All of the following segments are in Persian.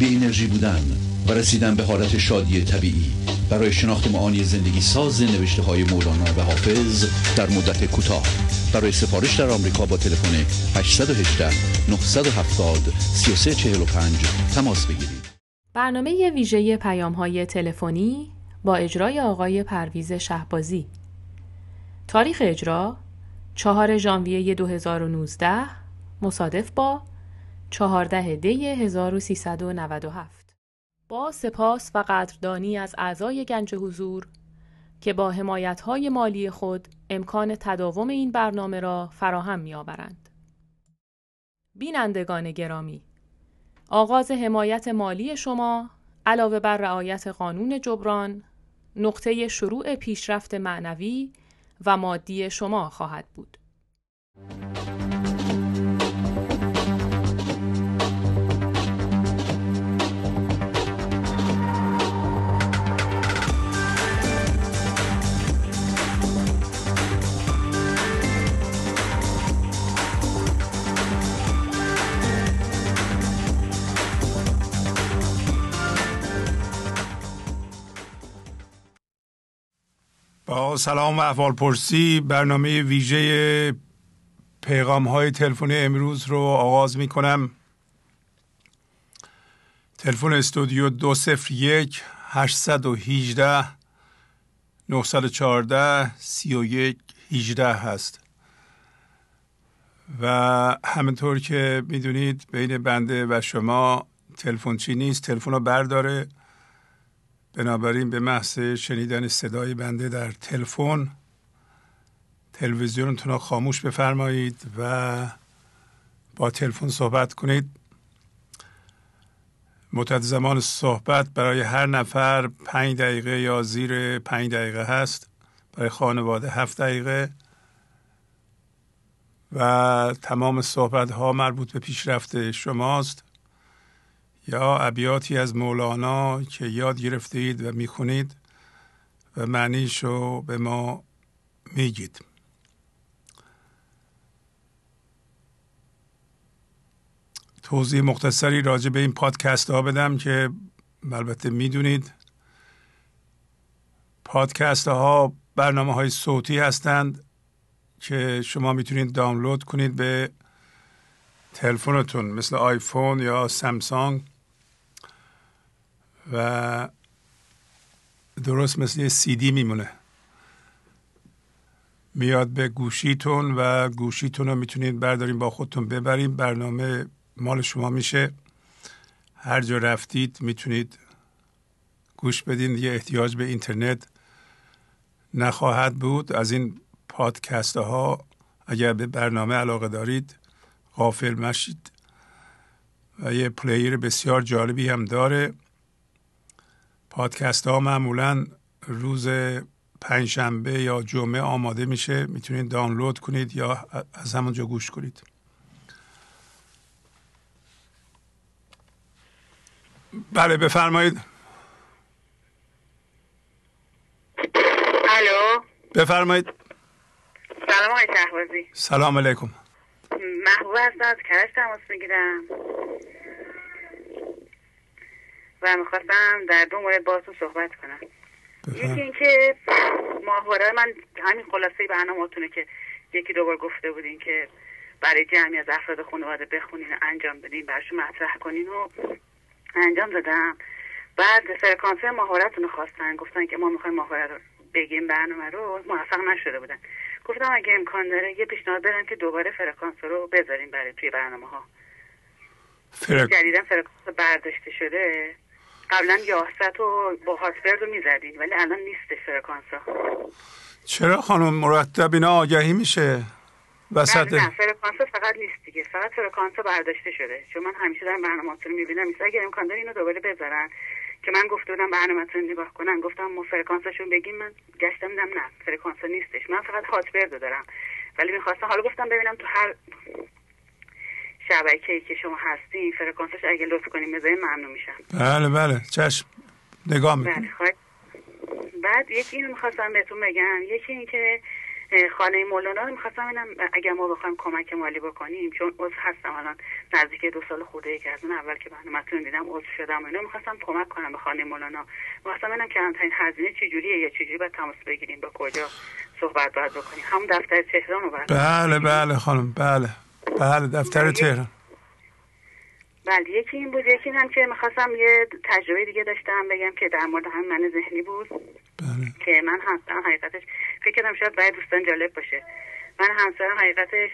بی انرژی بودن و رسیدن به حالت شادی طبیعی. برای شناخت معانی زندگی ساز نوشته های مولانا و حافظ در مدت کوتاه. برای سفارش در آمریکا با تلفن 818 970 3345 تماس بگیرید. برنامه ویژه پیام های تلفنی با اجرای آقای پرویز شهبازی. تاریخ اجرا 4 ژانویه 2019 مصادف با 14 دی 1397 با سپاس و قدردانی از اعضای گنج حضور که با حمایت‌های مالی خود امکان تداوم این برنامه را فراهم می‌آورند. بینندگان گرامی آغاز حمایت مالی شما علاوه بر رعایت قانون جبران نقطه شروع پیشرفت معنوی و مادی شما خواهد بود. با سلام و احوال پرسی برنامه ویژه پیغام های تلفنی امروز رو آغاز می کنم تلفن استودیو دو سفر یک هشتصد و هیجده نهصد و چهارده سی و یک هیجده هست. و همینطور که می‌دونید بین بنده و شما تلفن چی نیست؟ تلفن رو برداره. بنابراین به محض شنیدن صدای بنده در تلفن تلویزیونتون رو خاموش بفرمایید و با تلفن صحبت کنید. مدت زمان صحبت برای هر نفر پنج دقیقه یا زیر پنج دقیقه هست. برای خانواده هفت دقیقه. و تمام صحبت ها مربوط به پیشرفت شماست. یا ابیاتی از مولانا که یاد گرفته اید و می‌خونید و معنیش رو به ما میگید. توضیح مختصری راجع به این پادکست ها بدم که البته می‌دونید پادکست ها برنامه های صوتی هستند که شما می‌تونید دانلود کنید به تلفنتون مثل آیفون یا سامسونگ. و درست مثل یه سی دی میمونه. میاد به گوشیتون و گوشیتون رو می‌تونید بردارین با خودتون ببرین. برنامه مال شما میشه. هر جا رفتید می‌تونید گوش بدین. دیگه احتیاج به اینترنت نخواهد بود. از این پادکست ها اگر به برنامه علاقه دارید غافل مشید. و یه پلیر بسیار جالبی هم داره. پادکست ها معمولا روز پنجشنبه یا جمعه آماده میشه. می‌تونید دانلود کنید یا از همونجا گوش کنید. بله بفرمایید. الو. بفرمایید. سلام آقای شهبازی. سلام علیکم. محبوب هستم از کرج تماس می‌گیرم. و می‌خواستم در دو مورد باهاتون صحبت کنم. یکی اینکه ماهواره من همین خلاصه برنامه‌تونه که یکی دوبار گفته بودین که برای جمعی از افراد خانواده بخونین و انجام بدین براشون مطرح کنین و انجام دادم. بعد فرکانس ماهواره‌تون رو خواستن گفتن که ما می‌خوایم ماهواره رو بگیم برنامه رو. موفق نشده بودن. گفتم اگه امکان داره یه پیشنهاد بدم که دوباره فرکانس رو بذاریم برای توی برنامه ها فرق... جدیدا فرکانس برداشته شده. قبلا یاهست و یا هاتبرد رو می‌زدین ولی الان نیست فرکانس ها چرا خانم مرتب اینا آگهی میشه؟ وسط نه فرکانس فقط نیست دیگه. فقط فرکانس برداشته شده. چون من همیشه در برنامه‌تون می‌بینم. مثلا اگر امکان داره اینو دوباره بذارن. که من گفته بودم برنامه‌تون نگاه کنن گفتم ما فرکانسشون بگیم من گشتم دیدم نه فرکانس نیستش. من فقط هات برد دارم. ولی می‌خواستم حالا گفتم ببینم تو هر شبکه‌ای که شما هستی فرکانسش اگه لطف کنیم بذارین ممنون میشم. بله بله چشم. نگاه می‌کنم. بله بعد یکی اینو می‌خواستم بهتون بگم. یکی این که خانه مولانا رو می‌خواستم اینم اگر ما بخوایم کمک مالی بکنیم چون عضو هستم الان نزدیک دو سال خورده که از اون اول که برنامه‌تون دیدم عضو شدم اینو می‌خواستم کمک کنم به خانه مولانا. می‌خواستم اینم کمترین هزینه چجوریه یا چجوری باید تماس بگیریم با کجا صحبت باید بکنیم. همون دفتر تهران رو بله بله خانم بله. بله دفتر بله. تهران بله یکی این بود یکی هم که می‌خواستم یه تجربه دیگه داشتم بگم که در مورد هم من ذهنی بود بله. که من همسرم حقیقتش فکر کردم شاید برای دوستان جالب باشه من همسرم حقیقتش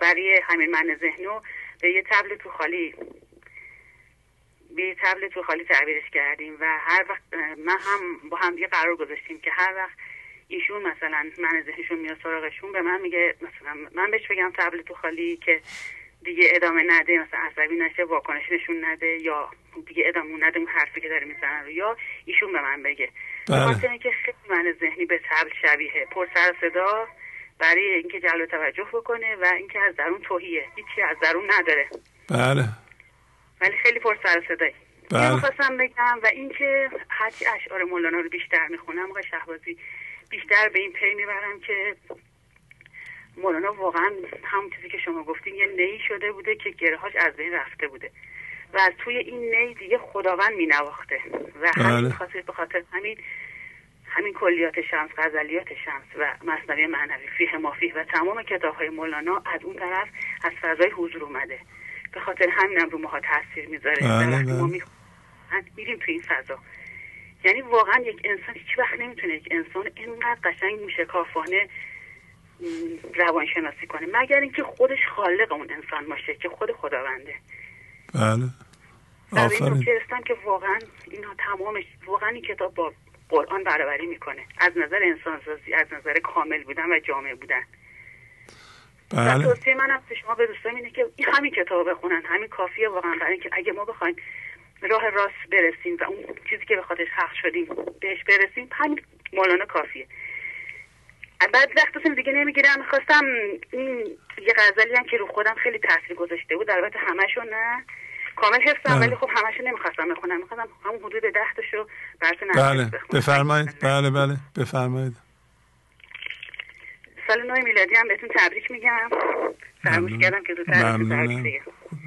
برای همین من ذهنی رو به یه تبل تو خالی به یه تبل تو خالی تعبیرش کردیم و هر وقت من هم با هم دیگه قرار گذاشتیم که هر وقت ایشون مثلا من ذهنشون میاد سراغشون به من میگه مثلا من بهش بگم تبل تو خالی که دیگه ادامه نده مثلا عصبی نشه واکنش نشون نده یا دیگه ادامه نده اون حرفی که داره می‌زنن رو یا ایشون به من بگه. بله. اینکه خیلی من ذهنی به تبل شبیه پر سر صدا برای اینکه جلب توجه بکنه و اینکه از درون توهیه. هیچی از درون نداره. بله. ولی خیلی پر سر صدایی. بله. بگم و اینکه هرچی اشعار مولانا رو بیشتر می‌خونم آقای شهبازی بیشتر به این پی می‌برم که مولانا واقعا همون چیزی که شما گفتین یه نی شده بوده که گرهاش از بین رفته بوده. و از توی این نی دیگه خداوند می نواخته و همین بله. خاطر به خاطر همین همین کلیات شمس غزلیات شمس و مصنوی معنوی فیه مافیه و تمام کتاب های مولانا از اون طرف از فضای حضور اومده. به خاطر همینم رو ماها تاثیر می‌ذاره. بله ما بله. میریم تو این فضا. یعنی واقعا یک انسان هیچ وقت نمی‌تونه یک انسان اینقدر قشنگ موشکافانه روانشناسی کنه. مگر اینکه خودش خالق اون انسان باشه که خود خداونده. بله. آفرین. که واقعا اینا تمامش واقعا این کتاب با قرآن برابری می‌کنه. از نظر انسانسازی از نظر کامل بودن و جامع بودن. بله. توصیه من هم شما به دوستان اینه که همین کتاب بخونن. همین کافیه واقعا. برای اینکه اگه ما بخوایم راه راست برسیم و اون چیزی که به خاطرش حق شدیم بهش برسیم همین مولانا کافیه. بعد وقتتون دیگه نمی‌گیرم. می‌خواستم این یه غزلی هم که رو خودم خیلی تاثیر گذاشته بود البته همشون نه. کامل حفظم ولی خب همشون نمی‌خواستم بخونم. می‌خواستم همون حدود ده تاشو براتون بله. بفرمایید. بله بله. بفرمایید. سال نو میلادی هم بهتون تبریک میگم. فراموش کردم که زودتر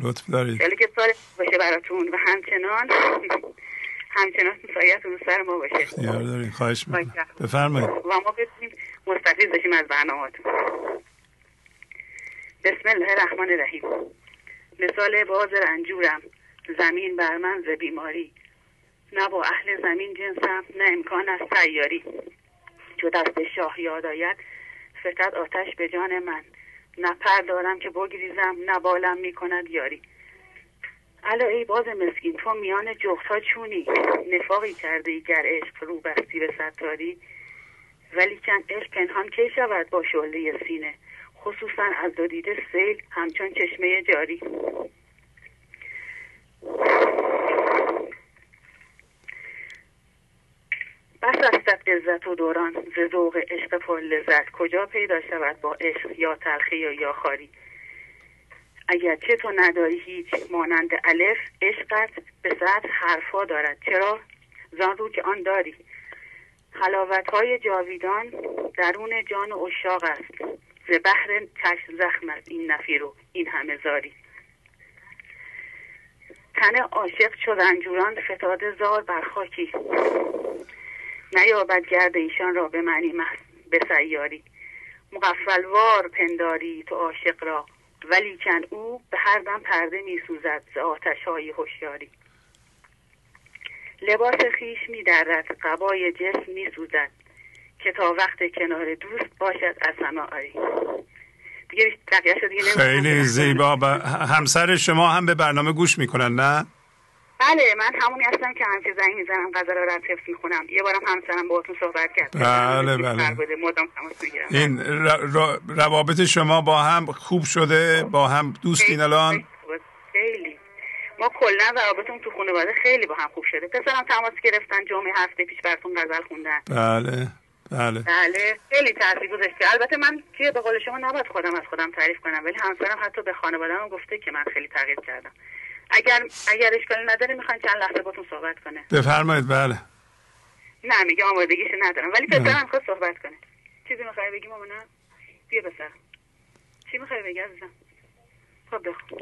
لطف دارید. که سال باشه براتون و همچنان. همچنان سایتون سر ما باشه. اختیار دارین. خواهش می‌کنم. بفرمایید. و ما بتونیم مستفید بشیم از برنامهاتون بسم الله الرحمن الرحیم. مثال باز رنجورم. زمین بر من ز بیماری. نه با اهل زمین جنسم نه امکان از سیاری. چو دست شاه یاد آید فتد آتش به جان من. نه پر دارم که بگریزم نه بالم می‌کند یاری. الا ای باز مسکین تو میان ها چونی. نفاقی کرده ای گر عشق رو بستی به ستاری. ولی کن عشق پنهان کی شود با شعله سینه؟ خصوصا از دو دیده سیل همچون چشمه جاری. بس استت عزت و دوران ز ذوق عشق پر لذت کجا پیدا شود با عشق یا تلخی یا یا خاری؟ اگر چه تو نداری هیچ مانند الف عشقت به صد حرفا دارد. چرا؟ زان رو که آن داری. حلاوت های جاویدان درون جان اشاق است. ز بحر چشم زخم است. این نفیر و این همه زاری. تن عاشق شد انجوران فتاده زار بر خاکی. نیابد گرد ایشان را به معنی به سیاری. مغفلوار پنداری تو عاشق را ولیکن او به هر دم پرده می سوزد ز آتش های هوشیاری. لباس خیش می دردد قبای جسم می سوزد که تا وقت کنار دوست باشد از همه آری خیلی زیبا. همسر شما هم به برنامه گوش می‌کنن نه؟ بله من همونی هستم که همیشه زنگ می‌زنم غزل رو حفظ می‌خونم. یه بارم همسرم باهاتون صحبت کرد. بله بله. این روابط شما با هم خوب شده؟ با هم دوستین الان؟ خیلی ما کلا روابطمون تو خانواده خیلی با هم خوب شده. پسرم تماس گرفتن جمعه هفته پیش براتون غزل خوندن. بله بله. بله خیلی تاثیر گذاشته. البته من که به قول شما نباید خودم از خودم تعریف کنم ولی همسرم حتی به خانواده‌ام گفته که من خیلی تغییر کردم. اگر اگر اشکالی نداره می‌خوان چند لحظه باتون صحبت کنه. بفرمایید بله. نه میگه آمادگیش ندارم. ولی پسرم خواست صحبت کنه. چیزی می‌خوای بگی مامان بیا بسر چی می‌خوای بگی عزیزم؟ خب بخون.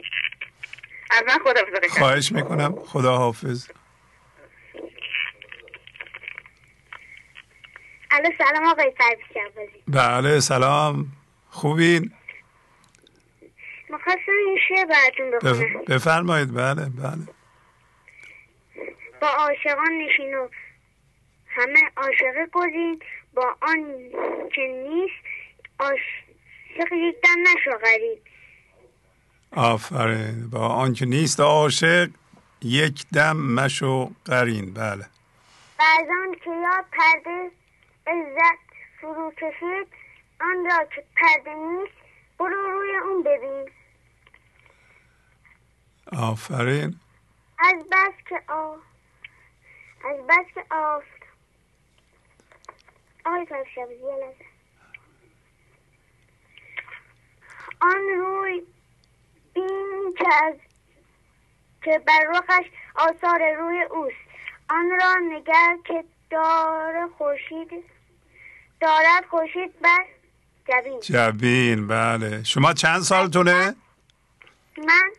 از من خدا خواهش می‌کنم. خدا حافظ الو سلام آقای فرزی بله سلام. خوبین؟ می‌خواستم این شعر براتون بخونم. بفرمایید بله بله. با عاشقان نشین و همه عاشقه گزین با آن که نیست عاشق یک دم نشو غریب. آفرین. با آن که نیست عاشق یک دم مشو قرین. بله. بعضان که یاد پرده عزت فرو کشید آن را که پرده نیست برو روی اون ببین. آفرین. از بس که آ. از بس که آفت آقای آن روی بین که از که بر رخش آثار روی اوست. آن را نگر که دار خورشید دارد خورشید بر جبین. جبین بله. شما چند سالتونه؟ من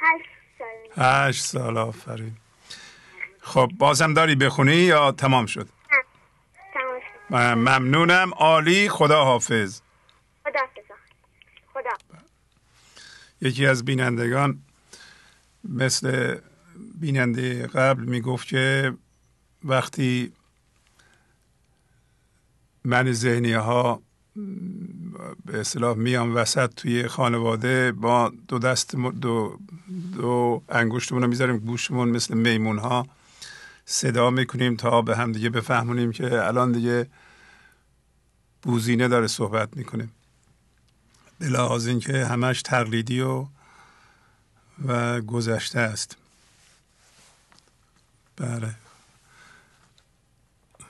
هشت سال هشت سال آفرین. خب بازم داری بخونی یا تمام شد؟ تمام ممنونم. عالی. خدا حافظ. خدا خدا. یکی از بینندگان مثل بیننده قبل می‌گفت که وقتی من ذهنی ها به اصطلاح میام وسط توی خانواده با دو دست دو, دو انگشتمون رو می‌ذاریم گوشمون مثل میمون ها صدا می‌کنیم تا به هم دیگه بفهمونیم که الان دیگه بوزینه داره صحبت می‌کنه. به لحاظ اینکه همش تقلیدی و و گذشته است. بله.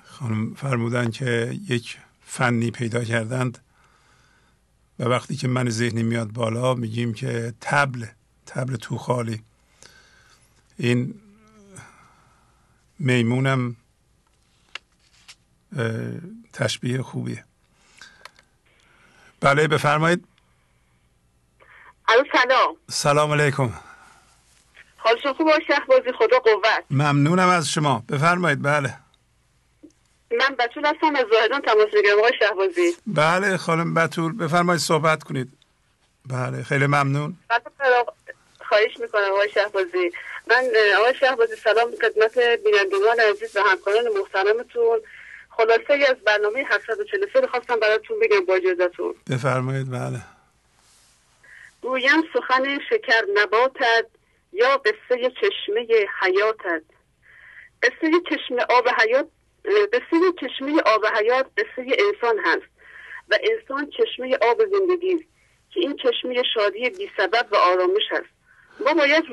خانم فرمودن که یک فنی پیدا کردند. و وقتی که من ذهنی میاد بالا میگیم که تبل تبل تو خالی این میمونم تشبیه خوبیه. بله بفرمایید. سلام. سلام علیکم. حالشون خوب؟ بازی خدا قوت. ممنونم از شما. بفرمایید بله. من بطول هستم از زاهدان تماس می‌گیرم آقای شهبازی. بله خانم بطول بفرمایید صحبت کنید. بله خیلی ممنون. خواهش می‌کنم آقای شهبازی. من آقای شهبازی سلام خدمت بینندگان عزیز و همکاران محترمتون. خلاصه ای از برنامه 743 خواستم براتون بگم با اجازتون بفرمایید بله. گویم سخن شکر نباتد یا قصه چشمه حیاتت قصه چشمه آب حیات قصه چشمه آب حیات قصه انسان هست. و انسان چشمه آب زندگی است که این چشمه شادی بی سبب و آرامش است ما باید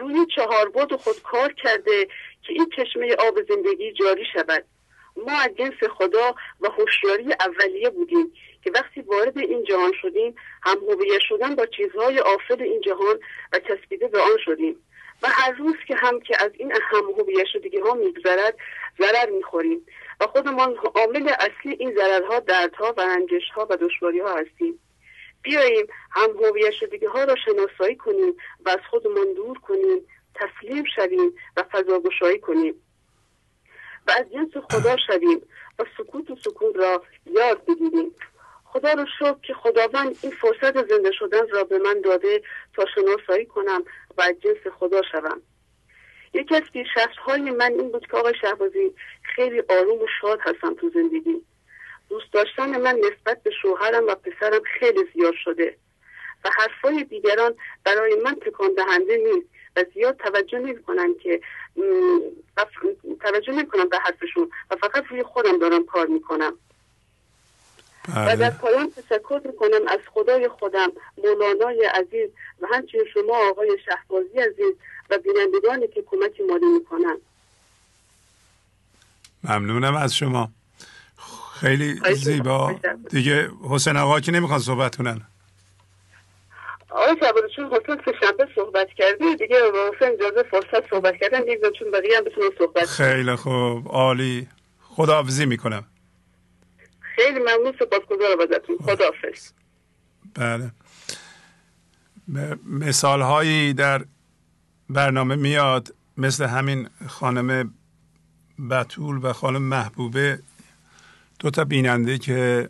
روی چهار بود خود کار کرده که این چشمه آب زندگی جاری شود. ما از جنس خدا و هوشیاری اولیه بودیم که وقتی وارد این جهان شدیم هم هویت شدن با چیزهای آفل این جهان و چسبیده به آن شدیم. و هر روز که هم که از این هم هویت شدگی ها میگذرد ضرر می‌خوریم. و خودمان عامل اصلی این ضررها دردها و رنجش ها و دشواری ها هستیم. بیاییم هم هویت شدگی ها را شناسایی کنیم و از خودمان دور کنیم تسلیم شویم و فضاگشایی کنیم. و از جنس خدا شویم و سکوت و سکون را یاد بگیریم. خدا رو شکر که خداوند این فرصت زنده شدن را به من داده تا شناسایی کنم و جنس خدا شوم. یکی از پیشرفت های من این بود که آقای شهبازی خیلی آروم و شاد هستم تو زندگی. دوست داشتن من نسبت به شوهرم و پسرم خیلی زیاد شده و حرفای دیگران برای من تکان دهنده نیست و زیاد توجه نمی‌کنن که توجه نمی‌کنم به حرفشون و فقط روی خودم دارم کار می‌کنم. و در بله. پایان تشکر می‌کنم از خدای خودم مولانای عزیز و همچنین شما آقای شهبازی عزیز و بینندگانی که کمک مالی می‌کنن ممنونم از شما. خیلی زیبا. دیگه حسین آقا که نمی‌خوان صحبت کنن. آقای شباده چون حسین سه صحبت کرده دیگه حسین اجازه فرصت صحبت کردن. دیگه چون بقیه هم بتونن صحبت خیلی خوب. عالی. خداحافظی می‌کنم. خیلی ممنون سپاسگزارم ازتون. خداحافظ. بله. مثال هایی در برنامه میاد مثل همین خانم بطول و خانم محبوبه. دو تا بیننده که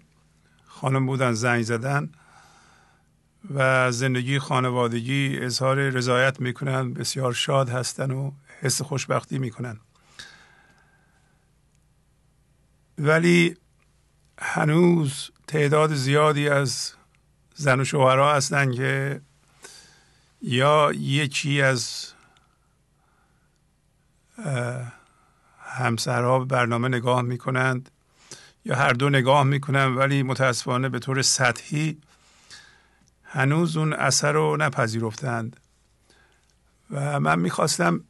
خانم بودن زنگ زدن و زندگی خانوادگی اظهار رضایت می‌کنن بسیار شاد هستن و حس خوشبختی می‌کنن. ولی هنوز تعداد زیادی از زن و شوهرها هستند که یا یکی از همسرها به برنامه نگاه می‌کنند یا هر دو نگاه می‌کنند ولی متاسفانه به طور سطحی هنوز اون اثر رو نپذیرفتند. و من می‌خواستم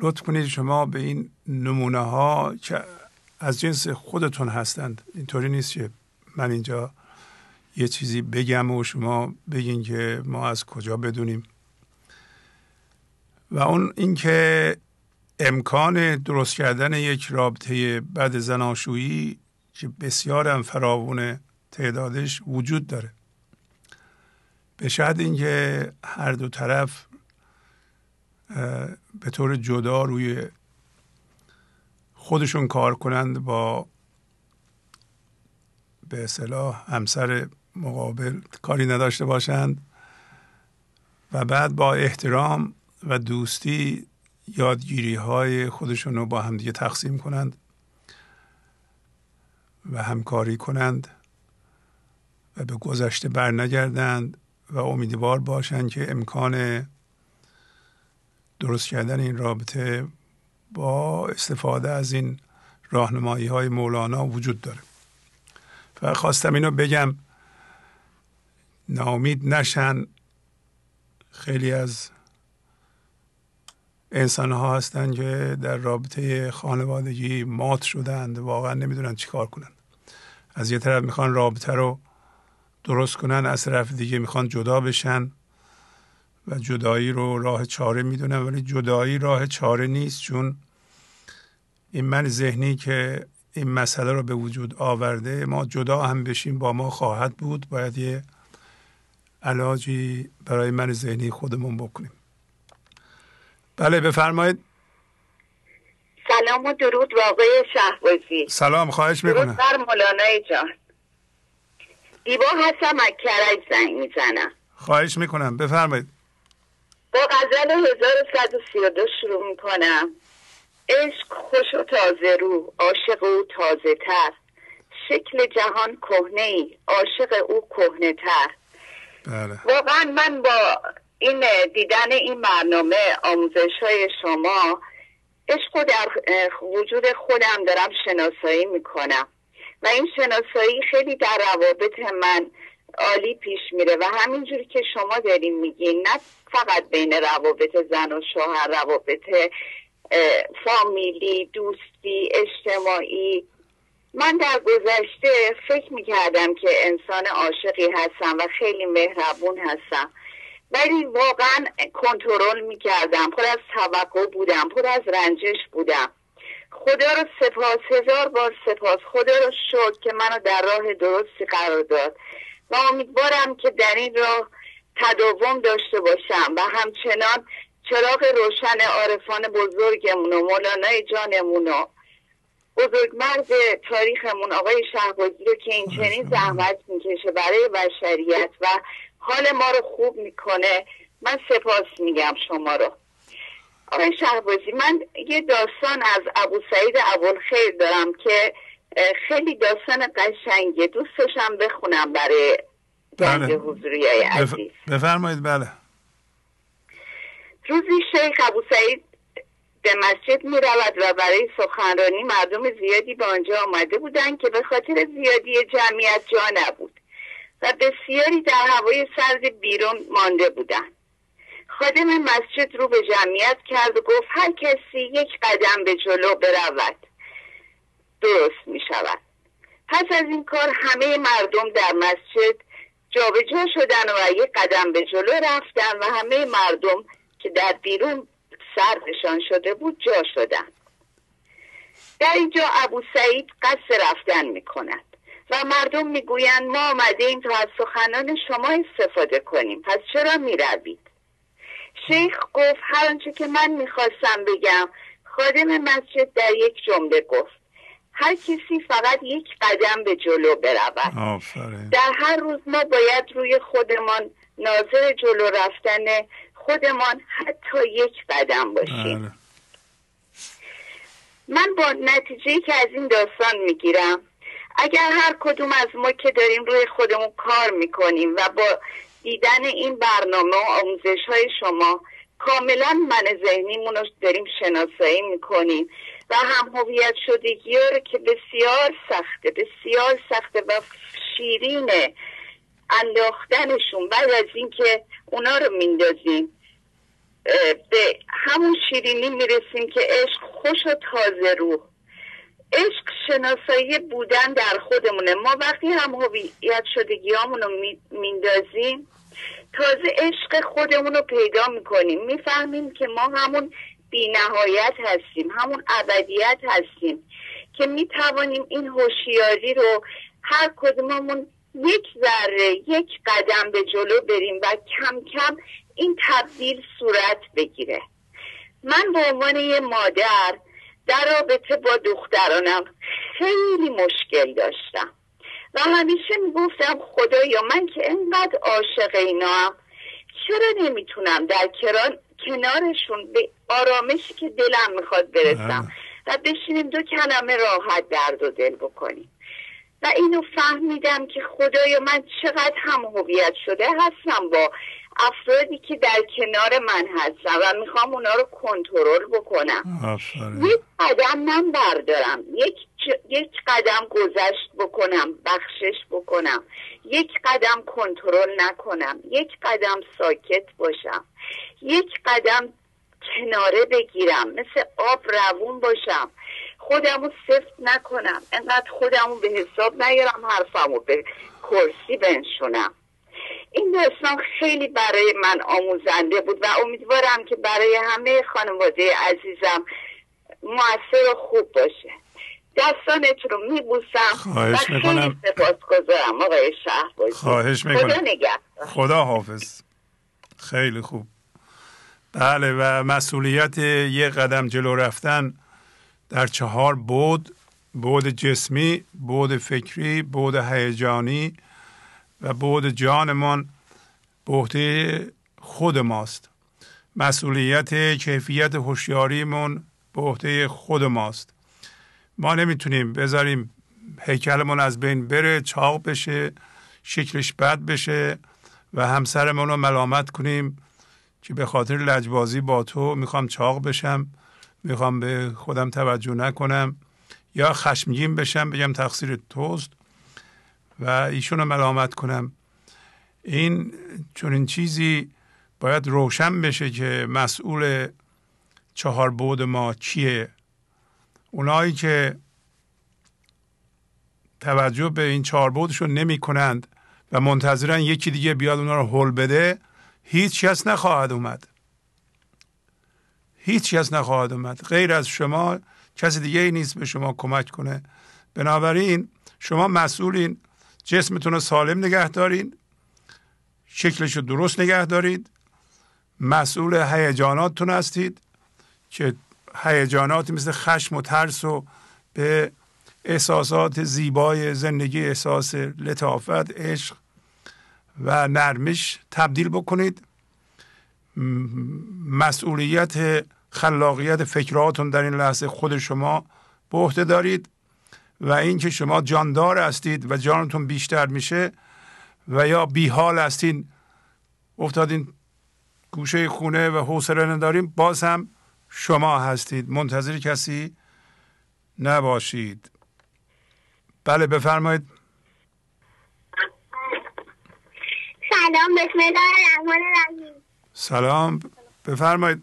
لطف کنید شما به این نمونه ها که از جنس خودتون هستند. اینطوری نیست که من اینجا یه چیزی بگم و شما بگین که ما از کجا بدونیم. و اون اینکه امکان درست کردن یک رابطه بد زناشویی که بسیار هم فراوون تعدادش وجود داره. به شاید اینکه هر دو طرف به طور جدا روی خودشون کار کنند با به اصطلاح همسر مقابل کاری نداشته باشند و بعد با احترام و دوستی یادگیری های خودشون رو با همدیگه تقسیم کنند و همکاری کنند و به گذشته برنگردند و امیدوار باشند که امکان درست کردن این رابطه با استفاده از این راهنمایی های مولانا وجود داره. و خواستم اینو بگم ناامید نشن خیلی از انسان ها هستند که در رابطه خانوادگی مات شدند واقعا نمی‌دونن چی کار کنن. از یه طرف می‌خوان رابطه رو درست کنن از طرف دیگه می‌خوان جدا بشن. و جدایی رو راه چاره می‌دونن ولی جدایی راه چاره نیست چون این من ذهنی که این مسئله رو به وجود آورده ما جدا هم بشیم با ما خواهد بود باید یه علاجی برای من ذهنی خودمون بکنیم. بله بفرمایید. سلام و درود واقعی شهبازی. سلام خواهش می‌کنم. درود بر مولانای جان. دیبا هستم از کرج زنگ می‌زنم. خواهش می‌کنم. بفرمایید. با غزل 1132 شروع می‌کنم. عشق خوش و تازه رو عاشق او تازه تر. شکل جهان کهنه ای عاشق او کهنه تر. بله. واقعا من با این دیدن این برنامه آموزش های شما عشق در وجود خودم دارم شناسایی می‌کنم. و این شناسایی خیلی در روابط من عالی پیش میره و همینجوری که شما دارین میگین نه فقط بین روابط زن و شوهر روابط فامیلی دوستی اجتماعی. من در گذشته فکر می‌کردم که انسان عاشقی هستم و خیلی مهربون هستم. ولی واقعا کنترل می‌کردم. پر از توقع بودم پر از رنجش بودم. خدا رو سپاس. هزار بار سپاس. خدا رو شد که منو در راه درستی قرار داد. و امیدوارم که در این راه تداوم داشته باشم. و همچنان چراغ روشن عارفان بزرگمون و مولانای جانمون و مرد تاریخمون آقای شهبازی رو که این چنین زحمت می‌کشه برای بشریت و حال ما رو خوب می‌کنه. من سپاس میگم شما رو. آقای شهبازی من یه داستان از ابو سعید خیر دارم که خیلی داستان قشنگه دوستشم بخونم برای بله. حضوری عزیز. بفرمایید بله. روزی شیخ ابو سعید به مسجد می رود و برای سخنرانی مردم زیادی به آنجا آمده بودند که به خاطر زیادی جمعیت جا نبود و بسیاری در هوای سرد بیرون مانده بودند. خادم مسجد رو به جمعیت کرد و گفت هر کسی یک قدم به جلو برود درست می شود پس از این کار همه مردم در مسجد جابجا شدن و یک قدم به جلو رفتن و همه مردم که در بیرون سردشان شده بود جا شدن. در اینجا ابو سعید قصد رفتن می کند و مردم می‌گویند ما آمده تا از سخنان شما استفاده کنیم. پس چرا می روید؟ شیخ گفت هر آنچه که من می‌خواستم بگم خادم مسجد در یک جمله گفت. هر کسی فقط یک قدم به جلو برود. در هر روز ما باید روی خودمان ناظر جلو رفتن خودمان حتی یک قدم باشیم. بله. من با نتیجه که از این داستان می‌گیرم اگر هر کدوم از ما که داریم روی خودمون کار می‌کنیم و با دیدن این برنامه و آموزش های شما کاملا من ذهنیمون رو داریم شناسایی می‌کنیم و هم هویت شدگی رو که بسیار سخته بسیار سخته و شیرینه انداختنشون بعد از اینکه اونا رو میندازیم به همون شیرینی می‌رسیم که عشق خوش و تازه روح. عشق شناسایی بودن در خودمونه. ما وقتی هم هویت شدگی رو میندازیم تازه عشق خودمون رو پیدا می‌کنیم. می‌فهمیم که ما همون بینهایت هستیم همون ابدیت هستیم که می‌توانیم این هوشیاری رو هر کدوممون یک ذره یک قدم به جلو بریم و کم کم این تبدیل صورت بگیره. من به عنوان یه مادر در رابطه با دخترانم خیلی مشکل داشتم و همیشه می‌گفتم خدایا من که انقدر عاشق اینا چرا نمی‌تونم در کران کنارشون به آرامشی که دلم می‌خواد برسم. و بشینیم دو کلمه راحت درد و دل بکنیم. و اینو فهمیدم که خدایا من چقدر هم هویت شده هستم با افرادی که در کنار من هستن و می‌خوام اونا رو کنترل بکنم. یک قدم من بردارم. یک, یک قدم گذشت بکنم بخشش بکنم. یک قدم کنترل نکنم. یک قدم ساکت باشم. یک قدم کناره بگیرم. مثل آب روون باشم. خودمو سفت نکنم. انقدر خودمو به حساب نیارم حرفمو به کرسی بنشونم. این داستان خیلی برای من آموزنده بود و امیدوارم که برای همه خانواده عزیزم موثر و خوب باشه. دستانت رو میبوسم و خیلی سپاس گذارم آقای شهر خواهش می‌کنم. خدا خدا حافظ خیلی خوب. بله و مسئولیت یه قدم جلو رفتن در چهار بود بود جسمی بود فکری بود هیجانی و بود جانمان به خود ماست. مسئولیت کیفیت هوشیاریمون به عهده خود ماست. ما نمی‌تونیم بذاریم هیکلمون از بین بره چاق بشه شکلش بد بشه و همسرمون رو ملامت کنیم. که به خاطر لجبازی با تو می‌خوام چاق بشم می‌خوام به خودم توجه نکنم یا خشمگین بشم بگم تقصیر توست و ایشون رو ملامت کنم. این چون این چیزی باید روشن بشه که مسئول چهار بود ما چیه؟ اونایی که توجه به این چهار بودشون نمی کنند و منتظرن یکی دیگه بیاد اونا رو حل بده هیچ کس نخواهد اومد. هیچ کس نخواهد اومد. غیر از شما کسی دیگه ای نیست به شما کمک کنه. بنابراین شما مسئولین. جسمتون رو سالم نگه دارین. شکلش رو درست نگه دارید. مسئول هیجاناتتون هستید که هیجاناتی مثل خشم و ترس و به احساسات زیبای زندگی احساس لطافت عشق و نرمش تبدیل بکنید. مسئولیت خلاقیت فکراتون در این لحظه خود شما به عهده دارید و اینکه شما جاندار هستید و جانتون بیشتر میشه و یا بیحال هستین افتادین گوشه خونه و حوصله نداریم باز هم شما هستید. منتظر کسی نباشید. بله بفرمایید. سلام بسم الله الرحمن الرحیم سلام. بفرمایید.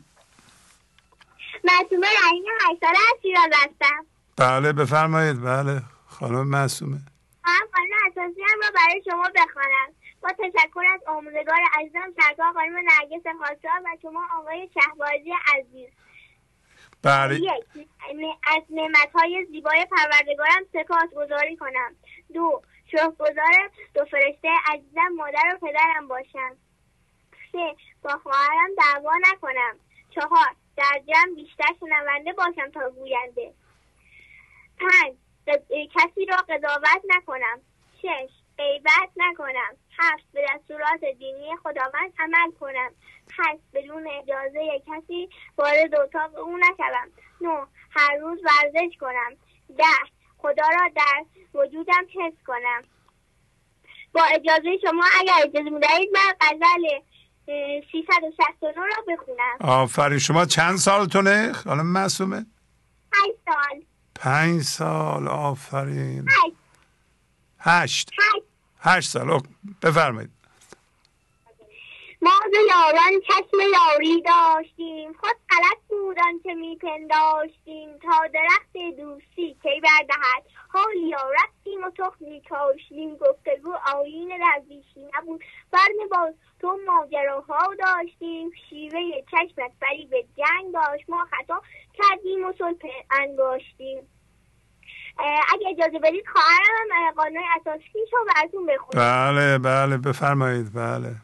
معصومه رحیم هشت ساله از شیراز هستم. بله بفرمایید. بله خانم معصومه. هم قانون اساسی هم را برای شما بخوانم با تشکر از آموزگار عزیزم سرکار خانم نرگس خواستار و شما آقای شهبازی عزیز. بله. یک از نعمتهای زیبای پروردگارم سپاس گذاری کنم. دو شکرگزار دو فرشته عزیزم مادر و پدرم باشم. سه با خواهرم دعوا نکنم. چهار در جمع بیشتر شنونده باشم تا گوینده. پنج کسی را قضاوت نکنم. شش غیبت نکنم. هفت به دستورات دینی خداوند عمل کنم. هشت بدون اجازه کسی وارد اتاق او نشوم. نه هر روز ورزش کنم. ده خدا را در وجودم حس کنم. با اجازه شما اگر اجازه می‌دهید من غزل 369 را بخونم. آفرین شما چند سالتونه؟ خانم معصومه؟ هشت سال. پنج سال آفرین. هشت. هشت. هشت. هشت سال. بفرمایید. ما ز یاران چشم یاری داشتیم. خود غلط بود آنچه میپنداشتیم. تا درخت دوستی کی بردهد؟ حالیا رفتیم و تخمی کاشتیم. گفتگو آیین درویشی نبود. برم با تو ماجراها داشتیم. شیوه چشمت بری به جنگ داشت. ما خطا کردیم و صلح انگاشتیم. اگه اجازه بدید خواهرم اه، قانون اساسی رو براتون بخونم. بله بله بفرمایید. بله.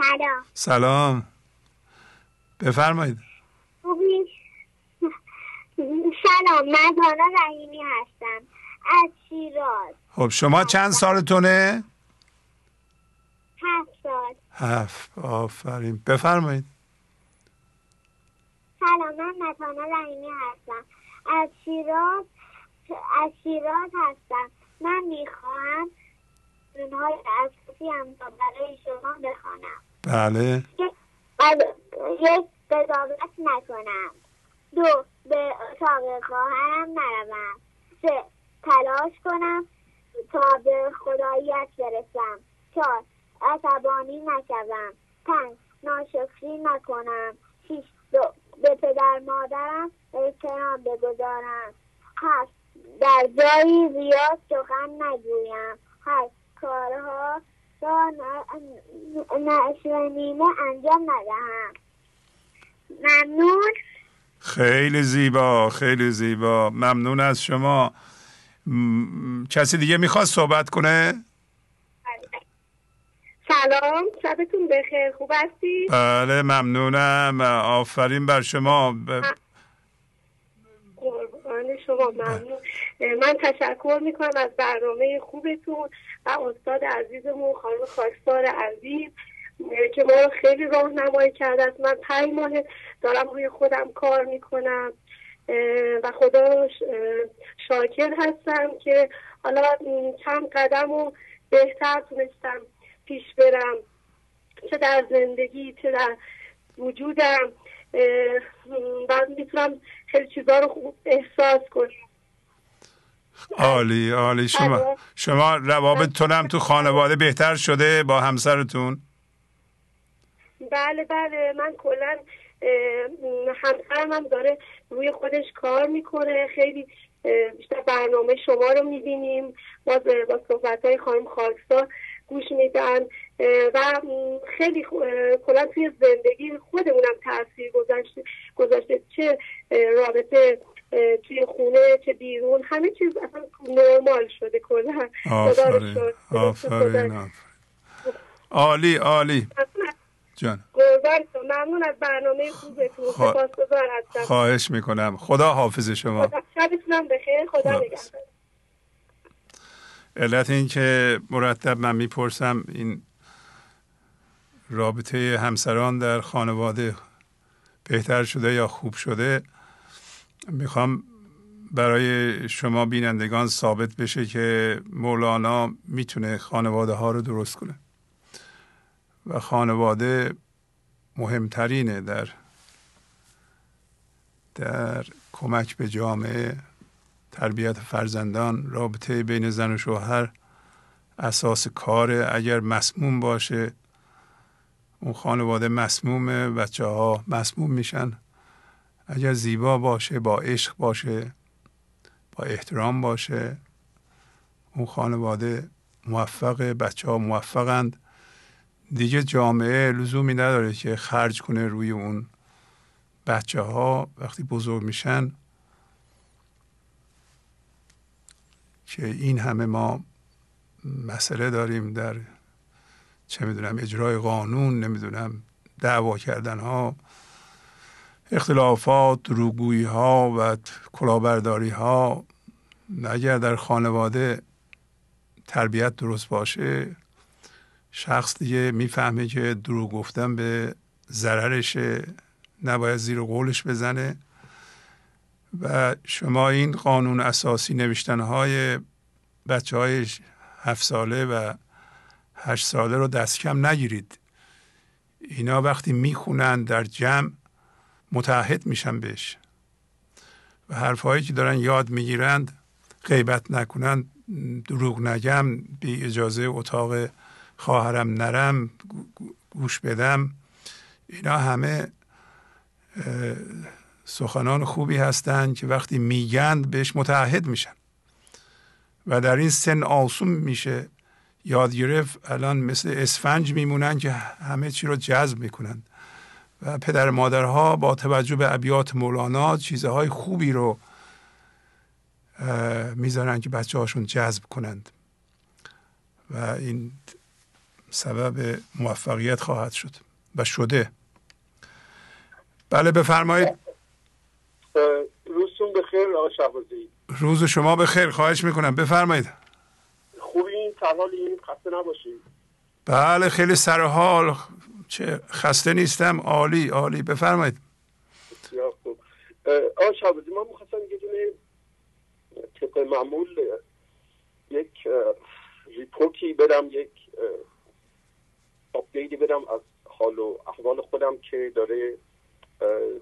سلام. سلام. بفرمایید؟ سلام من دانا رحیمی هستم. از شیراز. خب شما چند سالتونه؟ هفت سال. هفت. آفرین. بفرمایید. سلام من متانا رحیمی هستم. از شیراز از شیراز هستم. من می‌خواهم های اساسی هم را برای شما بخوانم. بله. قض- یک قضاوت نکنم. دو به اتاق خواهرم نروم. سه تلاش کنم تا به خداییت برسم. چهار عصبانی نشوم. پنج ناشکری نکنم. شیش دو به پدر مادرم احترام بگذارم. هفت در جایی زیاد سخن نگویم. هشت کارها انجام ندهم. ممنون. خیلی زیبا خیلی زیبا. ممنون از شما. م- کسی دیگه می‌خواد صحبت کنه؟ سلام شبتون بخیر. خوب هستی؟ بله ممنونم. آفرین بر شما. ب- قربان شما ممنون. من تشکر می‌کنم از برنامه خوبتون و استاد عزیزمون خانم خاکسار عزیز که ما رو خیلی راهنمایی کرده است من پنج ماه دارم روی خودم کار می‌کنم. و خدا شاکر هستم که حالا چند قدم رو بهتر تونستم پیش برم. چه در زندگی چه در وجودم. و می‌تونم خیلی چیزا رو خوب احساس کنم. عالی عالی. شما الو. شما روابطتون هم تو خانواده بهتر شده با همسرتون؟ بله بله. من کلا همسرم هم داره روی خودش کار می‌کنه. خیلی بیشتر برنامه شما رو می‌بینیم. باز با صحبت های خانم خاکسار گوش میدن. و خیلی کلا توی زندگی خودمونم تاثیر گذاشته گذاشته. چه رابطه توی خونه چه بیرون همه چیز اصلا نرمال شده کلا. آفرین. آفرین عالی عالی. جان. ممنون از برنامه خوبتون. هستم. خواهش می‌کنم. خدا حافظ شما. شبتونم بخیر. خدا خدا نگهدار. علت این که مرتب من می‌پرسم این رابطه همسران در خانواده بهتر شده یا خوب شده می‌خوام برای شما بینندگان ثابت بشه که مولانا می‌تونه خانواده ها رو درست کنه. و خانواده مهمترینه در در کمک به جامعه تربیت فرزندان رابطه بین زن و شوهر اساس کاره اگر مسموم باشه. اون خانواده مسمومه بچه ها مسموم میشن. اگر زیبا باشه با عشق باشه با احترام باشه اون خانواده موفق بچه ها موفقند. دیگه جامعه لزومی نداره که خرج کنه روی اون بچه ها وقتی بزرگ میشن. که این همه ما مسئله داریم در چه می‌دونم اجرای قانون نمی‌دونم دعوا کردن ها اختلافات دروگویی ها و کلاهبرداری ها اگر در خانواده تربیت درست باشه شخص دیگه می‌فهمه که دروغ گفتن به ضررشه نباید زیر قولش بزنه. و شما این قانون اساسی نوشتن های بچه های هفت ساله و هشت ساله رو دست کم نگیرید. اینا وقتی می‌خونن در جمع متحد میشن بهش. و حرفهایی که دارن یاد می‌گیرند غیبت نکنن دروغ نگم بی اجازه اتاق خواهرم نرم گوش بدم. اینا همه سخنان خوبی هستند که وقتی میگند بهش متحد میشن. و در این سن آسوم میشه یاد گرفت الان مثل اسفنج میمونن که همه چی رو جذب می‌کنند و پدر مادرها با توجه به ابیات مولانا چیزهای خوبی رو می‌ذارن که بچه هاشون جذب کنند. و این سبب موفقیت خواهد شد و شده. بله بفرمایید. روزتون بخیر شهبازی. روز شما بخیر خواهش می‌کنم. بفرمایید. این خسته نباشید بله خیلی سر حال. چه خسته نیستم. عالی عالی. بفرمایید. بسیار خوب. آقای شهبازی ما می‌خواستم یه دونه طبق معمول یک report ی بدم یک update ی بدم از حال و احوال خودم که داره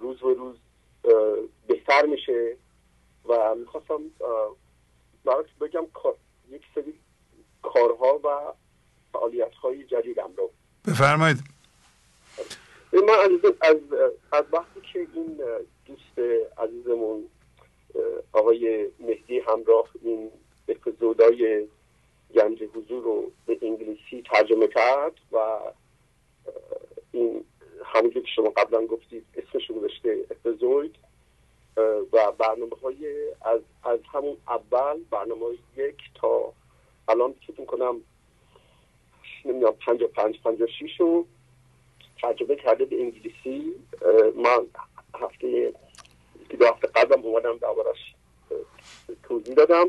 روز و روز بهتر میشه. و می‌خواستم برای بگم یک سری کارها و فعالیت های جدیدم رو. بفرمایید. من از, از, از وقتی که این دوست عزیزمون آقای مهدی همراه این اپیزودای گنج حضور رو به انگلیسی ترجمه کرد و این همونجور که شما قبلا گفتید اسمش گذاشته اپیزود و برنامه های از, از همون اول برنامه یک تا الان فکر کنم نمی‌دونم پنج پنج پنج شیش رو ترجمه کرده به انگلیسی. من هفته دو هفته قبلم اومدم دربارش توضیح دادم.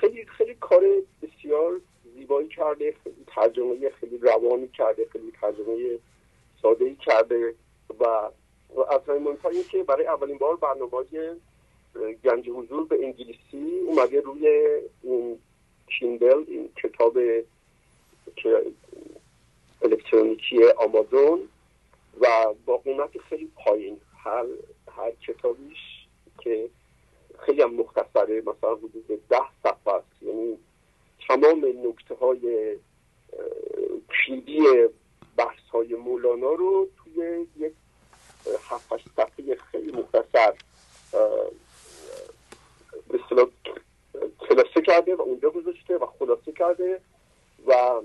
خیلی خیلی کار بسیار زیبایی کرده خیلی ترجمه خیلی روانی کرده خیلی ترجمه ساده کرده و از مهمتر که برای اولین بار برنامه گنج حضور به انگلیسی اومده روی این کیندل این کتاب الکترونیکی آمازون و با قیمت خیلی پایین. هر هر کتابیش که خیلی هم مختصره مثلا حدود ده صفحه یعنی تمام نکته های کلیدی بحث های مولانا رو توی یک هفت صفحه خیلی مختصر به خلاصه کرده و اونجا گذاشته و خلاصه کرده و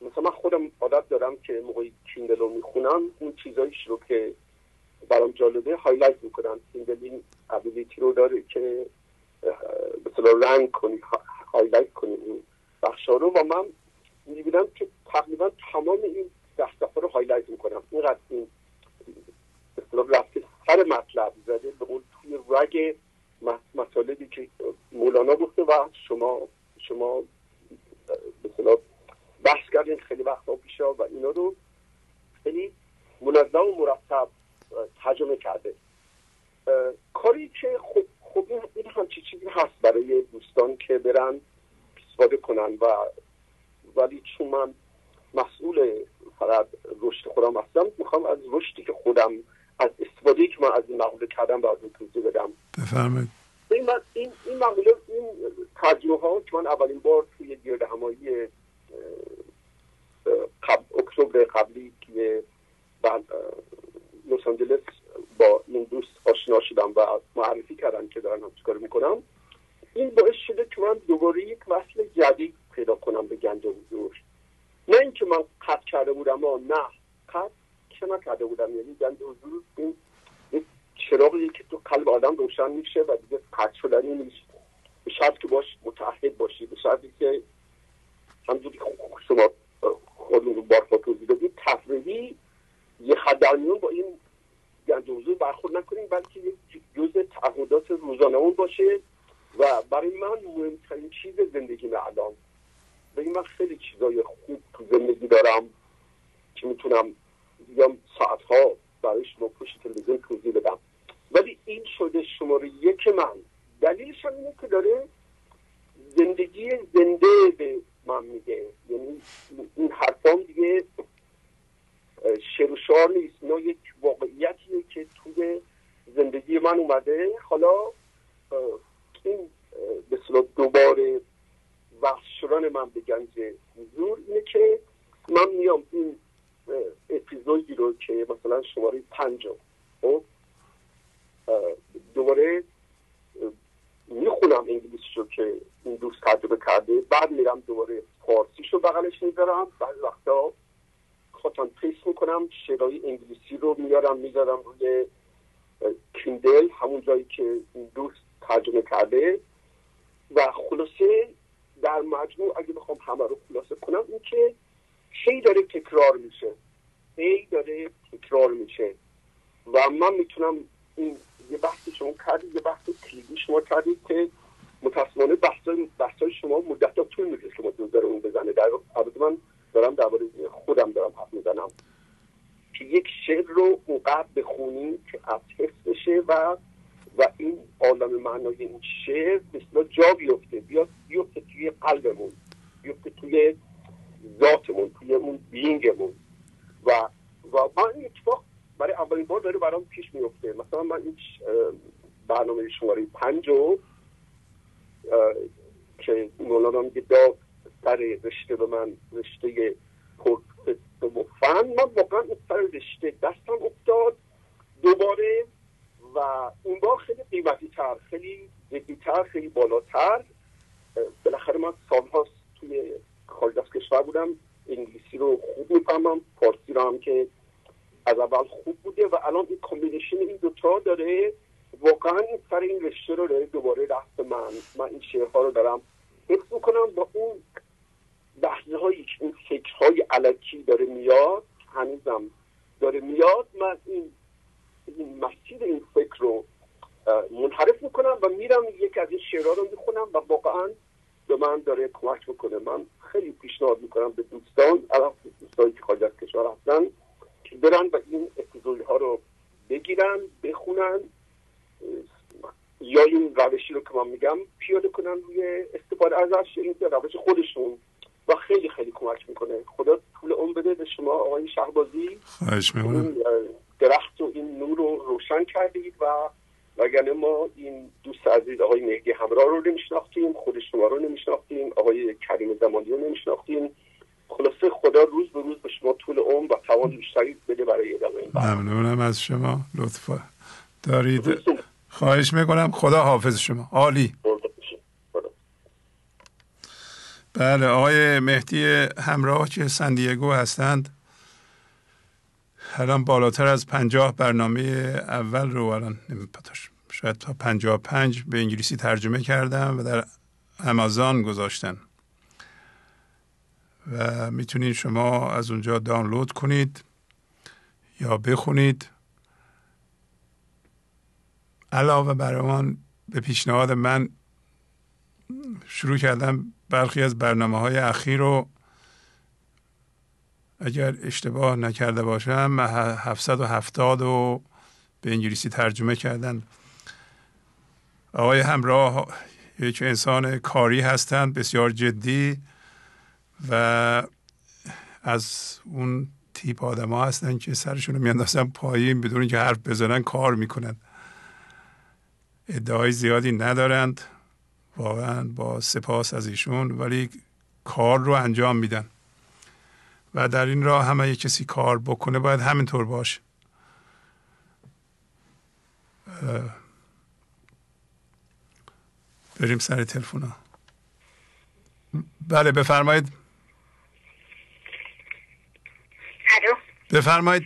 مثلا من خودم عادت دارم که موقعی Kindle رو می‌خونم اون چیزایش رو که برام جالبه highlight می‌کنم. Kindle این ability رو داره که مثلا رنگ کنی highlight کنی اون بخشا رو و من می‌بینم که تقریبا تمام این ده رو هایلایت می‌کنم. اینقدر این مولانا گفته و شما شما مثلا بحث کردین خیلی وقتا پیشا و اینا رو خیلی منظم و مرتب ترجمه کرده. کاری که خب خب این همچی چیزی هست برای دوستان که برن استفاده کنن و ولی چون من مسئول فقط رشد خودم هستم می‌خوام از رشدی که خودم از استفاده که من از این مقوله کردم و از این توضیح بدم. بفرمایید. دارید؟ خواهش می‌کنم. خدا حافظ شما. عالی. بله آقای مهدی همراه که سندیگو هستند. الان بالاتر از پنجاه برنامه اول رو الان نمیپتاش شاید تا پنجاه پنج به انگلیسی ترجمه کردم و در امازان گذاشتن. و می‌تونید شما از اونجا دانلود کنید یا بخونید. علاوه بر اون به پیشنهاد من شروع کردم برخی از برنامه های اخیر رو اگر اشتباه نکرده باشم 770 رو به انگلیسی ترجمه کردن. آقای همراه یک انسان کاری هستند بسیار جدی و از اون تیپ آدم ها هستن که سرشون رو میاندازن پایین بدون اینکه حرف بزنن کار می‌کنن. ادعای زیادی ندارند. واقعا با سپاس از ایشون ولی کار رو انجام میدن. و در این راه همه کسی کار بکنه باید همینطور باشه. بریم سر تلفن بله بفرمایید. بفرمایید.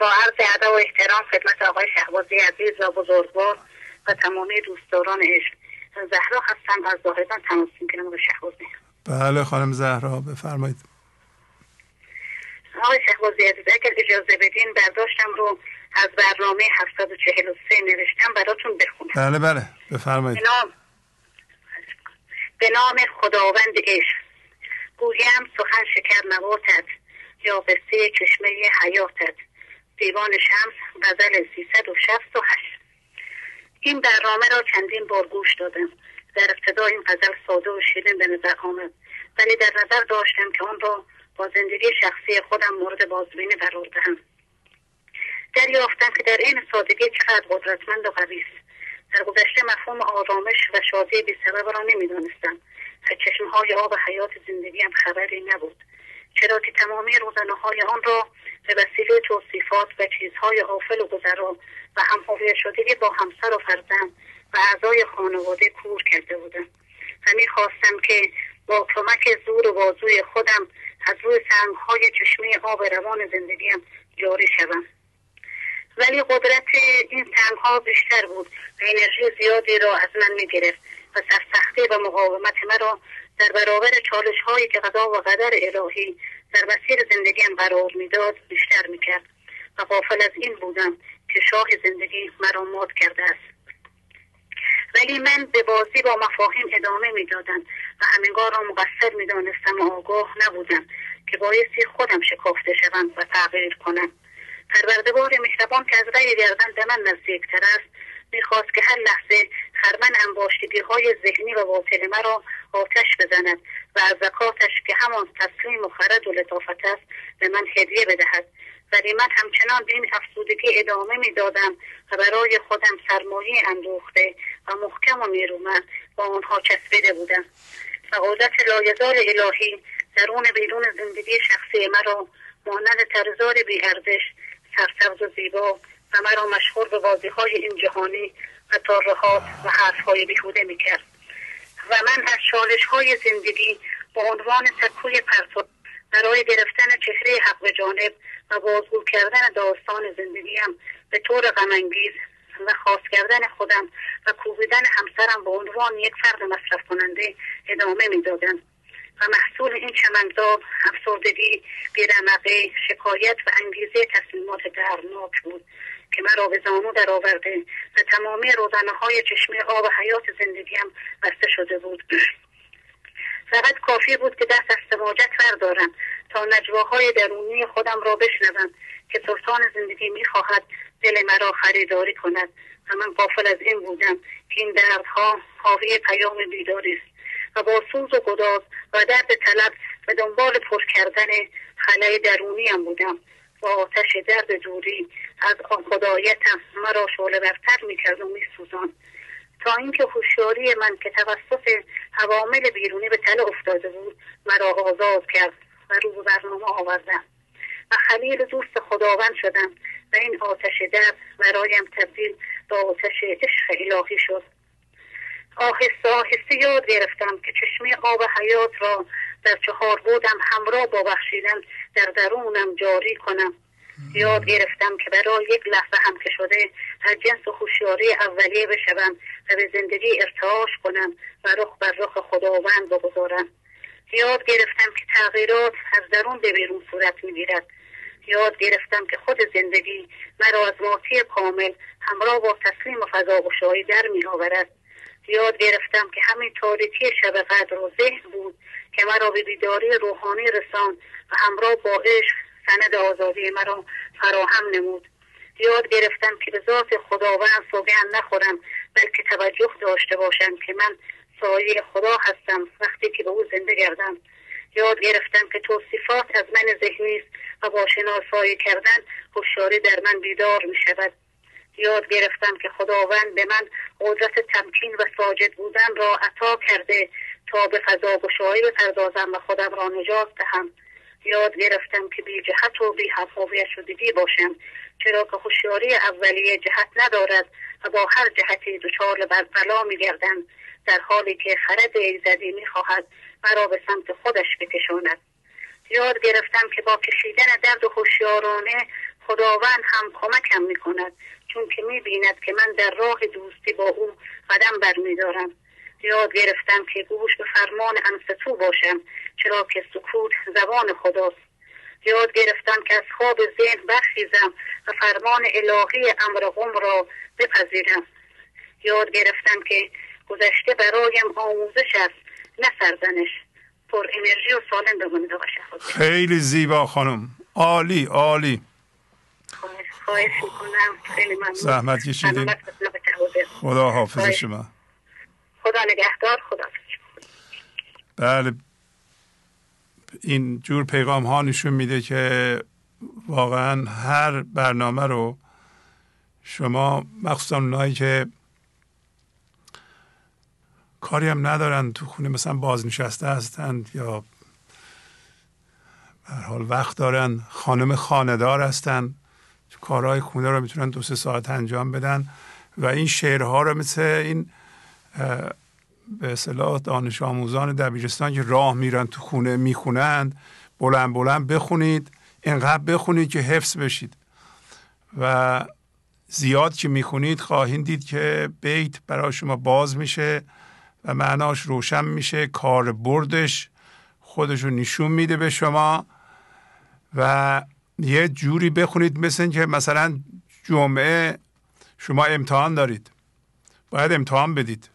با عرض ادب و احترام خدمت آقای شهبازی عزیز و بزرگوار و تمامی دوستداران عشق. زهرا هستم از زاهدان تماس می‌گیرم آقای شهبازی. بله خانم زهرا بفرمایید. آقای شهبازی عزیز اگر اجازه بدین برداشتم رو از برنامه 743 نوشتم براتون بخونم. بله بله بفرمایید. به نام, به نام خداوند عشق. گویم سخن شکر نواتت یا قصه چشمه حیاتت. دیوان شمس غزل 368 این برنامه را چندین بار گوش دادم. در ابتدا این غزل ساده و شیرین به نظر آمد. ولی در نظر داشتم که آن را با زندگی شخصی خودم مورد بازبینی قرار دهم. دریافتم که در این سادگی چقدر قدرتمند و قوی است. در گذشته مفهوم آرامش و شادی بیسبب را نمی‌دانستم. از چشمهای آب حیات زندگیم خبری نبود. چرا که تمامی روزنه های آن را به وسیله توصیفات و چیزهای آفل و گذرا و همهویت شدگی با همسر و فرزند و اعضای خانواده کور کرده بودم. و می‌خواستم که با کمک زور و بازوی خودم از روی سنگهای چشمه آب روان زندگیم جاری شوم. ولی قدرت این سنگها بیشتر بود و انرژی زیادی را از من می‌گرفت و سرسختی و مقاومت مرا در برابر چالش هایی که قضا و قدر الهی در مسیر زندگیم قرار می‌داد بیشتر می‌کرد و غافل از این بودم که شاه زندگی مرا مات کرده است. ولی من به بازی با مفاهیم ادامه می‌دادم و همینگار را مقصر می‌دانستم و آگاه نبودم که بایستی خودم شکافته شوم و تغییر کنم. پروردگار مهربان که از رأی گردن به من نزدیکتر است می‌خواست که هر لحظه خرمن انباشتگی ذهنی و باطل مرا آتش بزند و از زکاتش که همان تسلیم و خرد و لطافت است به من هدیه بدهد. ولی من همچنان به این افسودگی ادامه می‌دادم و برای خودم سرمایه اندوخته و محکم و نیرومند با آنها چسبیده بودم. سعادت لایزال الهی درون بیرون زندگی شخصی مرا مانند ترزار بیارزش سرسبز و زیبا و مرا مشغول به بازی های این جهانی و تارهات و حرف های بیهوده می‌کرد. و من از چالش های زندگی با عنوان سکوی پرتو برای گرفتن چهره حق جانب و بازگو کردن داستان زندگیم به طور غمانگیز و خاص کردن خودم و کوبیدن همسرم به عنوان یک فرد مصرف کننده ادامه می‌دادم و محصول این چمنزاب افسردگی بیرمقه شکایت و انگیزه تصمیمات درناک بود. که مرا به زانو در آورده و تمامی روزنه های چشمه آب حیات زندگیم بسته شده بود. فقط کافی بود که دست از سماجت بردارم تا نجواهای درونی خودم را بشنوم که سلطان زندگی می‌خواهد دل مرا خریداری کند و من قافل از این بودم که این دردها حاوی پیام بیداری است و با سوز و گداز و درد طلب به دنبال پر کردن خلای درونیم بودم. آتش درد دوری از آن خدایتم مرا شعله برتر می‌کرد و میسوزان تا اینکه هوشیاری من که توسط عوامل بیرونی به تله افتاده بود مرا آزاد کرد و رو به برنامه آوردم و خلیل دوست خداوند شدم و این آتش درد برایم تبدیل به آتش عشق الهی شد. آهسته آهسته یاد گرفتم که چشمه آب حیات را در چهار بودم همراه با بخشیدن در درونم جاری کنم. یاد گرفتم که برای یک لحظه هم که شده از جنس هوشیاری اولیه بشوم و به زندگی ارتعاش کنم و رخ بر رخ خداوند بگذارم. یاد گرفتم که تغییرات از درون به بیرون صورت می‌گیرد. یاد گرفتم که خود زندگی مرا از ماتی کامل همراه با تسلیم و فضا گشایی در می آورد یاد گرفتم که همین تاریکی شب قدر و ذهن بود که مرا به بیداری روحانی رسان و همراه با عشق سند آزادی مرا فراهم نمود. یاد گرفتم که به ذات خداوند سوگند نخورم بلکه توجه داشته باشند که من سایه خدا هستم وقتی که به او زنده گردم. یاد گرفتم که توصیفات از من ذهنی است و با شناسایی کردن هوشیاری در من بیدار می شود. یاد گرفتم که خداوند به من قدرت تمکین و ساجد بودن را عطا کرده تا به فضا گشایی بپردازم و خودم را نجات دهم. یاد گرفتم که بی جهت و بی حفاظیت شدگی باشم چرا که هوشیاری اولیه جهت ندارد و با هر جهتی دچار بلا میگردند در حالی که خرد ایزدی می‌خواهد مرا به سمت خودش بکشاند. یاد گرفتم که با کشیدن درد و هوشیارانه خداوند هم کمکم می‌کند چون که می‌بیند که من در راه دوستی با او قدم برمیدارم. یاد گرفتم که گوش به فرمان انستو باشم چرا که سکوت زبان خداست. یاد گرفتم که از خواب ذهن برخیزم و فرمان الهی امر را بپذیرم. یاد گرفتم که گذشته برایم آموزش است نه سرزنش. پر انرژی و سالم بمانید آقا خیلی زیبا خانم. عالی عالی. خواهش می‌کنم. خیلی ممنون. زحمت کشیدین. خدا حافظ شما. خدا نگهدار خدا بله. این جور پیغام ها نشون میده که واقعا هر برنامه رو شما مخصوصا اونایی که کاری هم ندارن تو خونه مثلا بازنشسته هستند یا به حال وقت دارن خانم خاندار هستن کارهای خونه رو می‌تونن دو سه ساعت انجام بدن و این شعرها رو مثل این به اصطلاح دانش آموزان دبیرستان که راه میرن تو خونه می‌خونند بلند بلند بخونید اینقدر بخونید که حفظ بشید. و زیاد که می‌خونید خواهید دید که بیت برای شما باز میشه و معناش روشن میشه کار بردش خودش نشون میده به شما و یه جوری بخونید مثل که مثلا جمعه شما امتحان دارید. باید امتحان بدید.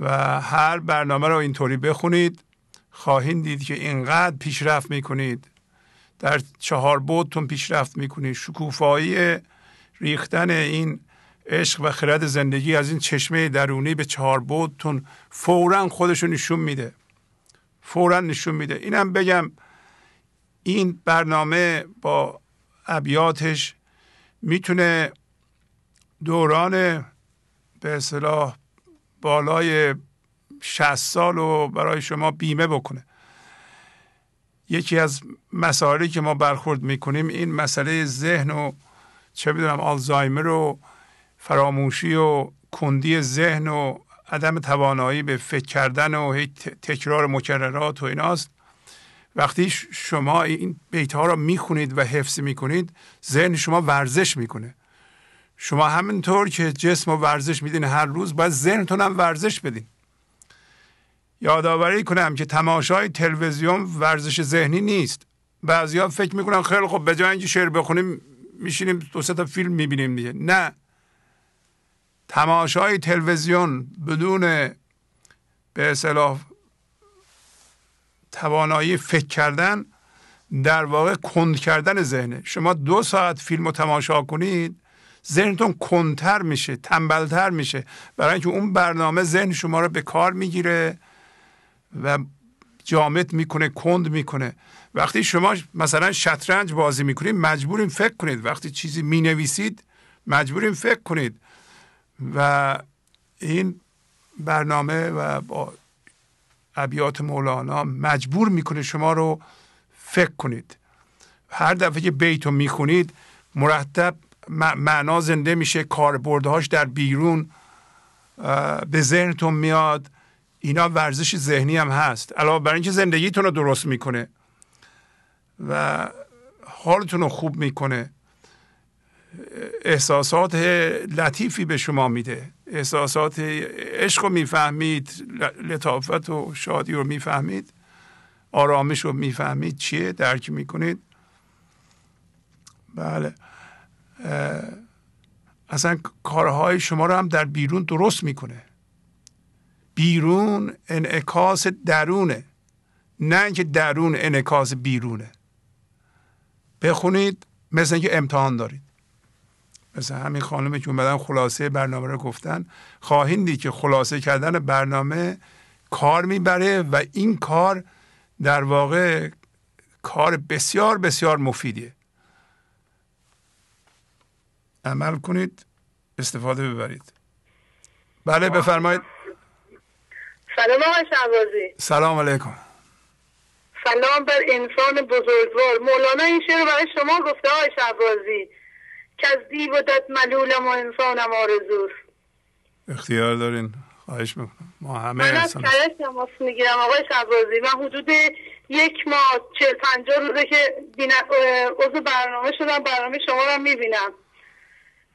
و هر برنامه رو اینطوری بخونید خواهید دید که اینقدر پیشرفت می‌کنید. در چهار بودتون پیشرفت می‌کنید. شکوفایی ریختن این عشق و خرد زندگی از این چشمه درونی به چهار بودتون فورا خودشو نشون میده. فورا نشون میده. اینم بگم این برنامه با ابیاتش می‌تونه دوران به اصطلاح بالای 60 سال رو برای شما بیمه بکنه. یکی از مسائلی که ما برخورد می‌کنیم این مسئله ذهن و چه بدونم آلزایمر و فراموشی و کندی ذهن و عدم توانایی به فکر کردن و تکرار مکررات و ایناست. وقتی شما این بیت ها رو می‌خونید و حفظ می‌کنید ذهن شما ورزش می‌کنه. شما همینطور که جسم و ورزش میدین هر روز باید ذهنتون هم ورزش بدین. یادآوری کنم که تماشای تلویزیون ورزش ذهنی نیست. بعضیا فکر می‌کنن خیلی خب به جای اینکه شعر بخونیم میشینیم دو تا فیلم می‌بینیم دیگه. نه. تماشای تلویزیون بدون به اصطلاح توانایی فکر کردن در واقع کند کردن ذهنه. شما دو ساعت فیلم رو تماشا کنید ذهنتون کندتر میشه تنبلتر میشه. برای اینکه اون برنامه ذهن شما رو به کار می‌گیره و جامد می‌کنه کند می‌کنه. وقتی شما مثلا شطرنج بازی می‌کنید مجبوریم فکر کنید. وقتی چیزی می‌نویسید مجبوریم فکر کنید. و این برنامه و با ابیات مولانا مجبور می‌کنه شما رو فکر کنید. هر دفعه که بیت رو می‌خونید مرتب معنا زنده میشه کاربردهاش در بیرون به ذهنتون میاد. اینا ورزش ذهنی هم هست. علاوه بر اینکه زندگیتون رو درست می‌کنه و حالتون رو خوب می‌کنه احساسات لطیفی به شما میده. احساسات عشق رو می‌فهمید لطافت و شادی رو می‌فهمید آرامش رو می‌فهمید. چیه؟ درک می‌کنید؟ بله. اصلا کارهای شما رو هم در بیرون درست می‌کنه. بیرون انعکاس درونه. نه اینکه درون انعکاس بیرونه. بخونید مثل اینکه امتحان دارید. مثل همین خانمی که اومدن خلاصه برنامه رو گفتن خواهید دید که خلاصه کردن برنامه کار می‌بره و این کار در واقع کار بسیار بسیار مفیدیه. عمل کنید استفاده ببرید. بله بفرمایید. سلام آقای شعبازی سلام علیکم. سلام بر انسان بزرگوار. مولانا این شعر برای شما گفته آقای شعبازی که از دیو دد ملولم و انسانم آرزوست. اختیار دارین. خواهش می‌کنم. ما همه من از کرش تماس می‌گیرم آقای شعبازی من حدود یک ماه چل پنجاه روزه که عضو برنامه شدم. برنامه شما رو می‌بینم.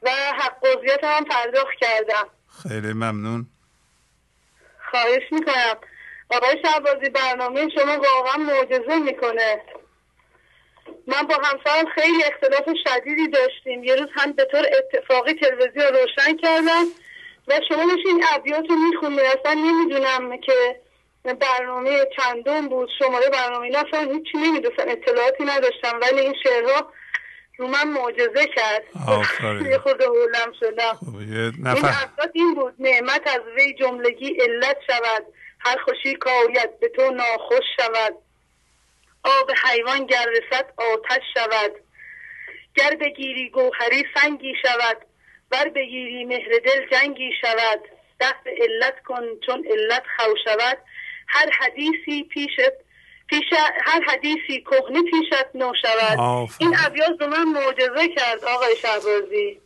و حق عضویت هم پرداخت کردم. خیلی ممنون. خواهش می‌کنم. آقای شعبازی برنامه شما واقعا معجزه می‌کنه. من با همسرم خیلی اختلاف شدیدی داشتیم. یه روز هم به طور اتفاقی تلویزیون روشن کردم و شما این ابیات رو می‌خونید اصلا نمی‌دونم که برنامه چندم بود. شماره برنامه اینا اصلا هیچی نمی‌دونستم. اطلاعاتی نداشتم. ولی این شعرها رو من معجزه کرد. یه خود هولم شدم. خب، این افراد این بود نعمت از وی جملگی علت شود. هر خوشی کاید به تو ناخوش شود. آب حیوان گر رسد آتش شود. گر بگیری گوهری سنگی شود. ور بگیری مهر دل جنگی شود. دست علت کن چون علت خو شود. هر حدیثی پیشت پیش هر حدیثی کهنه پیشت نو شود. این ابیاز رو من معجزه کرد آقای شهبازی.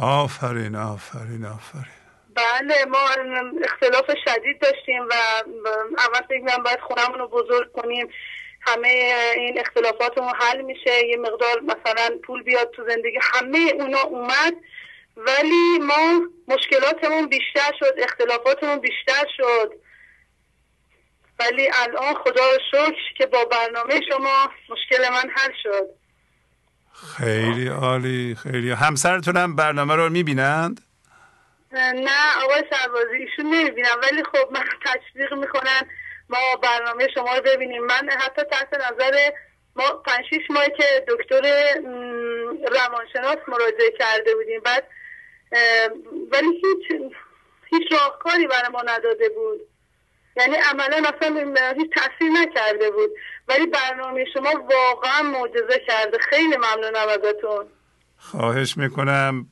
آفرین آفرین آفرین. بله ما اختلاف شدید داشتیم و اول فکر باید خونمون رو بزرگ کنیم. همه این اختلافاتمون حل میشه. یه مقدار مثلا پول بیاد تو زندگی. همه اونا اومد ولی ما مشکلاتمون بیشتر شد اختلافاتمون بیشتر شد. ولی الان خدا رو شکر که با برنامه شما مشکل من حل شد. خیلی عالی خیلی. همسرتون هم برنامه رو می‌بینند؟ نه آقای سربازی ایشون نمی‌بینم. ولی خب من تشویق می‌کنن ما برنامه شما رو ببینیم. من حتی تحت نظر ما پنج شیش ماهی که دکتر روانشناس مراجعه کرده بودیم. بعد ولی هیچ هیچ راهکاری برای ما نداده بود. یعنی عملا اصلا هیچ تاثیر نکرده بود. ولی برنامه شما واقعا معجزه کرده. خیلی ممنونم ازتون. خواهش می‌کنم.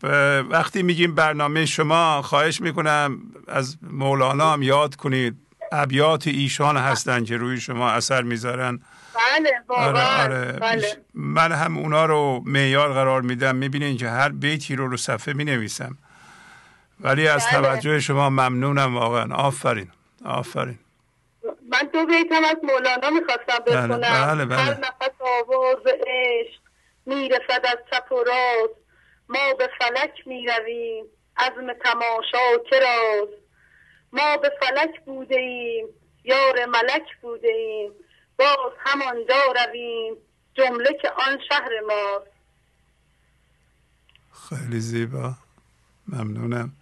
وقتی میگیم برنامه شما خواهش می‌کنم از مولانا هم یاد کنید. ابیات ایشان هستن که روی شما اثر می‌ذارن. بله آره آره. بله. من هم اونا رو معیار قرار میدم. می‌بینین که هر بیتی رو رو صفحه می‌نویسم. ولی از بله. توجه شما ممنونم واقعا. آفرین. آفرین. من دو بیت هم از مولانا می‌خواستم بله، بخونم. بله بله. هر نفس آواز عشق می‌رسد از چپ و راز ما به فلک می‌رویم عزم تماشا کراز ما به فلک بوده ایم یار ملک بوده ایم باز همانجا رویم جمله که آن شهر ما خیلی زیبا. ممنونم.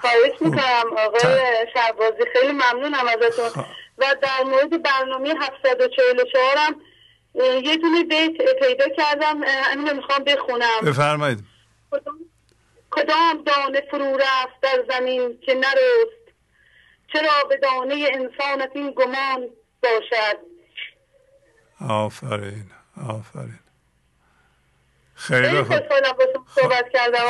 خواهش خب. می‌کنم آقای شعبازی خیلی ممنونم ازتون. خب. و در مورد برنامه 744 هم یه دونه بیت پیدا کردم. همین می‌خوام بخونم. بفرمایید. کدام دانه فرو رفت در زمین که نرست؟ چرا به دانه انسانت این گمان باشد؟ آفرین آفرین. خیلی خوب.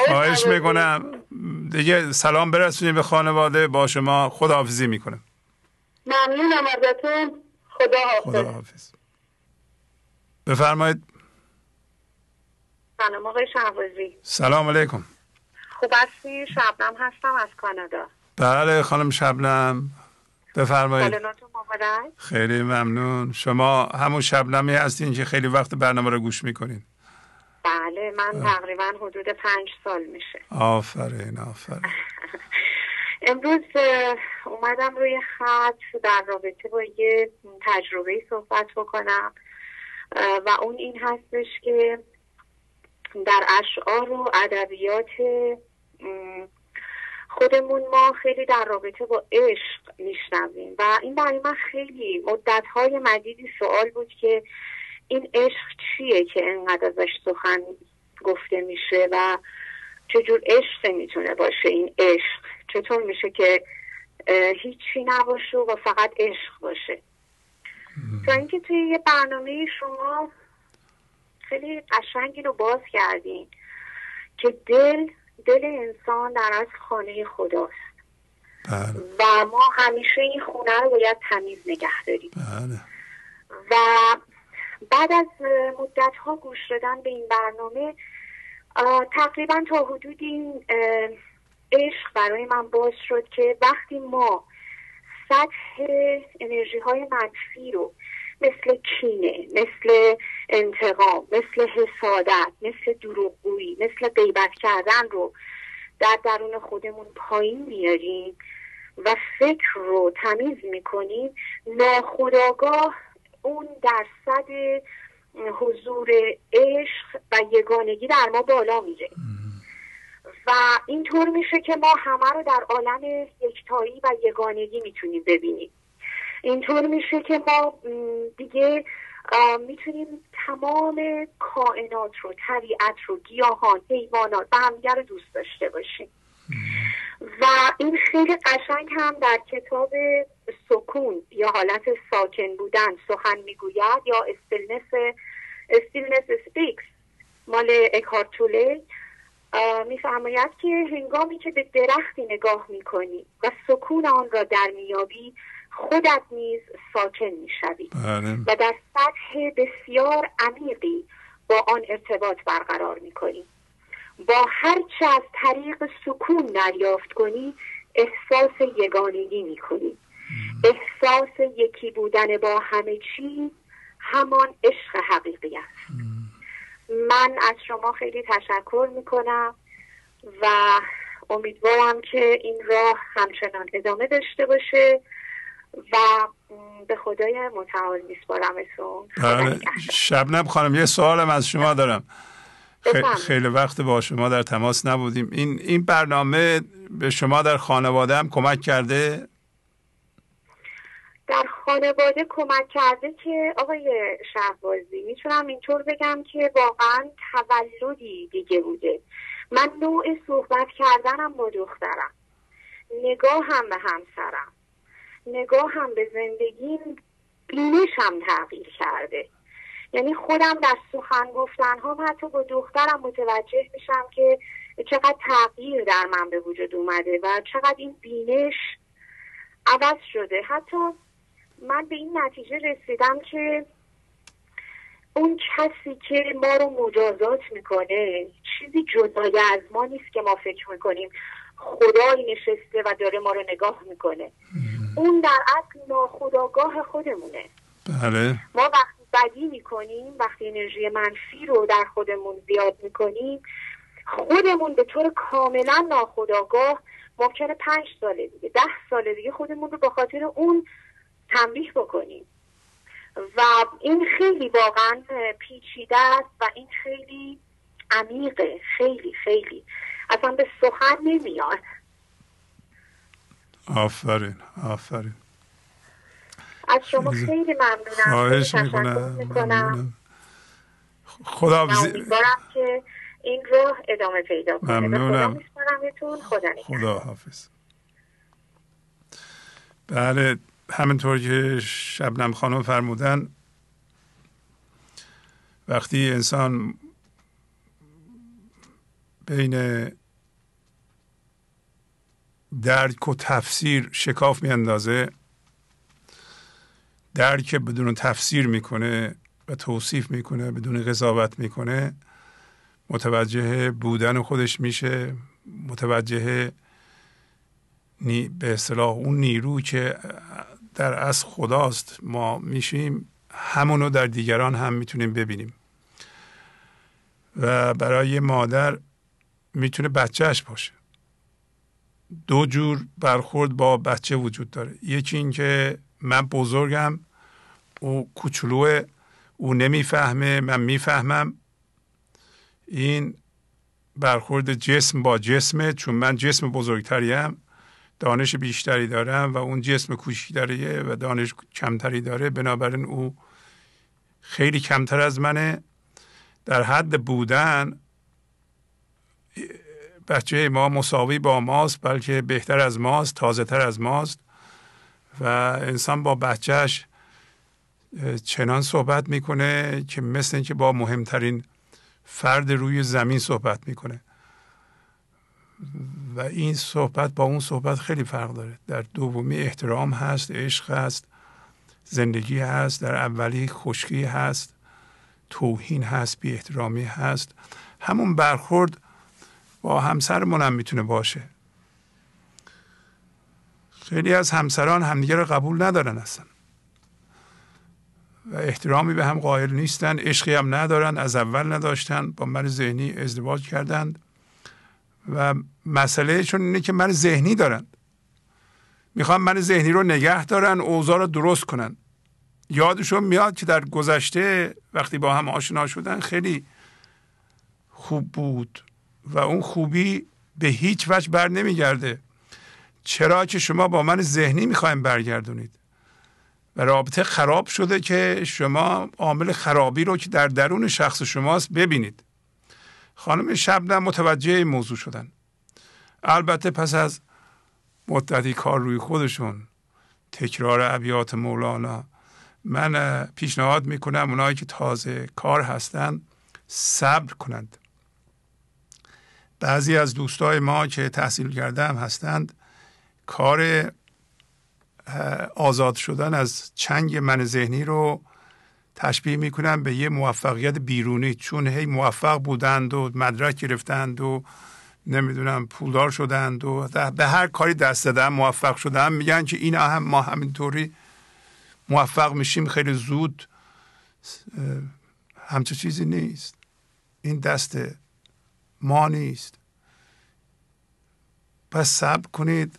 خواهش می‌کنم. دیگه سلام برسونیم به خانواده. با شما خداحافظی می‌کنم. ممنونم ازتون. خدا حافظ. خدا حافظ بفرمایید. سلام آقای شهبازی. سلام علیکم. خوب هستی؟ شبنم هستم از کانادا. بله خانم شبنم. بفرمایید. خیلی ممنون. شما همون شبنمی هستین که خیلی وقت برنامه رو گوش می‌کنین. بله من تقریبا حدود پنج سال میشه. آفرین آفرین. امروز اومدم روی خط در رابطه با یه تجربه صحبت بکنم. و اون این هستش که در اشعار و ادبیات خودمون ما خیلی در رابطه با عشق میشنویم. و این برای من خیلی مدت های مدیدی سوال بود که این عشق چیه که انقدر ازش سخن گفته میشه و چجور عشق می‌تونه باشه این عشق؟ چطور میشه که هیچی نباشه و فقط عشق باشه؟ تا اینکه توی یه برنامه شما خیلی قشنگی رو باز کردین که دل دل انسان در از خانه خداست. بله. و ما همیشه این خونه رو باید تمیز نگه داریم. بله. و بعد از مدت ها گوش دادن به این برنامه تقریبا تا حدود این عشق برای من باز شد که وقتی ما سطح انرژی های منفی رو مثل کینه مثل انتقام مثل حسادت مثل دروغگویی مثل غیبت کردن رو در درون خودمون پایین میاریم و فکر رو تمیز می‌کنیم ناخداگاه اون درصد حضور عشق و یگانگی در ما بالا میره. و اینطور میشه که ما همه رو در عالم یکتایی و یگانگی می‌تونیم ببینیم. اینطور میشه که ما دیگه می‌تونیم تمام کائنات رو طبیعت رو گیاهان حیوانات و همدیگه رو دوست داشته باشیم. و این خیلی قشنگ هم در کتاب سکون یا حالت ساکن بودن سخن می‌گوید یا Stillness Stillness Speaks مال اکهارت تله میفرماید که هنگامی که به درختی نگاه می‌کنی و سکون آن را در میابی خودت نیز ساکن می‌شوی بله. و در سطح بسیار عمیقی با آن ارتباط برقرار می‌کنی با هرچه از طریق سکون دریافت کنی احساس یگانگی می‌کنی. احساس یکی بودن با همه چیز همان عشق حقیقی است. من از شما خیلی تشکر می‌کنم و امیدوارم که این راه همچنان ادامه داشته باشه و به خدای متعال میسپارمتون. بله شبنم خانم یه سوالم از شما دارم. خیلی وقت با شما در تماس نبودیم. این این برنامه به شما در خانواده هم کمک کرده؟ در خانواده کمک کرده که آقای شهبازی می‌تونم اینطور بگم که واقعا تولدی دیگه بوده. من نوع صحبت کردنم با دخترم. نگاه هم به همسرم. نگاه هم به زندگیم بینشم تغییر کرده. یعنی خودم در سخن گفتن هم حتی با دخترم متوجه میشم که چقدر تغییر در من به وجود اومده و چقدر این بینش عوض شده. حتی من به این نتیجه رسیدم که اون کسی که ما رو مجازات می‌کنه چیزی جدای از ما نیست که ما فکر می‌کنیم. خدایی نشسته و داره ما رو نگاه می‌کنه. اون در اصل ناخداگاه خودمونه. بله. ما وقتی بدی می‌کنیم وقتی انرژی منفی رو در خودمون زیاد می‌کنیم خودمون به طور کاملا ناخداگاه ممکنه پنج ساله دیگه ده ساله دیگه خودمون رو به خاطر اون تنبیه بکنیم. و این خیلی واقعا پیچیده است و این خیلی عمیقه خیلی خیلی. اصلا به سخن نمیاد. آفرین آفرین. از شما خیلی ممنونم. خواهش می‌کنم. خدا که این راه ادامه پیدا کنه. ممنونم. خدا, خدا حافظ. بله همینطور که شبنم خانم فرمودن وقتی انسان بین درک و تفسیر شکاف میاندازه درک بدون تفسیر می‌کنه و توصیف می‌کنه بدون قضاوت می‌کنه متوجه بودن خودش میشه متوجه به اصطلاح اون نیرو که در از خداست ما میشیم همونو در دیگران هم می‌تونیم ببینیم. و برای مادر می‌تونه بچهش باشه. دو جور برخورد با بچه وجود داره. یکی اینکه من بزرگم او کوچولوه او نمی‌فهمه من می‌فهمم. این برخورد جسم با جسمه چون من جسم بزرگتریم دانش بیشتری دارم و اون جسم کوچیکتریه و دانش کمتری داره. بنابراین او خیلی کمتر از منه. در حد بودن بچه ما مساوی با ماست بلکه بهتر از ماست تازه تر از ماست. و انسان با بچهش چنان صحبت می‌کنه که مثل اینکه با مهمترین فرد روی زمین صحبت می‌کنه. و این صحبت با اون صحبت خیلی فرق داره. در دومی احترام هست عشق هست زندگی هست در اولی خشکی هست توهین هست بی احترامی هست. همون برخورد با همسرمون هم می‌تونه باشه. خیلی از همسران همدیگه رو قبول ندارن اصلا. و احترامی به هم قائل نیستن عشقی هم ندارن از اول نداشتن با من ذهنی ازدواج کردند. و مسئلهشون اینه که من ذهنی دارند می‌خوان من ذهنی رو نگه دارن اوضاع رو درست کنن. یادشون میاد که در گذشته وقتی با هم آشنا شدن خیلی خوب بود و اون خوبی به هیچ وجه بر نمیگرده چرا که شما با من ذهنی می‌خوایم برگردونید؟ و رابطه خراب شده که شما عامل خرابی رو که در درون شخص شماست ببینید. خانم شبنم متوجه این موضوع شدن. البته پس از مدتی کار روی خودشون تکرار ابیات مولانا من پیشنهاد می‌کنم اونایی که تازه کار هستند صبر کنند. بعضی از دوستای ما که تحصیل کرده هم هستند کار آزاد شدن از چنگ من ذهنی رو تشبیه می‌کنن به یه موفقیت بیرونی. چون هی موفق بودند و مدرک گرفتند و نمی‌دونم پولدار شدند و به هر کاری دست دادن موفق شدن. میگن که این هم ما همینطوری موفق میشیم خیلی زود همچه چیزی نیست. این دست ما نیست. پس صبر کنید.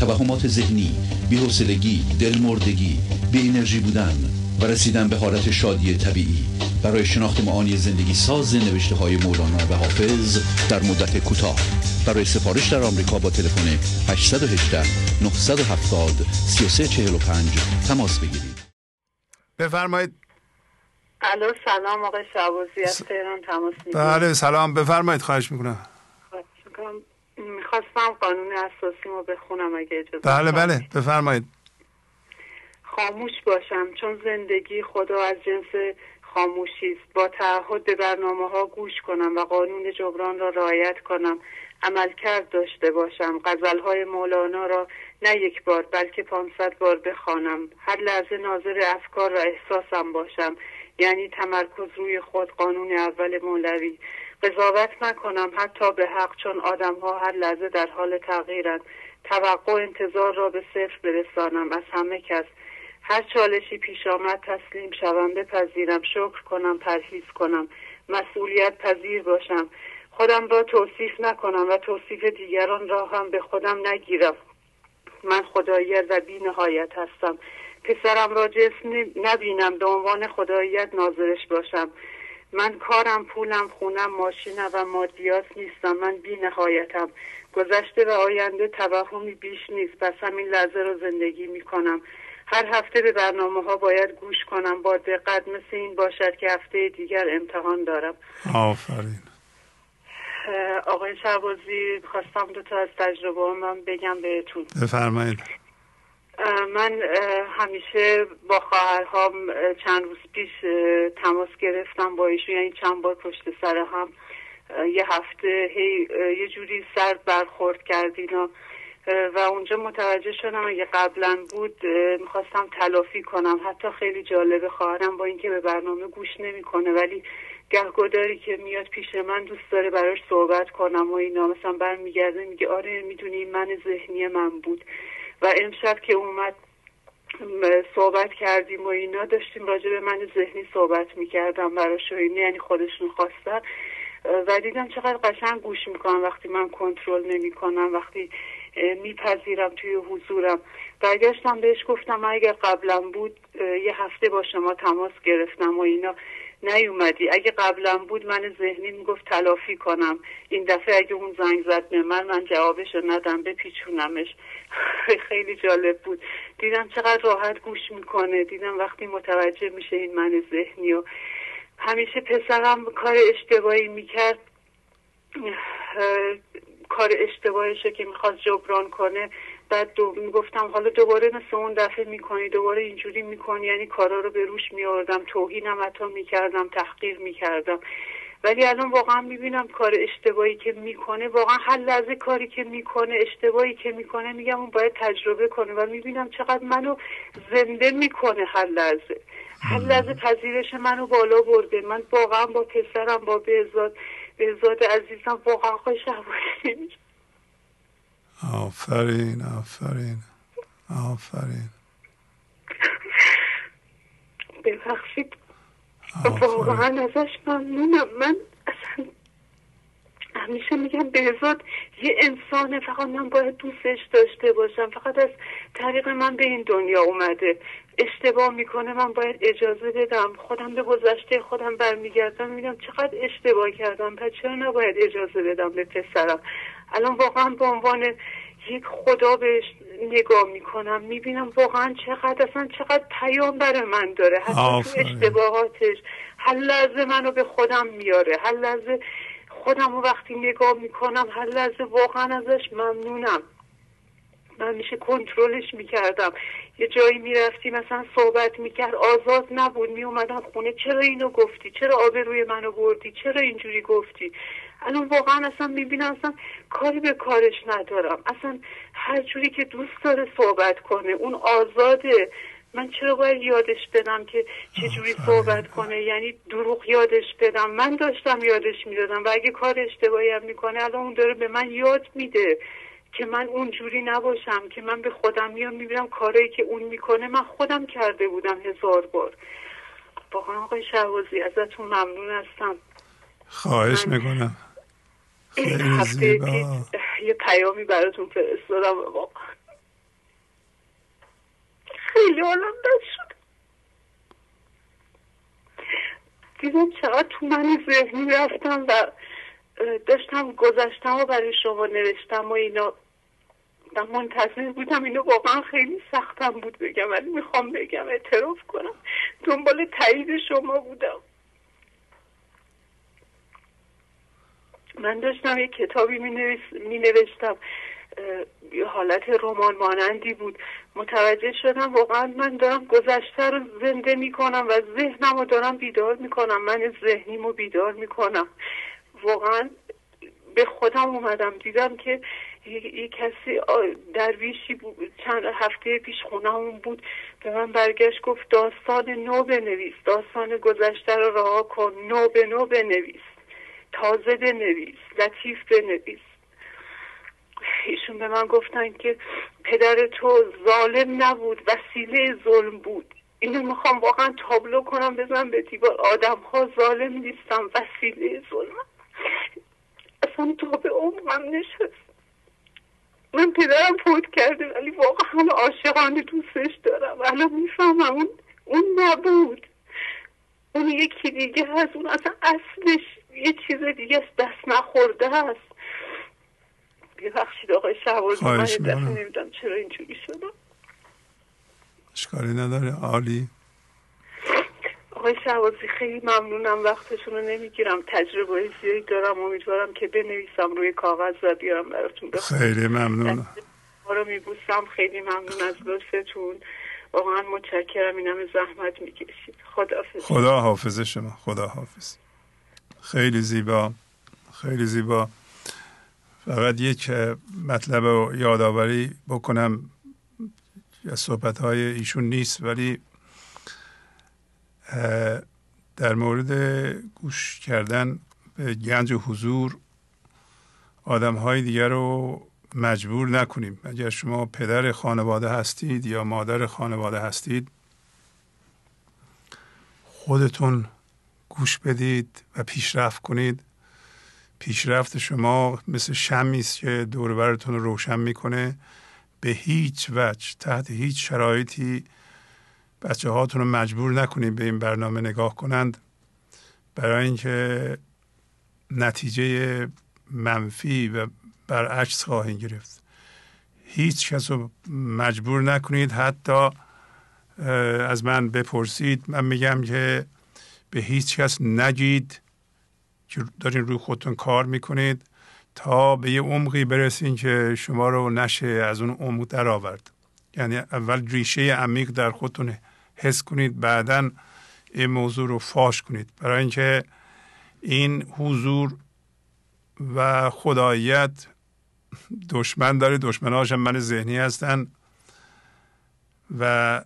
توهمات ذهنی بی‌حوصلگی دلمردگی بی انرژی بودن و رسیدن به حالت شادی طبیعی. برای شناخت معانی زندگی ساز نوشته های مولانا و حافظ در مدت کوتاه. برای سفارش در آمریکا با تلفن 818 970 3345 تماس بگیرید. بفرمایید. الو سلام آقای شعبازی از تهران تماس بله سلام. بفرمایید خواهش می‌کنم. می‌خواستم قانون اساسی ما بخونم اگه اجازه بله بله بفرمایید. خاموش باشم چون زندگی خدا از جنس خاموشی است. با تعهد به برنامه ها گوش کنم و قانون جبران را رعایت کنم. عملکرد داشته باشم. غزل های مولانا را نه یک بار بلکه پانصد بار بخوانم. هر لحظه ناظر افکار و احساسم باشم. یعنی تمرکز روی خود قانون اول مولوی. قضاوت نکنم حتی به حق چون آدم ها هر لحظه در حال تغییرند. توقع انتظار را به صفر برسانم. از همه کس. هر چالشی پیش آمد تسلیم شوم بپذیرم. شکر کنم پرهیز کنم. مسئولیت پذیر باشم. خودم را توصیف نکنم و توصیف دیگران را هم به خودم نگیرم. من خداییت و بی نهایت هستم. پسرم را جسم نبینم. به عنوان خداییت ناظرش باشم. من کارم پولم خونم ماشینم و مادیات نیستم. من بی نهایتم گذشته و آینده توهمی بیش نیست. پس همین لحظه رو زندگی می کنم هر هفته به برنامه ها باید گوش کنم. با دقت مثل این باشد که هفته دیگر امتحان دارم. آفرین. آقای شعبازی خواستم دو تا از تجربه من بگم بهتون. بفرمایید. من همیشه با خواهرهام چند روز پیش تماس گرفتم با ایشون یعنی چند بار پشت سر هم. یه هفته هی یه جوری سرد برخورد کردین و اونجا متوجه شدم اگه قبلا بود می‌خواستم تلافی کنم. حتی خیلی جالبه خواهرم با اینکه به برنامه گوش نمی‌کنه ولی گهگداری که میاد پیش من دوست داره براش صحبت کنم و اینا. مثلا برمیگرده میگه آره می‌دونی من ذهنی من بود. و امشب که اومد صحبت کردیم و اینا داشتیم راجع به من ذهنی صحبت می‌کردم براش و یعنی خودشون خواستن. و دیدم چقدر قشنگ گوش می‌کنم وقتی من کنترل نمی‌کنم وقتی میپذیرم توی حضورم. برگشتم بهش گفتم اگر قبلا بود یه هفته با شما تماس گرفتم و اینا. نیومدی. اگه قبلا بود من ذهنی می‌گفت تلافی کنم. این دفعه اگه اون زنگ زد به من من جوابش ندم بپیچونمش. خیلی جالب بود. دیدم چقدر راحت گوش می‌کنه. دیدم وقتی متوجه میشه این من ذهنی و همیشه پسرم کار اشتباهی می‌کرد. کار اشتباهشه که می‌خواست جبران کنه بعد دو می‌گفتم حالا دوباره مثل اون دفعه می‌کنی دوباره اینجوری می‌کنی. یعنی کارا رو به روش میآوردم. توهینم حتی می‌کردم تحقیر می‌کردم. ولی الان واقعا می‌بینم کار اشتباهی که می‌کنه واقعا هر لحظه کاری که می‌کنه اشتباهی که می‌کنه میگم اون باید تجربه کنه و می‌بینم چقدر منو زنده می‌کنه هر لحظه. هر لحظه پذیرش منو بالا برده. من واقعا با پسرم با بهزاد بهزاد عزیزم واقعا خوش آفرین آفرین آفرین. ببخشید. واقعا ازش ممنونم. من اصلا همیشه میگم بهزاد یه انسانه فقط من باید دوستش داشته باشم. فقط از طریق من به این دنیا اومده. اشتباه می‌کنه من باید اجازه بدم. خودم به گذشته خودم برمیگردم میگم چقدر اشتباه کردم. پس چرا نباید اجازه بدم به پسرم؟ الان واقعا به عنوان یک خدا بهش نگاه می‌کنم می‌بینم واقعا چقدر اصلا چقدر پیام برای من داره. حتی تو اشتباهاتش. هر لحظه منو به خودم میاره. هر لحظه خودم رو وقتی نگاه می‌کنم هر لحظه واقعا ازش ممنونم. من میشه کنترلش می‌کردم. یه جایی می‌رفتی مثلا صحبت می‌کرد آزاد نبود. میومدم خونه. چرا اینو گفتی؟ چرا روی منو بردی؟ چرا اینجوری گفتی؟ الان واقعا اصلا می‌بینم اصلا کاری به کارش ندارم. اصلا هر جوری که دوست داره صحبت کنه اون آزاده. من چرا باید یادش بدم که چجوری صحبت کنه؟ یعنی دروغ یادش بدم. من داشتم یادش می‌دادم و اگه کار اشتباهی هم می‌کنه الان اون داره به من یاد میده که من اونجوری نباشم که من به خودم میام می‌بینم کارایی که اون می‌کنه من خودم کرده بودم هزار بار. واقعا آقای شهوازی ازتون ممنون هستم. خواهش می‌کنم. این هفته یه پیامی براتون فرستادم خیلی حالم بد شد. دیدم چقدر تو من ذهنی رفتم و داشتم گذشتم و برای شما نوشتم و اینا. من منتظر بودم اینو واقعا خیلی سختم بود بگم ولی می‌خوام بگم اعتراف کنم. دنبال تایید شما بودم. من داشتم یه کتابی می, نوشتم یه حالت رمان مانندی بود. متوجه شدم واقعا من دارم گذشته رو زنده می‌کنم و ذهنم رو دارم بیدار می‌کنم. من ذهنیمو بیدار می‌کنم. واقعا به خودم اومدم. دیدم که یه کسی درویشی بود. چند هفته پیش خونهمون بود. به من برگشت گفت داستان نو بنویس. داستان گذشته رو رها کن. نو به نو بنویس. تازه بنویس لطیف بنویس. ایشون به من گفتن که پدر تو ظالم نبود وسیله ظلم بود. اینو می‌خوام واقعا تابلو کنم بزنم به دیوار. آدم ها ظالم نیستم وسیله ظلم. اصلا تا به عمقم نشست. من پدرم فوت کرده ولی واقعا عاشقانه دوستش دارم. الان می‌فهمم اون اون نبود. اون یکی دیگه هست اون اصلا اصلش یه چیز دیگه است دست نخورده هست. ببخشید آقای شهبازی من دفعه نمی‌دونم چرا اینجوری شدم اشکالی نداره. عالی. آقای شهبازی خیلی ممنونم. وقتشون رو نمی‌گیرم. تجربه زیادی دارم. امیدوارم که بنویسم روی کاغذ و بیارم براتون. بخونم خیلی ممنونم رو میبوسم. خیلی ممنون از لطفتون. واقعا متشکرم. این همه زحمت می‌کشید. خدا خدا حافظ شما. خدا حافظ خیلی زیبا خیلی زیبا. فقط یک مطلب رو یادآوری بکنم. از صحبت های ایشون نیست ولی در مورد گوش کردن به گنج حضور آدم های دیگر رو مجبور نکنیم. اگر شما پدر خانواده هستید یا مادر خانواده هستید خودتون گوش بدید و پیشرفت کنید. پیشرفت شما مثل شمی است که دوربرتون رو روشن می‌کنه. به هیچ وجه تحت هیچ شرایطی بچه هاتون رو مجبور نکنید به این برنامه نگاه کنند. برای اینکه نتیجه منفی و برعکس خواهید گرفت. هیچ کس رو مجبور نکنید. حتی از من بپرسید. من میگم که به هیچ کس نگید که دارین روی خودتون کار می‌کنید تا به یه عمقی برسین که شما رو نشه از اون عمق در آورد یعنی اول ریشه عمیق در خودتون حس کنید بعدا این موضوع رو فاش کنید. برای اینکه این حضور و خداییت دشمن داره. دشمناش من ذهنی هستن و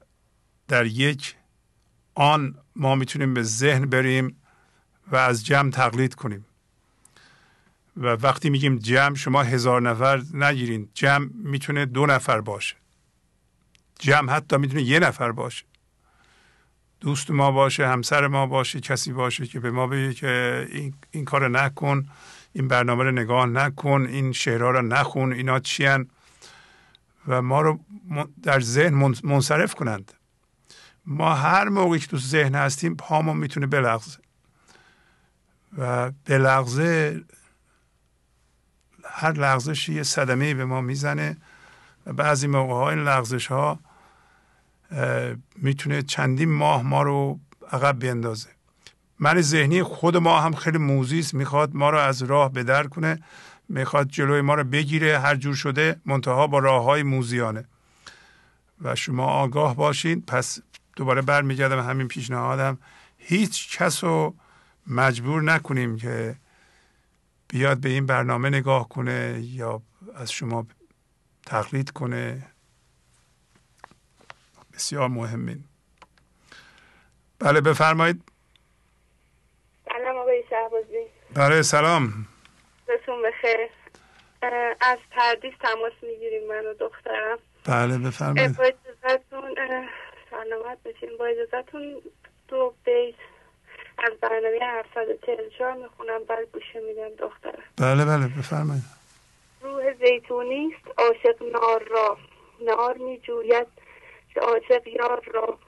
در یک آن ما می‌تونیم به ذهن بریم و از جمع تقلید کنیم. و وقتی میگیم جمع شما هزار نفر نگیرین. جمع می‌تونه دو نفر باشه. جمع حتی می‌تونه یه نفر باشه. دوست ما باشه همسر ما باشه کسی باشه که به ما بگه که این, این کار نکن این برنامه رو نگاه نکن این شعرها رو نخون اینا چیان و ما رو در ذهن منصرف کنند. ما هر موقعی که تو ذهن هستیم پامون می‌تونه بلغزه. و بلغزه هر لغزشی یه صدمه به ما می‌زنه و بعضی موقع ها این لغزش ها می‌تونه چندین ماه ما رو عقب بیندازه. من ذهنی خود ما هم خیلی موزیست می‌خواد ما رو از راه بدر کنه می‌خواد جلوی ما رو بگیره هر جور شده منتها با راه های موزیانه. و شما آگاه باشین پس دوباره برمیگردم همین پیشنهادم. هیچ کس رو مجبور نکنیم که بیاد به این برنامه نگاه کنه یا از شما تقلید کنه. بسیار مهمین. بله بفرمایید. سلام آقای شهبازی. بله سلام. بسون بخیر از پردیس تماس می‌گیریم من و دخترم. بله بفرمایید. با سلامت بشین. با اجازتون دو بیت از برنامه 744 می‌خونم بعد گوشه میدم دخترم. بله بله بفرمایید. روح زیتونی است عاشق نار را. نار میجوید که عاشق یار را.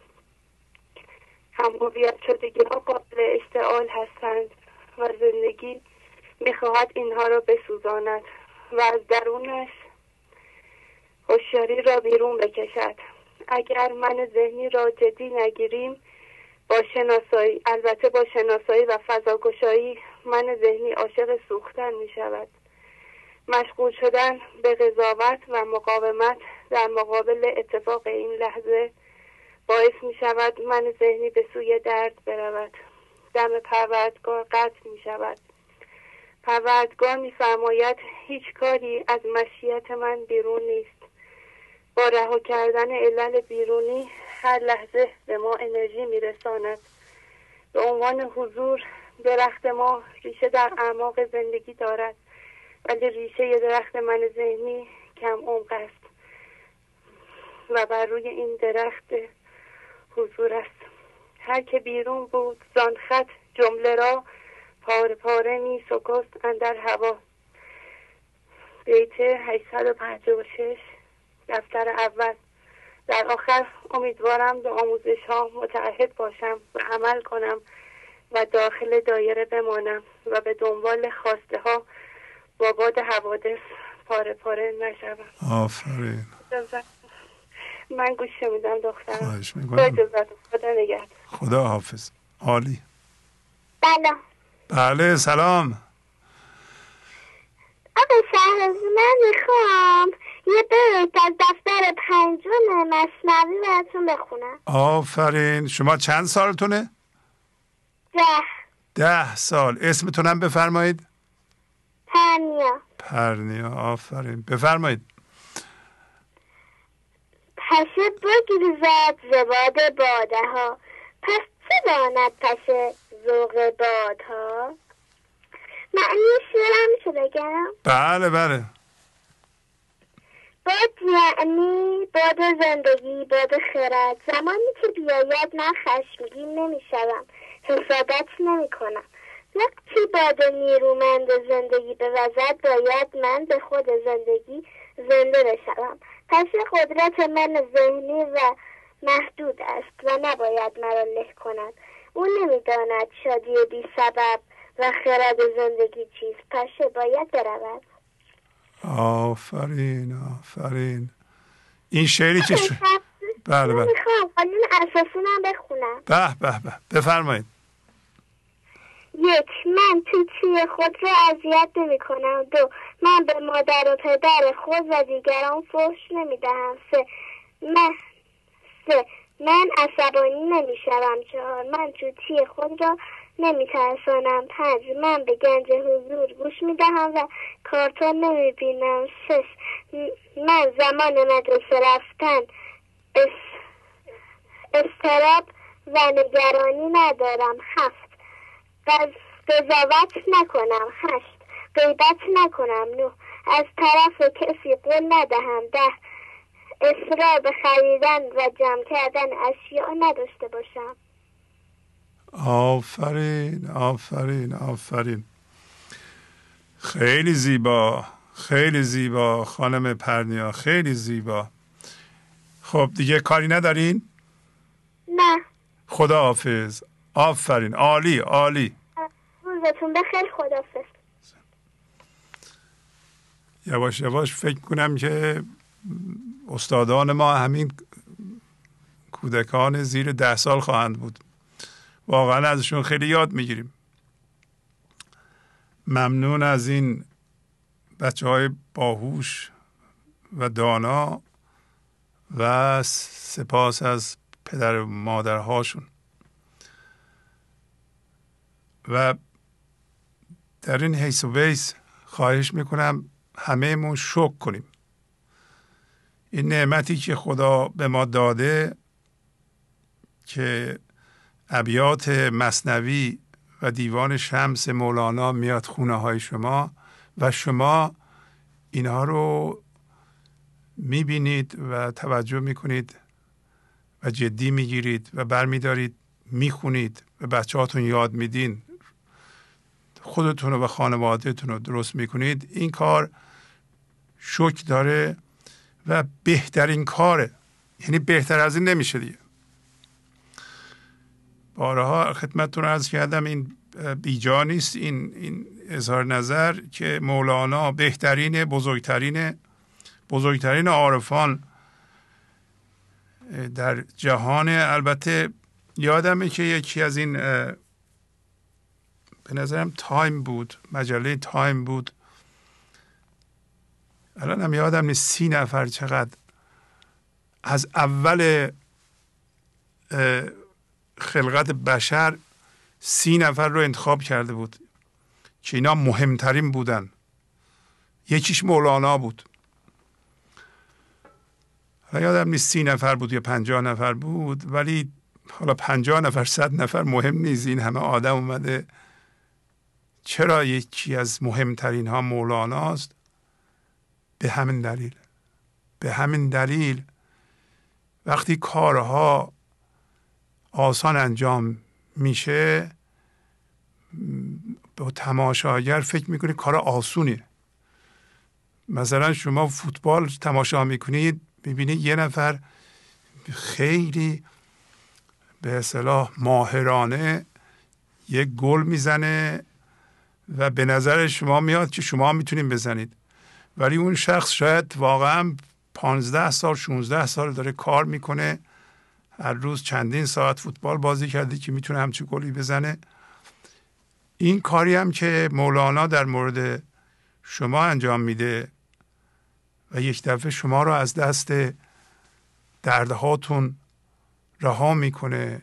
هم هویت شدگی ها قابل اشتعال هستند و زندگی می‌خواهد اینها را بسوزاند و از درونش هوشیاری را بیرون بکشد. اگر من ذهنی را جدی نگیریم با شناسایی البته با شناسایی و فضاگشایی من ذهنی عاشق سوختن می شود. مشغول شدن به قضاوت و مقاومت در مقابل اتفاق این لحظه باعث می شود من ذهنی به سوی درد برود. دم پروردگار قطع می شود. پروردگار میفرماید هیچ کاری از مشیت من بیرون نیست. با رها کردن علل بیرونی هر لحظه به ما انرژی میرساند. به عنوان حضور درخت ما ریشه در اعماق زندگی دارد ولی ریشه درخت من ذهنی کم عمق است و بر روی این درخت حضور است. هر که بیرون بود زان خط جمله را پاره پاره می سکست اندر هوا. بیت 856 دفتر اول. در آخر امیدوارم به آموزش ها متعهد باشم و عمل کنم و داخل دایره بمانم و به دنبال خواسته ها با باد حوادث پاره پاره نشوم. آفرین. من گوشه میدم دخترم. خدا نگهد خدا حافظ. عالی. بله. بله سلام. آقا شهرزی من می‌خوام یه بیت از دفتر پنجم مصنوی براتون بخونم. آفرین. شما چند سالتونه؟ ده. ده سال. اسمتونم بفرمایید. پرنیا. پرنیا. آفرین. بفرمایید. پشه بگریزد زباد باده ها. پس چه داند پشه ذوق بادها؟ معنی شعرم میشه بگم؟ بله بله. باد یعنی باد زندگی باد خرد. زمانی که بیاید من خشمگین نمی‌شوم. حسادت نمی کنم وقتی باد نیرومند زندگی وزد باید من به خود زندگی زنده بشوم. پس قدرت من ذهنی و محدود است و نباید مرا له کند. او نمی‌داند شادی بی سبب و خرد زندگی چیست. پس باید برود. آفرین آفرین. این شعری که ش... بله بله. می‌خوام قانون اساسی من بخونم. به به به. بفرمایید. یک من چی خود را اذیت نمی کنم دو من به مادر و پدر خود و دیگران فحش نمی دهم سه من سه من عصبانی نمی شوم چهار من چوتی خود را نمی ترسانم پنج من به گنج حضور گوش می دهم و کارتون نمی بینم شش من زمان مدرسه رفتن اس... استراب و نگرانی ندارم. هفت. قضاوت نکنم. هشت. غیبت نکنم. نه. از طرف کسی قول ندهم. ده. اصرار به خریدن و جمع کردن اشیاء نداشته باشم. آفرین آفرین آفرین. خیلی زیبا خیلی زیبا خانم پرنیا خیلی زیبا. خب دیگه کاری ندارین؟ نه. خدا حافظ. آفرین. عالی عالی. روزتون بخیر خدافظ یواش یواش فکر کنم که استادان ما همین کودکان زیر ده سال خواهند بود. واقعا ازشون خیلی یاد می‌گیریم. ممنون از این بچه های باهوش و دانا و سپاس از پدر و مادرهاشون. و در این حیث و بیس خواهش می‌کنم همه مون شک کنیم. این نعمتی که خدا به ما داده که ابیات مصنوی و دیوان شمس مولانا میاد خونه های شما و شما اینها رو می‌بینید و توجه می‌کنید و جدی می‌گیرید و برمیدارید می‌خونید و بچه هاتون یاد میدین. خودتون و خانوادهتون رو درست می‌کنید. این کار شک داره و بهترین کاره. یعنی بهتر از این نمیشه دیگه. بارها خدمتتون ارز کردم این بیجا نیست این این اظهار نظر که مولانا بهترین بزرگترین بزرگترین عارفان در جهان البته یادمه که یکی از این به نظرم Time بود مجله Time بود. الان هم یادم نیست سی نفر چقدر از اول خلقت بشر سی نفر رو انتخاب کرده بود که اینا مهمترین بودن. یکیش مولانا بود. حالا یادم نیست سی نفر بود یا پنجاه نفر بود ولی حالا پنجاه نفر صد نفر مهم نیست. این همه آدم اومده. چرا یکی از مهمترین ها مولاناست؟ به همین دلیل. به همین دلیل وقتی کارها آسان انجام میشه به تماشاگر فکر می‌کنی کار آسونیه. مثلا شما فوتبال تماشا می‌کنید می‌بینید یه نفر خیلی به اصطلاح ماهرانه یک گل می‌زنه و به نظر شما میاد که شما می‌تونید بزنید. ولی اون شخص شاید واقعا پانزده سال 16 سال داره کار می‌کنه. هر روز چندین ساعت فوتبال بازی کرده که می‌تونه همچی گلی بزنه. این کاری هم که مولانا در مورد شما انجام میده و یک دفعه شما رو از دست دردهاتون رها می‌کنه.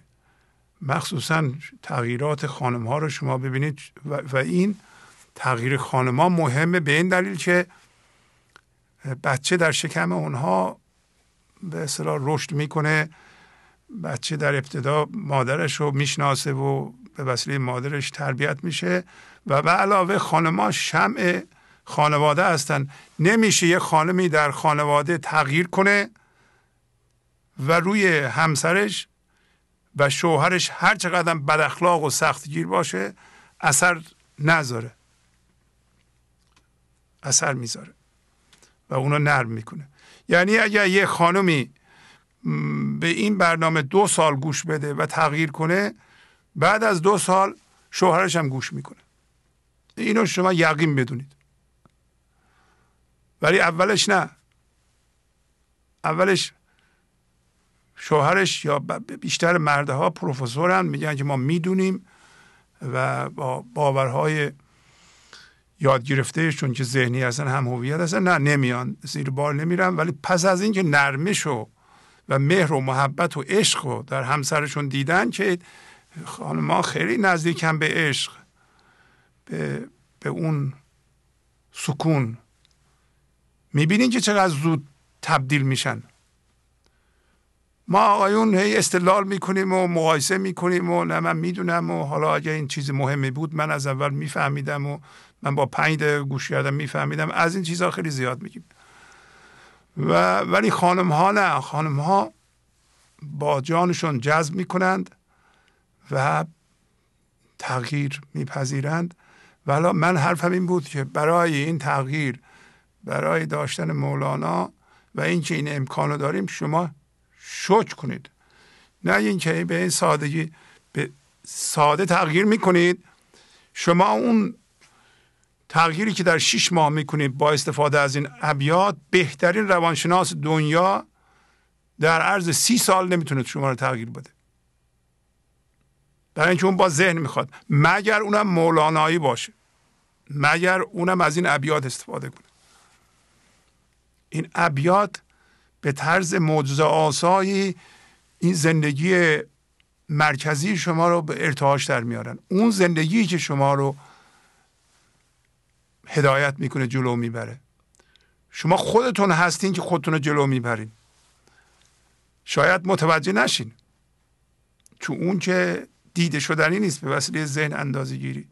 مخصوصا تغییرات خانم ها رو شما ببینید و, این تغییر خانم ها مهمه به این دلیل که بچه در شکم اونها به اصطلاح رشد می‌کنه. بچه در ابتدا مادرش رو می‌شناسه و به وسیله مادرش تربیت میشه و به علاوه خانما شمع خانواده هستن. نمیشه یه خانمی در خانواده تغییر کنه و روی همسرش و شوهرش هر چقدر بد اخلاق و سختگیر باشه اثر نذاره. اثر می‌ذاره و اونو نرم می‌کنه. یعنی اگر یه خانمی به این برنامه دو سال گوش بده و تغییر کنه بعد از دو سال شوهرش هم گوش می‌کنه. اینو شما یقین بدونید. ولی اولش نه. اولش شوهرش یا بیشتر مردها پروفسورن میگن که ما می‌دونیم و با باورهای یاد گرفتهشون که ذهنی هستن هم هویت هستن نه نمیان زیر بار نمیرن. ولی پس از اینکه نرمش و مهر و محبت و عشق رو در همسرشون دیدن که خانما خیلی نزدیکن به عشق به, به اون سکون. می‌بینین که چقدر زود تبدیل میشن. ما آقایون هی استدلال می‌کنیم و مقایسه می‌کنیم و نه من می‌دونم و حالا اگه این چیز مهمی بود من از اول میفهمیدم و من با پنج دقیقه گوش کردم میفهمیدم. از این چیزها خیلی زیاد میگیم. و ولی خانم ها نه. خانم ها با جانشون جذب می‌کنند و تغییر میپذیرند. ولی من حرفم این بود که برای این تغییر برای داشتن مولانا و اینکه این امکانو داریم شما شکر کنید. نه اینکه به این سادگی به ساده تغییر می‌کنید. شما اون تغییری که در شیش ماه می‌کنید با استفاده از این ابیات بهترین روانشناس دنیا در عرض سی سال نمی‌تونه شما رو تغییر بده. برای اینکه اون با ذهن می‌خواد. مگر اونم مولانایی باشه. مگر اونم از این ابیات استفاده کنه. این ابیات به طرز معجزه آسایی این زندگی مرکزی شما رو به ارتعاش در میارن. اون زندگی که شما رو هدایت می‌کنه جلو می‌بره. شما خودتون هستین که خودتون رو جلو می‌برین. شاید متوجه نشین. چون اون که دیده شدنی نیست به وسیله ذهن اندازه گیری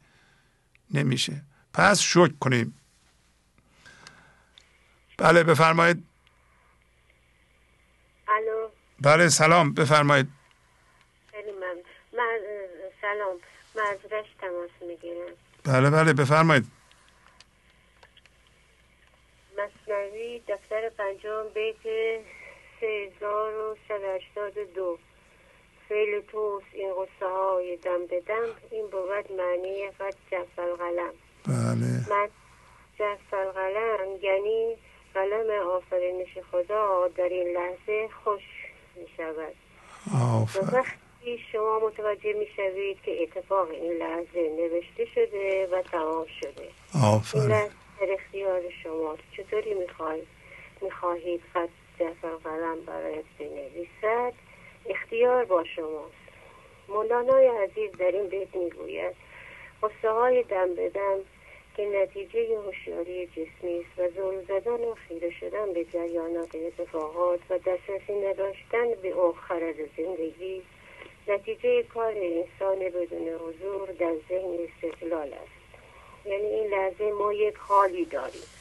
نمیشه. پس شکر کنیم. بله بفرمایید. الو. بله سلام بفرمایید. خیلی من من سلام. مزرش تماس می‌گیرم. بله بله بفرمایید مصنوی دفتر پنجم بیت سه هزار و دو. فعل توست این غصه های دم به دم این بود معنی قد جف القلم. بله. من جف القلم یعنی قلم آفرینش خدا در این لحظه خوش می شود وقتی شما متوجه می شوید که اتفاق این لحظه نوشته شده و تمام شده. آفرین. این در اختیار شما چطوری می‌خواهید می‌خواهید خط دفتر قلم برای بنویسد اختیار با شماست. مولانای عزیز در این بیت می‌گوید قصه های دم به دم که نتیجه هوشیاری جسمی است و زور زدن و خیره شدن به جریانات اتفاقات و دسترسی نداشتن به خرد زندگی نتیجه کار انسان بدون حضور در ذهن استقلال است. یعنی این لحظه ما یک حالی داریم.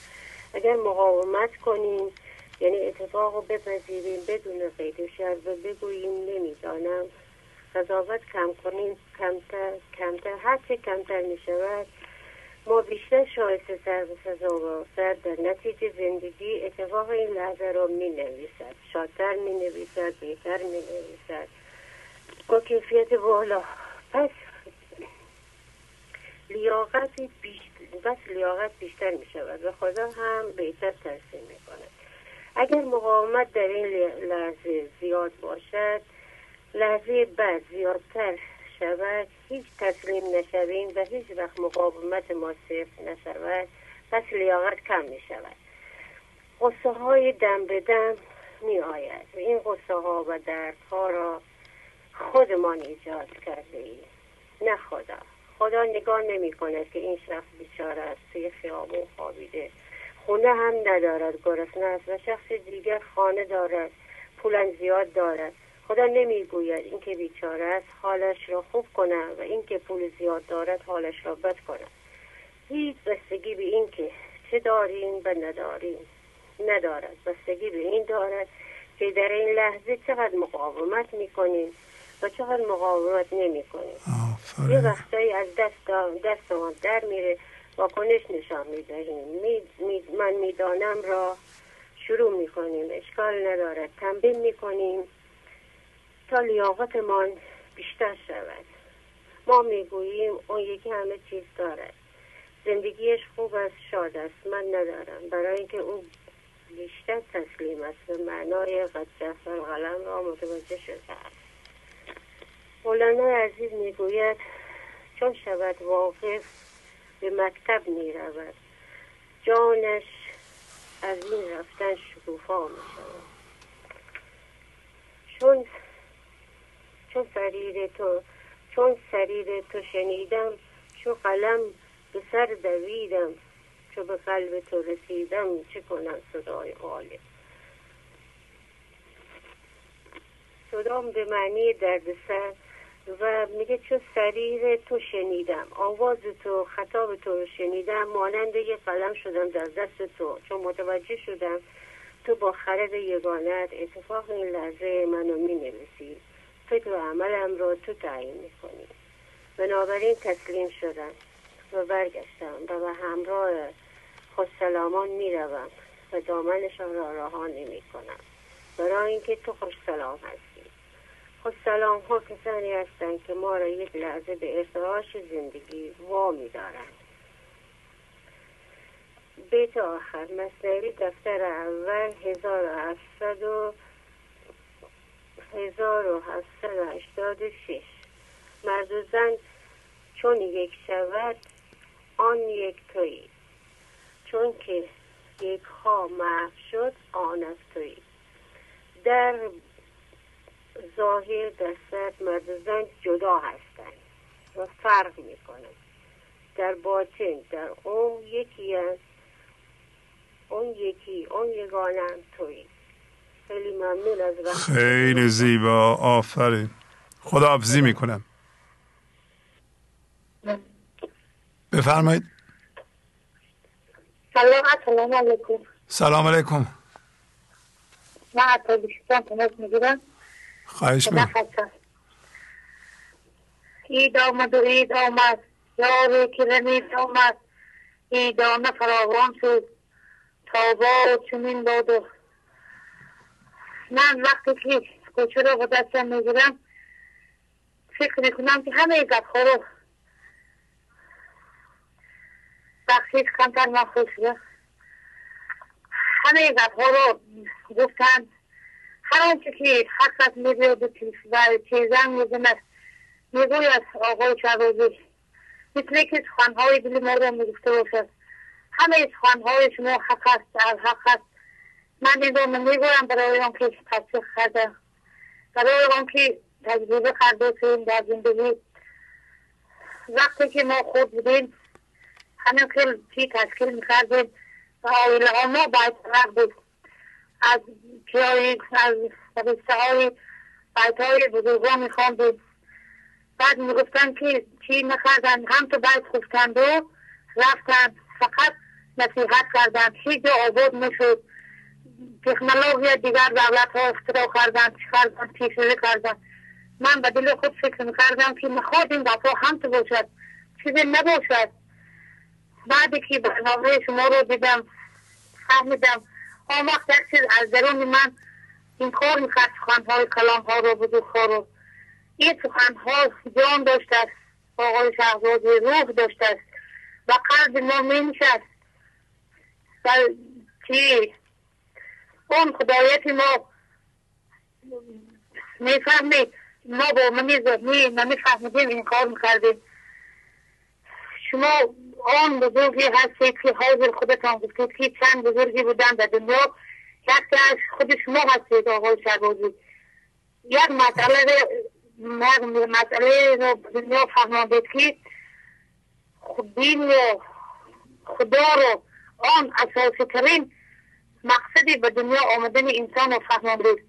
اگر مقاومت کنیم یعنی اتفاق رو بپذیریم بدون قید شر و بگوییم نمی‌دانم. قضاوت کم کنیم کمتر کمتر هرچه کمتر می ما بیشتر شایسته سر سزا سر در نتیجه زندگی اتفاق این لحظه را می نویسد شادتر می نویسد بهتر می نویسد با کیفیت بالا پس لیاقت بیشتر بس لیاقت بیشتر می شود و خدا هم بهتر ترسیم می کند اگر مقاومت در این لحظه زیاد باشد لحظه بعد زیادتر شود هیچ تسلیم نشویم و هیچ وقت مقاومت ما صفر نشود پس لیاقت کم می شود قصه های دم به دم می آید این قصه ها و دردها را خودمان ایجاد کرده ایم نه خدا. خدا نگاه نمی کند که این شخص بیچاره است توی خیابون خوابیده. خونه هم ندارد گرسنه است و شخص دیگر خانه دارد پولن زیاد دارد خدا نمی‌گوید اینکه بیچاره است حالش را خوب کند و اینکه پول زیاد دارد حالش را بد کند هیچ بستگی به اینکه چه داریم و نداریم. ندارد. بستگی به این دارد که در این لحظه چقدر مقاومت می‌کنیم. و چقدر مقاومت نمی‌کنیم یه وقتایی از دست دست ما در میره واکنش نشان می‌دهیم می، می، من می‌دانم را شروع می‌کنیم. اشکال ندارد. تمرین می‌کنیم تا لیاقتمان بیشتر شود. ما می‌گوییم اون یکی همه چیز دارد. زندگیش خوب است شاد است. من ندارم. برای اینکه او بیشتر تسلیم است. به معنای قد قلم را متوجه شده است. مولانا عزیز می‌گوید چون شود واقف به مکتب می رود جانش از این رفتن شکوفا می شود چون چون سریر تو چون سریر تو شنیدم چون قلم به سر دویدم چون به قلب تو رسیدم چه کنم صدای غالب؟ صدام به معنی دردسر و میگه چون سریر تو شنیدم. آواز تو خطاب تو شنیدم. مانند یه قلم شدم در دست تو. چون متوجه شدم تو با خرد یگانت اتفاق این لحظه منو می نویسی فکر و عملم رو تو تعیین می‌کنی. بنابراین تسلیم شدم و برگشتم و به همراه خوشسلامان می‌روم و دامنشان را رها نمی کنم برای اینکه تو خوش سلام هستی. خوش سلام ها کسانی هستند که ما را یک لحظه به ارتعاش زندگی وامی دارند بیت آخر مصنوی دفتر اول هزار و هفتصد و هزار و هفتصد و هشتاد و شش. مرد و زن چون یک شود آن یک تویی. چون که یک ها محو شد آن از در ظاهر دستت مرد زن جدا هستند و فرق می‌کنند در باطن در اون یکی است. اون یکی اون یگانم تویی. خیلی ممنون از وقت خیلی زیبا. آفرین. خدا حافظی می‌کنم. بفرمایید. سلام علیکم. سلام علیکم. من تماس می‌گیرم. خواهش اید آمد و اید آمد. یاری که رمید آمد. ایدانه فراوان شد. تابا و چنین داد و من وقتی که کوچه رو دستم می‌گیرم فکر می‌کنم که همه گفت رو بخشید کمتر من خوش همه گفت رو گفتن. هر آنچه که حقت می‌گوید و چیزن می‌زند. می‌گوید آقای شعبازی مثل که سخنهای دل ما را می‌گفته باشد. همه سخنهای شما حق است از حق است. من این رو می‌گویم برای آنکه تصدیق کرده برای آنکه تجربه کرده شدیم در زندگی. وقتی که ما خود بودیم همین که چی تشکیل می‌کردیم و آیله ها ما باید بود. از پیای از قصه های بیت های بزرگان میخواندیم بعد می‌گفتن که چی نکردن؟ هم تو باید خفتند و رفتن فقط نصیحت کردن. هیچ آباد نشد. تکنولوژی دیگر دولت ها اختراع کردن کردن پیشوری کردن. من به دل خود فکر می‌کردم که می‌خواد این دفعه هم تو باشد. چیزی نباشد. بعدی که برنامه شما رو دیدم فهمیدم آن وقت یک چیز از درون من این کار می‌کرد سخنهای کلام ها رو بدو رو. این سخنها جان داشته است. آقای شهزادی روح داشته است. و قلب ما می و که اون خدایت ما می‌فهمید ما با منی ذهنی نمیفهمیدیم این کار می‌کردیم. شما آن بزرگی هستید که حاضر خودتان گفتید که چند بزرگی بودن در دنیا یکی از خود شما هستید آقای شهبازی. یک مسئله مسئله رو دنیا فهماندید که دین و خدا رو آن اساسی ترین مقصدی به دنیا آمدن انسان رو فهماندید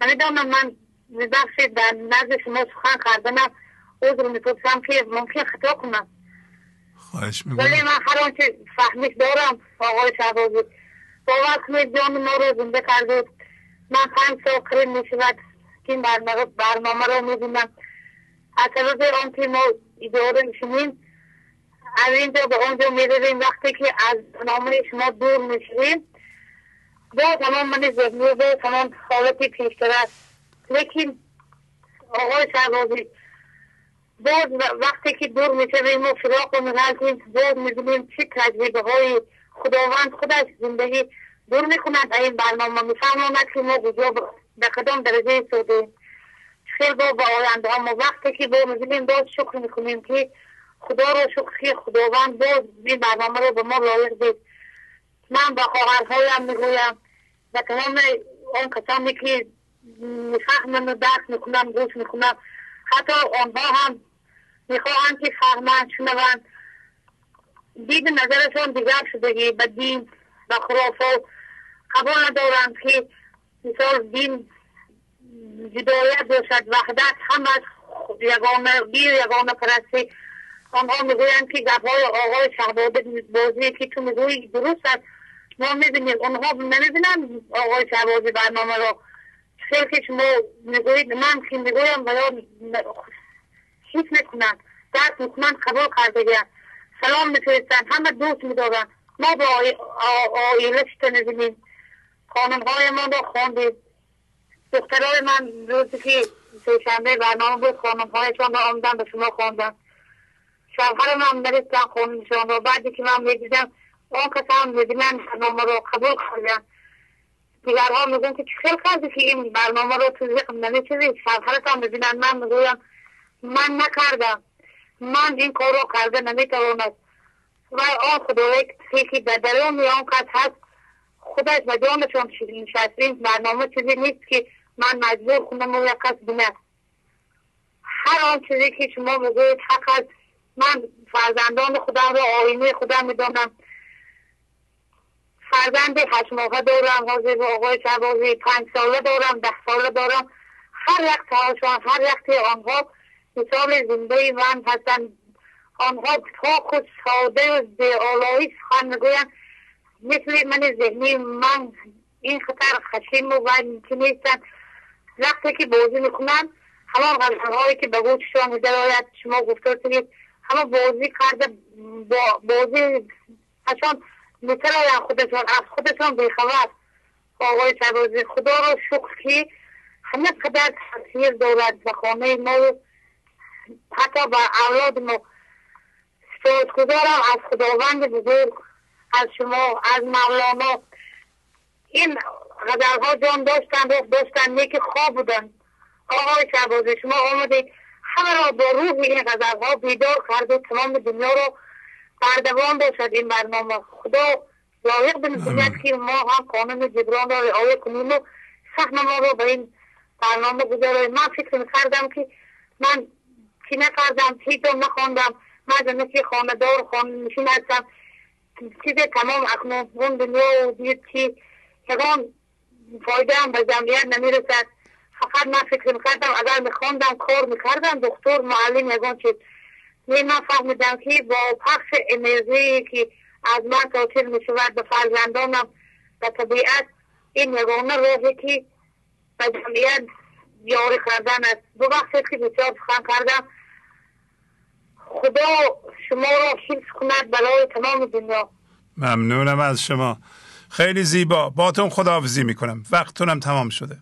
من دانم من ببخشید در نزد شما سخن کردنم عذر می‌پرسم که ممکن خطا کنم. خواهش ولی من هر آنچه فهمیش دارم آقای شهبازی باور کنید جان ما رو زنده کرده من پنج سال کریم می شود. که این برنامه رو می بینم. از طرف آنکه ما ایداره میشونیم از اینجا به اونجا می‌رویم وقتی که از نامه شما دور می‌شویم با تمام من ذهنی با تمام حالتی پیشتر است لیکن آقای شهبازی باز وقتی که دور می‌شویم و فراق میغلطیم باز می‌بینیم چه تجربه های خداوند خودش زندگی دور می‌کنند این برنامه میفهماند که ما کجا به کدام درجه شدیم خیلی با با آینده ما وقتی که با می‌بینیم باز شکر می‌کنیم که خدا رو شکر که خداوند باز این برنامه رو به ما لایق دید من با خواهرهایم می‌گویم و تمام آن کسانی که می‌فهمن و درک می‌کنم گوش می‌کنم حتی آنها هم می‌خواهند که فهمند شنوند دید نظرشان دیگر شدگی به دین و خرافه قبول ندارند که مثال دین جدایت باشد وحدت هم از یگانه بیر یگانه پرستی. آنها می‌گویند که گفهای آقای شهباده بازی که تو می‌گویی درست است. ما می‌بینیم. آنها نمی‌بینن آقای شهبازی برنامه را. خیلی که شما می‌گویید من که می‌گویم و حیث می‌کنن درک می‌کنن قبول کرده سلام میفرستن. همه دوست میدارن ما با آیلش نبینیم خانم های ما را خواندیم دخترای من روزی که سهشنبه برنامه بود خانم هایشان را آمدن به شما خواندن شوهر من نرسیدن خانمشان را بعدی که من می‌دیدم آن کس هم می‌بینن برنامه را قبول کردن. دیگرها میگن که خیلی کردی که این برنامه رو تو ذکر نمیچیزی شوهرت هم می‌بینن. من می‌گویم من نکردم. من این کار رو کرده نمی‌تواند و آن خدایی که در درون آن کس هست. خودش و جانشان نشستیم برنامه چیزی نیست که من مجبور کنم و یک کس بینه. هر آن چیزی که شما بگوید حق است. من فرزندان خودم را آینه خودم می‌دانم فرزند هشت ماهه دارم حاضر به آقای شبازی پنج ساله دارم ده ساله دارم. هر یک تاشان هر یک آنها مثال زنده من هستن. آنها تا خود ساده و زیالایی سخن می‌گویند. مثل من ذهنی من این خطر خشیم و که نیستن وقتی که بازی می‌کنن همان غزل هایی که به گوششان درآید شما گفته سید همه بازی کرده با بازی اشان میتراین خودشان از خودشان بیخبر. آقای شبازی خدا رو شکر که همه قدر تاثیر دارد به خانه ما حتی به اولاد ما سپاسگزارم از خداوند بزرگ از شما از مولانا. این غزل ها جان داشتن روح داشتن یکی خواب بودن. آقای شبازی شما آمدید. همه را با روح این غزل ها بیدار کرده تمام دنیا رو بردوان باشد این برنامه. خدا لایق بنظریت که ما هم قانون جبران را رعایه کنیم و سهم ما رو به این برنامه گذاره من فکر کردم که من چی نکردم هیچ نخواندم من مثل خاندار خانه نشین هستم چیز تمام اکنون اون دنیا و دید که یکان فایده هم به جمعیت نمی‌رسد. فقط من فکر می‌کردم اگر میخواندم کار می‌کردم دکتر معلم یکان چیز می من فهمیدم که با پخش انرژی که از من تاثیر می‌شود به فرزندانم به طبیعت این یگانه راهی که به جمعیت یاری کردن است. ببخشید که بسیار سخن کردم. خدا شما را حفظ کند برای تمام دنیا. ممنونم از شما. خیلی زیبا. باتون خداحافظی می‌کنم. وقتونم تمام شده.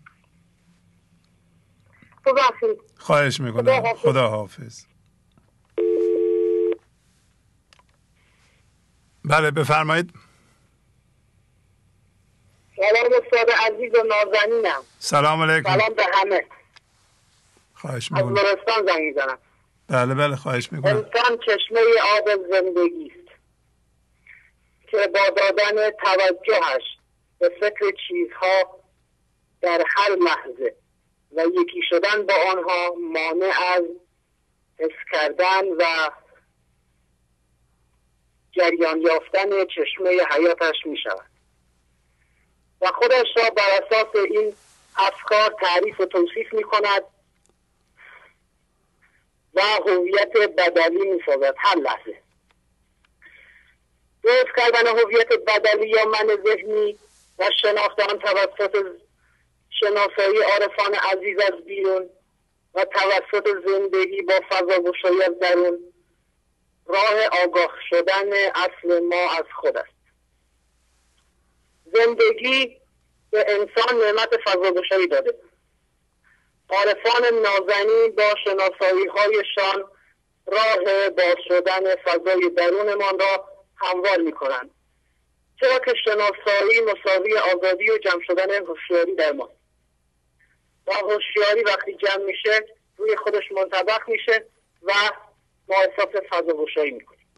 ببخشید خواهش می‌کنم. خدا حافظ بله بفرمایید. سلام استاد عزیز و نازنینم. سلام علیکم. سلام به همه. خواهش از می‌کنم. لرستان زنگ می‌زنم. بله بله خواهش می‌کنم. انسان چشمه آب زندگی است که با دادن توجهش به فکر چیزها در هر لحظه و یکی شدن با آنها مانع از حس کردن و جریان یافتن چشمه حیاتش می شود و خودش را بر اساس این افکار تعریف و توصیف می کند و هویت بدلی می سازد هر لحظه. درست کردن هویت بدلی یا من ذهنی و شناخت آن توسط شناسایی عارفان عزیز از بیرون و توسط زندگی با فضا گشایی از درون راه آگاه شدن اصل ما از خود است. زندگی به انسان نعمت فضا داده. عارفان نازنین با شناسایی هایشان راه باز شدن فضای درونمان را هموار می کنند چرا که شناسایی مساوی آزادی و جمع شدن هوشیاری در ما و هوشیاری وقتی جمع میشه روی خودش منطبق میشه و ما احساس فضا گشایی می‌کنیم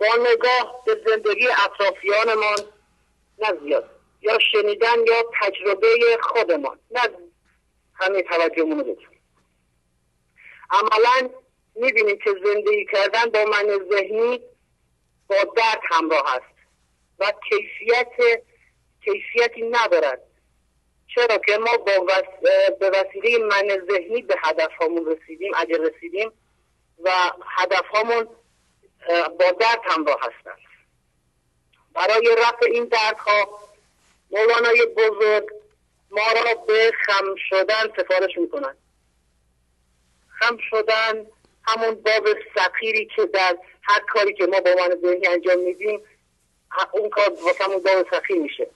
با نگاه به زندگی اطرافیانمان نه زیاد یا شنیدن یا تجربه خودمان نه همه توجهمون رو عملا می‌بینیم که زندگی کردن با من ذهنی با درد همراه است و کیفیت کیفیتی ندارد. چرا که ما با به وسیله من ذهنی به هدف همون رسیدیم اگر رسیدیم و هدف همون با درد همراه هستند. برای رفع این دردها مولانای بزرگ ما را به خم شدن سفارش می‌کنند خم شدن همون باب سقیری که در هر کاری که ما با من ذهنی انجام میدیم اون کار واسه باب سخیر میشه.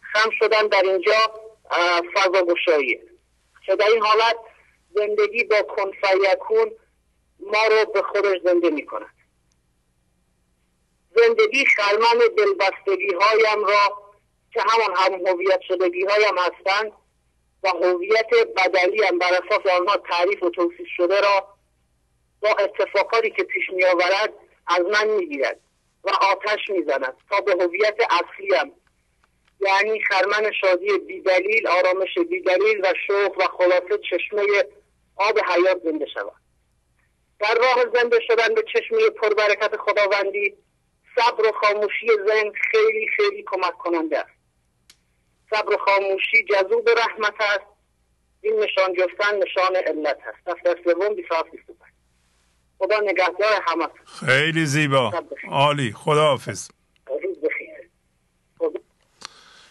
خم شدن در اینجا فضا گشاییه که در این حالت زندگی با کنفیکون ما رو به خودش زنده می‌کند. زندگی خرمن دلبستگی هایم را که همان هم هویت شدگی هایم هستند و هویت بدلی هم بر اساس آنها تعریف و توصیف شده را با اتفاقاتی که پیش می آورد از من می‌گیرد و آتش می‌زند تا به هویت اصلیم یعنی خرمن شادی بیدلیل آرامش بیدلیل و شوق و خلاصه چشمه آب حیات زنده شود. در راه زنده شدن به چشمه پربرکت خداوندی صبر و خاموشی ذهن خیلی خیلی کمک کننده است. صبر و خاموشی جذوب رحمت است. این نشان جفتن نشان علت هست دفتر سوم 27 خدا نگهدار همه خیلی زیبا. عالی. خدا حافظ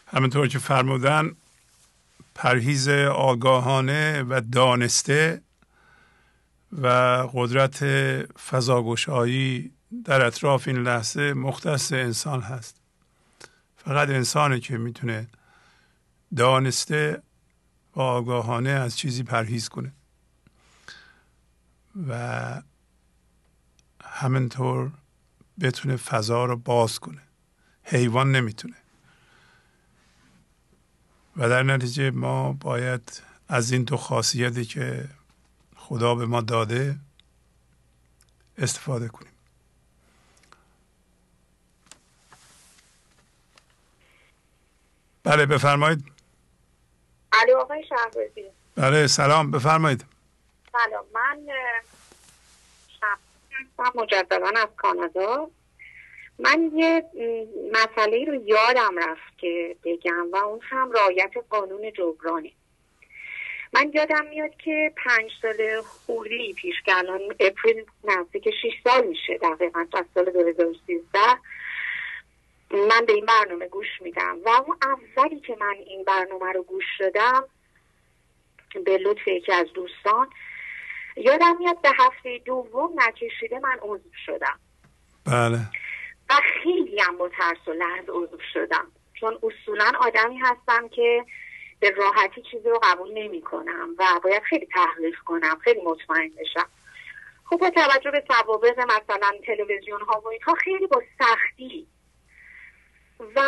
همینطور که فرمودن پرهیز آگاهانه و دانسته و قدرت فضاگشایی در اطراف این لحظه مختص انسان هست. فقط انسانه که می‌تونه دانسته و آگاهانه از چیزی پرهیز کنه. و همینطور بتونه فضا رو باز کنه. حیوان نمی‌تونه. و در نتیجه ما باید از این دو خاصیتی که خدا به ما داده استفاده کنیم. بله بفرمایید. علی آقای شهرزی. بله سلام بفرمایید. سلام من هستم مجددا از کانادا. من یه مسئله رو یادم رفت که بگم و اون هم رایت قانون جبرانه من یادم میاد که پنج سال خوری پیش که الان اپریل نزدیک شیش سال میشه دقیقا از سال 2013 من به این برنامه گوش میدم. و اون اولی که من این برنامه رو گوش دادم به لطف یکی از دوستان یادم میاد به هفته دوم نکشیده من عضو شدم. بله. و خیلی هم با ترس و لحظ عضو شدم. چون اصولا آدمی هستم که به راحتی چیزی رو قبول نمی کنم و باید خیلی تحقیق کنم خیلی مطمئن بشم. خب با توجه به سوابق مثلا تلویزیون ها و اینها خیلی با سختی و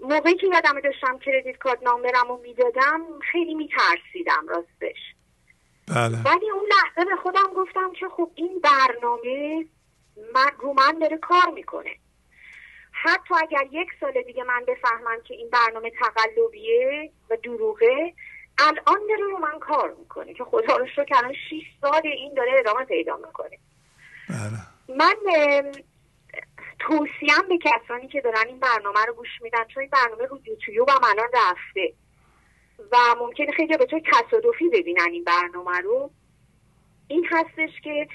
موقعی که یادم داشتم کردیت کارت نامبرم رو می‌دادم خیلی میترسیدم راستش بله. ولی اون لحظه به خودم گفتم که خب این برنامه من رو من داره کار می‌کنه حتی اگر یک سال دیگه من بفهمم که این برنامه تقلبیه و دروغه الان داره رو من کار می‌کنه که خدا رو شکر الان 6 سال این داره ادامه پیدا می‌کنه بله. من توصیم به کسانی که دارن این برنامه رو گوش میدن چون این برنامه رو یوتیوب هم الان رفته و ممکنه خیلی به طور تصادفی ببینن این برنامه رو این هستش که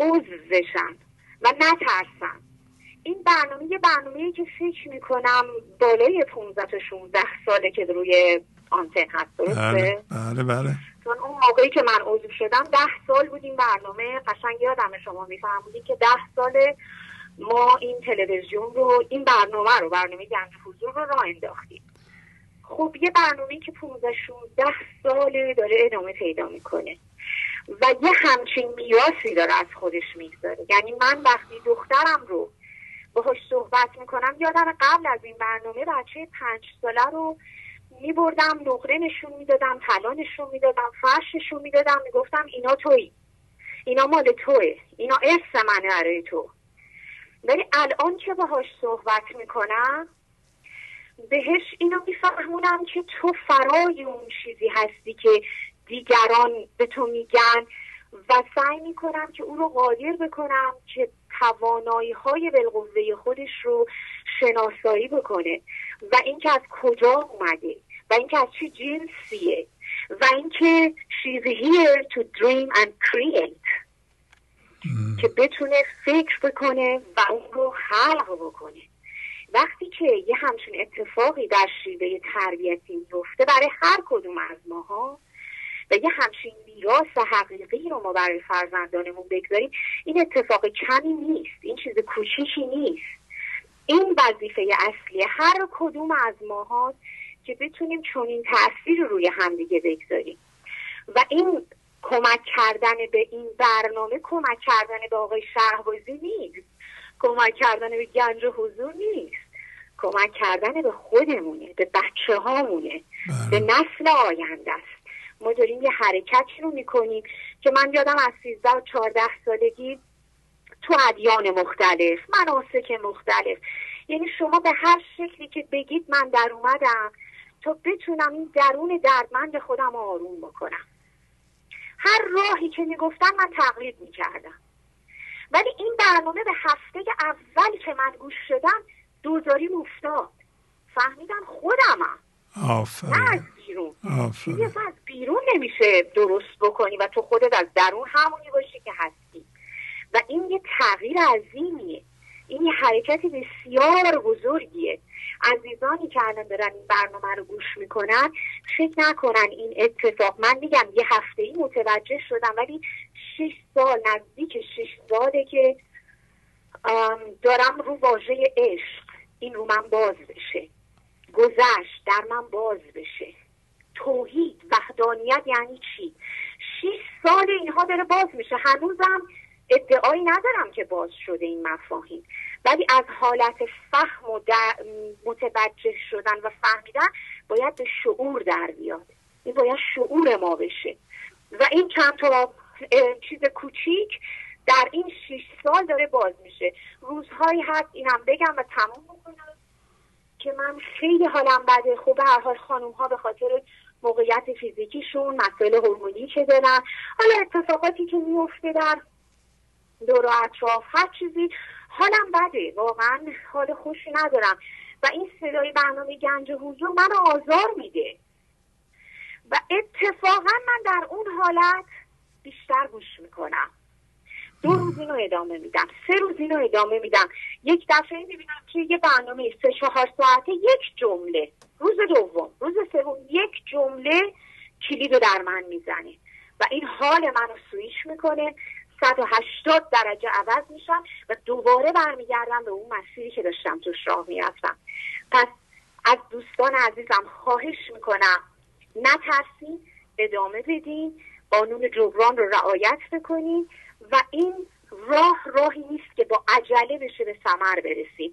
عضو بشن و نترسن این برنامه یه برنامه که فکر می‌کنم بالای 15 تا 16 ساله که روی آنتن هست درسته؟ بله بله, بله. چون اون موقعی که من عضو شدم ده سال بود این برنامه قشنگ یادم شما میفهمونی که ده سال ما این تلویزیون رو این برنامه رو برنامه گنج حضور رو راه انداختیم. خب یه برنامه که 15 16 ساله داره ادامه پیدا می‌کنه و یه همچین میراسی داره از خودش می‌گذاره. یعنی من وقتی دخترم رو باهاش صحبت می‌کنم یادم قبل از این برنامه بچه پنج ساله رو میبردم نقره نشون می‌دادم طلا نشون می‌دادم فرش نشون می‌دادم می‌گفتم اینا توی اینا مال توه. اینا ارث منه برای تو. ولی الان که باهاش صحبت می‌کنم بهش اینو میفهمونم که تو فرای اون چیزی هستی که دیگران به تو میگن و سعی می‌کنم که او رو قادر بکنم که توانایی های بالقوه خودش رو شناسایی بکنه و اینکه از کجا اومده و اینکه از چه جنسیه و اینکه she's here to dream and create. که بتونه فکر بکنه و اون رو خلق بکنه. وقتی که یه همچین اتفاقی در شیوه تربیتی میفته برای هر کدوم از ماها و یه همچین میراث حقیقی رو ما برای فرزندانمون بگذاریم این اتفاق کمی نیست این چیز کوچیکی نیست. این وظیفه اصلی هر کدوم از ماها که بتونیم چنین تاثیر روی همدیگه بگذاریم. و این کمک کردن به این برنامه کمک کردن به آقای شهبازی نیست. کمک کردن به گنج حضور نیست. کمک کردن به خودمونه به بچه هامونه به بله. نسل آینده است. ما داریم یه حرکتی رو می‌کنیم که من یادم از 13 و 14 سالگی تو ادیان مختلف مناسک مختلف. یعنی شما به هر شکلی که بگید من در اومدم تا بتونم این درون دردمند خودم آروم بکنم. هر راهی که می‌گفتم من تقلید می‌کردم. ولی این برنامه به هفته اول که من گوش شدم دوزاری افتاد. فهمیدم خودمم. آفرین. نه از بیرون. چیزی از بیرون نمیشه درست بکنی و تو خودت از درون همونی باشی که هستی. و این یه تغییر عظیمیه. این یه حرکت بسیار بزرگیه. عزیزانی که الان دارن این برنامه رو گوش می‌کنن فکر نکنن این اتفاق. من میگم یه هفته ای متوجه شدم ولی شش سال نزدیک شش ساله که دارم رو واژه عشق. این رو من باز بشه. گذشت در من باز بشه. توحید وحدانیت یعنی چی؟ شیش سال اینها داره باز میشه. هنوزم ادعایی ندارم که باز شده این مفاهیم. ولی از حالت فهم و متوجه شدن و فهمیدن باید به شعور در بیاد. این باید شعور ما بشه. و این چند تا چیز کوچیک در این شیش سال داره باز میشه. روزهایی هست اینم بگم و تمام بکنم که من خیلی حالم بده. خوب هر حال خانوم ها به خاطر موقعیت فیزیکیشون مسائل هورمونی که دارن حالا اتفاقاتی که میفته در دور و اطراف هر چیزی. حالم بده. واقعا حال خوشی ندارم. و این صدای برنامه گنج حضور من آزار میده. و اتفاقا من در اون حالت بیشتر گوش می‌کنم. دو روز اینو ادامه میدم. سه روز اینو ادامه میدم. یک دفعه می‌بینم که یه برنامه سه چهار ساعته یک جمله. روز دوم روز سوم یک جمله کلید رو در من می‌زنه. و این حال منو سویش می‌کنه. 180 درجه عوض میشم و دوباره برمیگردم به اون مسیری که داشتم توش راه می‌رفتم. پس از دوستان عزیزم خواهش می‌کنم نترسین ادامه بدین قانون جبران رو رعایت بکنین و این راه راهی نیست که با عجله بشه به ثمر برسیم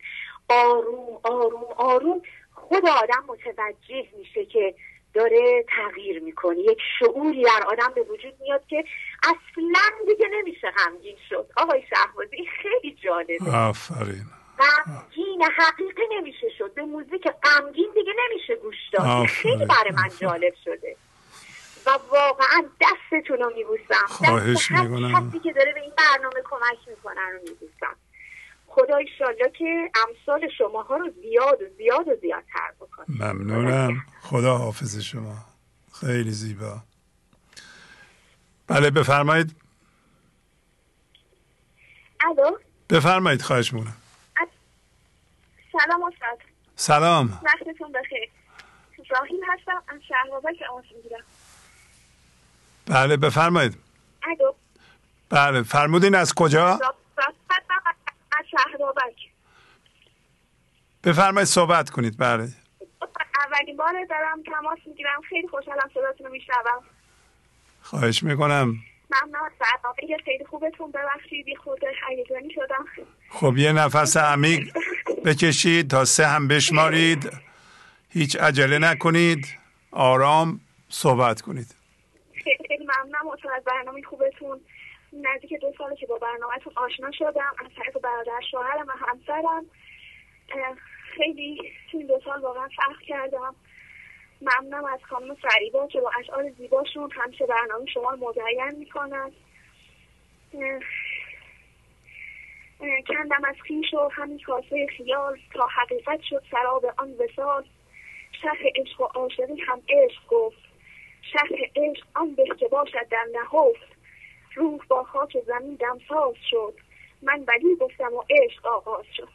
آروم آروم آروم خود آدم متوجه میشه که داره تغییر می‌کنه. یک شعوری در آدم به وجود میاد که اصلا دیگه نمیشه غمگین شد. آقای شهبازی خیلی جالبه. آفرین. غمگین حقیقی نمیشه شد. به موزیک غمگین دیگه نمیشه گوش داد. خیلی برای من جالب شده. و واقعا دستتون رو میبوسم. خواهش می‌کنم. کسی که داره به این برنامه کمک می‌کنن رو میبوسم. خدا ایشالله که امثال شماها رو زیاد و زیاد و زیادتر بکنه. ممنونم. خدا حافظ شما. خیلی زیبا. بله بفرمایید. الو؟ بفرمایید خواهش مونم سلام استاد. سلام. وقتتون بخیر. راهیل هستم. از که می‌گیرم. بله بفرمایید. بله فرمودین از کجا؟ شهرآباد بفرمایید صحبت کنید بله. اولین بار دارم تماس می‌گیرم. خیلی خوشحالم صداتون رو میشنوم. خواهش می‌کنم. ممنون. برنامه خیلی خوبتون. ببخشید خود هیجانی شدم. خب یه نفس عمیق بکشید تا سه هم بشمارید. هیچ عجله نکنید. آرام صحبت کنید. خیلی ممنونم از برنامه خوبتون. نزدیک دو ساله که با برنامهتون آشنا شدم از طریق برادر شوهرم و همسرم خیلی این دو سال واقعا فرق کردم. ممنونم از خانم فریبا که با اشعار زیباشون همیشه برنامه شما رو مزین می‌کنن کندم از خیش و همین کاسه خیال تا حقیقت شد سراب آن وسال. شهر عشق و عاشقی هم عشق گفت. شهر عشق آن به که باشد در نهفت. روح با خاک زمین دمساز شد. من ولی گفتم و عشق آغاز شد.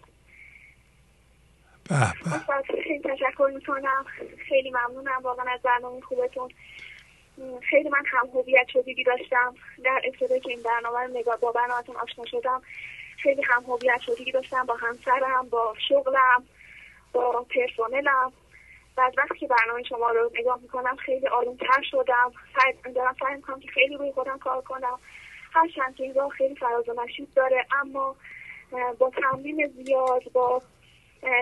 خیلی تشکر می‌کنم. خیلی ممنونم. واقعا از برنامه خوبتون. خیلی من هم هویت شدگی داشتم. در ابتدای که این برنامه رو نگاه با برنامهتون آشنا شدم خیلی هم هویت شدگی داشتم. با همسرم با شغلم با پرسنلم. و از وقتی که برنامه شما رو نگاه می‌کنم خیلی آرومتر شدم. دارم سعی می‌کنم که خیلی روی خودم کار کنم. هرچند که این راه خیلی فراز و نشید داره اما با تمرین زیاد با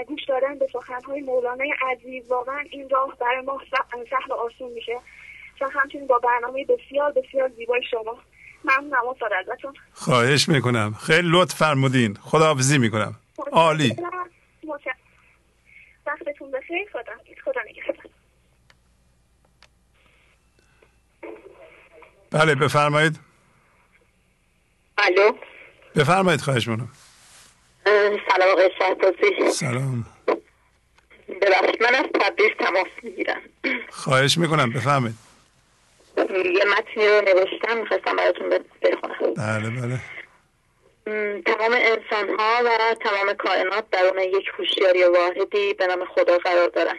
گوش دادن به سخنهای مولانای عزیز واقعا این راه برای ما سهل و آسون میشه. و همچنین با برنامه بسیار بسیار زیبای شما. ممنونم استاد ازتون. خواهش می‌کنم. خیلی لطف فرمودین. خداحافظی می‌کنم. عالی. وقتتون بخیر. خدا خدا بله بفرمایید. الو. بفرمایید خواهش می‌کنم. سلام آقای شهبازی. سلام. ببخشید من از تبریز تماس می‌گیرم. خواهش می‌کنم بفهمید یه متنی رو نوشتم می‌خواستم براتون بخونم. بله بله. تمام انسان ها و تمام کائنات درون یک هوشیاری واحدی به نام خدا قرار دارن.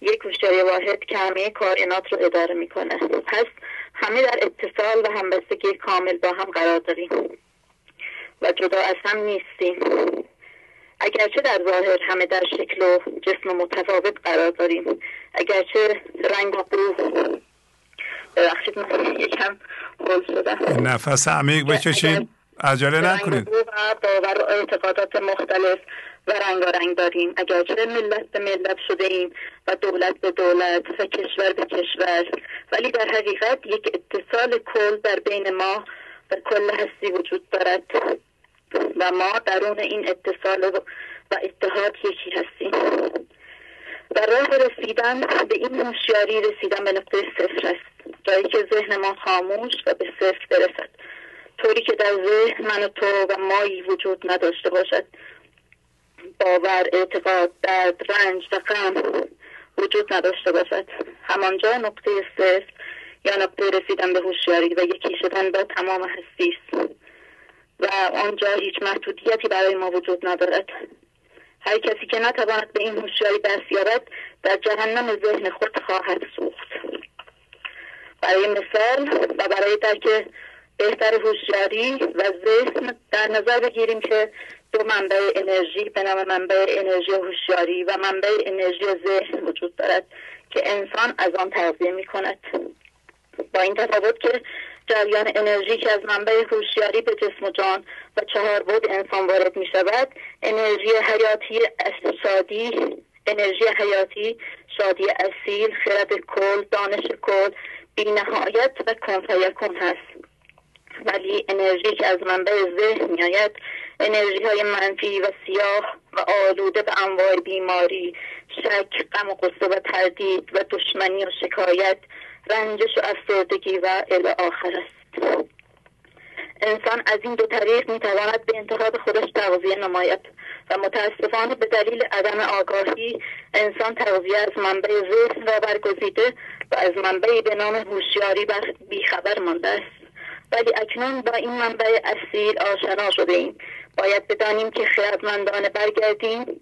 یک هوشیاری واحد که همه کائنات رو اداره می‌کنه. پس همه در اتصال و همبستگی کامل با هم قرار داریم و جدا از هم نیستیم. اگرچه در ظاهر همه در شکل و جسم متفاوت قرار داریم. اگرچه رنگ و ببخشید من یکم شدم. نفس عمیق بکشید. عجله نکنید و باور و اعتقادات مختلف و رنگ داریم. اگرچه ملت به ملت شده ایم و دولت به دولت و کشور به کشور ولی در حقیقت یک اتصال کل در بین ما و کل هستی وجود دارد و ما درون این اتصال و اتحاد یکی هستیم. و راه رسیدن به این هوشیاری رسیدن به نقطه صفر است. جایی که ذهن ما خاموش و به صفر برسد. طوری که در ذهن من و تو و مایی وجود نداشته باشد. باور اعتقاد درد رنج و غم وجود نداشته باشد. همانجا نقطه صفر یا نقطه رسیدن به هوشیاری و یکی شدن با تمام هستی است. و آنجا هیچ محدودیتی برای ما وجود ندارد. هر کسی که نتواند به این هوشیاری دست یابد در جهنم ذهن خود خواهد سوخت. برای مثال و برای درک بهتر هوشیاری و ذهن در نظر بگیریم که دو منبع انرژی به نام منبع انرژی هوشیاری و منبع انرژی ذهن وجود دارد که انسان از آن تغذیه می کند با این تفاوت که جریان انرژی که از منبع هوشیاری به جسم و جان و چهار بود انسان وارد می شود انرژی حیاتی شادی انرژی حیاتی شادی اصیل خرد کل دانش کل بینهایت و کن هست. ولی انرژی که از منبع ذهن میآید انرژی های منفی و سیاه و آلوده به انواع بیماری شک غم و قصه و تردید و دشمنی و شکایت رنجش و افسردگی و الی آخر است. انسان از این دو طریق می‌تواند به انتخاب خودش تغذیه نماید و متاسفانه به دلیل عدم آگاهی انسان تغذیه از منبع ذهن را برگزیده و از منبعی به نام هوشیاری بیخبر مانده است. ولی اکنون با این منبع اصیل آشنا شده ایم باید بدانیم که خیردمندانه برگردیم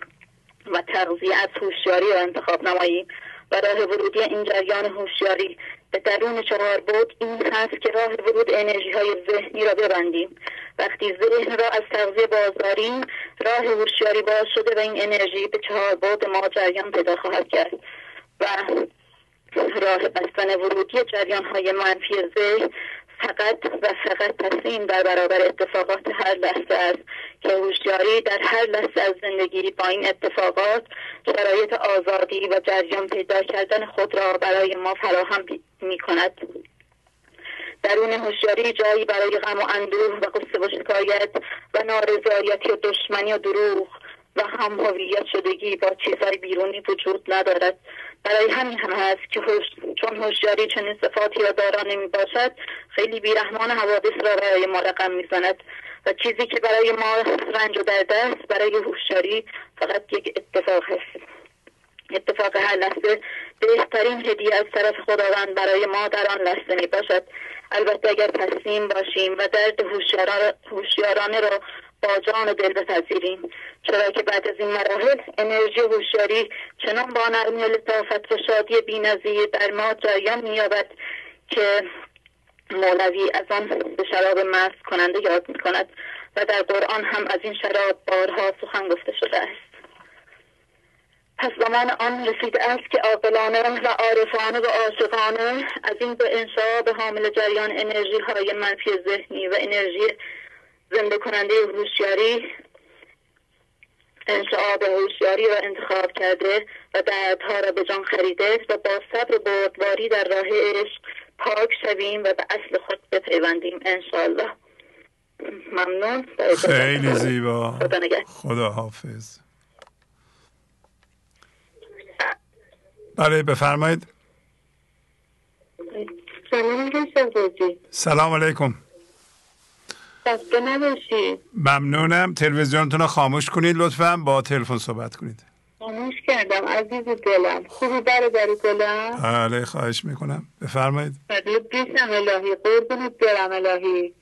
و تغذیه از هوشیاری را انتخاب نماییم و راه ورودی این جریان هوشیاری به درون چهار بود این هست که راه ورود انرژی های ذهنی را ببندیم. وقتی ذهن را از تغذیه بازداریم راه هوشیاری باز شده و این انرژی به چهار بود ما جریان پیدا خواهد کرد و راه بستن ورودی جریان های منفی ذهن فقط و فقط تسلیم در برابر اتفاقات هر لحظه است که هوشیاری در هر لحظه از زندگی با این اتفاقات شرایط آزادی و جریان پیدا کردن خود را برای ما فراهم می کند درون هوشیاری جایی برای غم و اندوه و قصه و شکایت و نارضایتی و دشمنی و دروغ و هم هویت شدگی با چیزهای بیرونی وجود ندارد. برای همین هم هست که چون هوشیاری چنین صفاتی را دارا باشد خیلی بیرحمان حوادث را برای ما رقم می‌زند. و چیزی که برای ما رنج و درد است برای هوشیاری فقط یک اتفاق هست اتفاق هر لحظه بهترین هدیه از طرف خداوند برای ما در آن لحظه می باشد البته اگر تسلیم باشیم و درد هوشیارانه را با جان دل بپذیریم. چرا که بعد از این مراحل انرژی هوشیاری چنان با نرمی و لطافت و شادی بینظیر در ما جریان مییابد که مولوی از آن به شراب مست کننده یاد می کند و در قرآن هم از این شراب بارها سخن گفته شده است. پس زمان آن رسیده است که عاقلانه و عارفانه و عاشقانه از این به انشاء به حامل جریان انرژی های منفی ذهنی و انرژی زنده کننده هوشیاری انشاء به هوشیاری را انتخاب کرده و دردها را به جان خریده و با صبر و بردباری در راه عشق پاک شویم و به اصل خود بپیوندیم انشاءالله. ممنون. خیلی زیبا. خدا حافظ. بله بفرمایید. سلام علیکم. خسته نباشید. ممنونم. تلویزیونتون رو خاموش کنید لطفا. با تلفن صحبت کنید. خاموش کردم. عزیز دلم. خوبی برادر گلم بله خواهش می‌کنم. بفرمایید. بیشم الهی. قربونت برم الهی.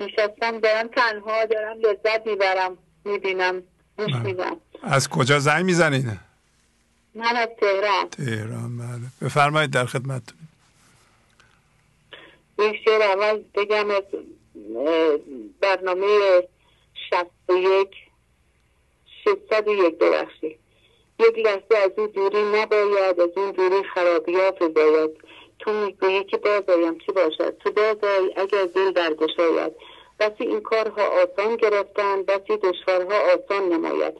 نشستم دارم تنها دارم لذت می‌برم. می‌بینم. گوش میدم. از کجا زنگ می‌زنید من از تهران. تهران بله. بفرمایید در خدمتتون. بیشتر اول بگم برنامه شست و یک شستد و یک ببخشید. یک لحظه از اون دوری نباید از اون دوری خرابیات باید تو می‌گویی که بازایم چی باشد؟ تو بازای اگر دل برگشاید. بسی این کارها آسان گرفتن بسی دشوارها آسان نماید.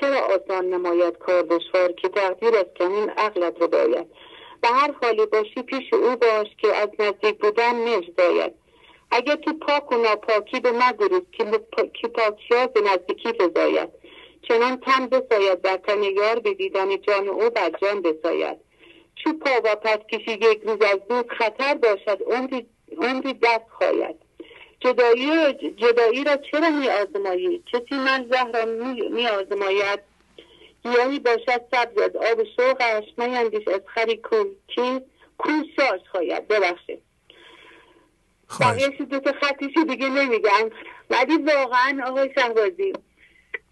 چرا آسان نماید کار دشوار که تقدیر از کمین عقلت رو باید؟ به هر حالی باشی پیش او باش که از نزدیک بودن نجد اگر تو پاک و ناپاکی به مگروز که پاکی ها به نزدیکی فضاید چنان تن بساید در تن یار به دیدن جان او بر جان بساید چو پا و پس کشی یک روز از دود خطر باشد عمری دست خواید. جدایی جدایی را چرا می آزمایی کسی من زهر می آزماید یعنی باشد سبز از آب شوقش نیندیش از خری کو کی کو شاش خواید. ببخشید. بقیهش دو تا خطیشو دیگه نمیگم. ولی واقعا آقای شهبازی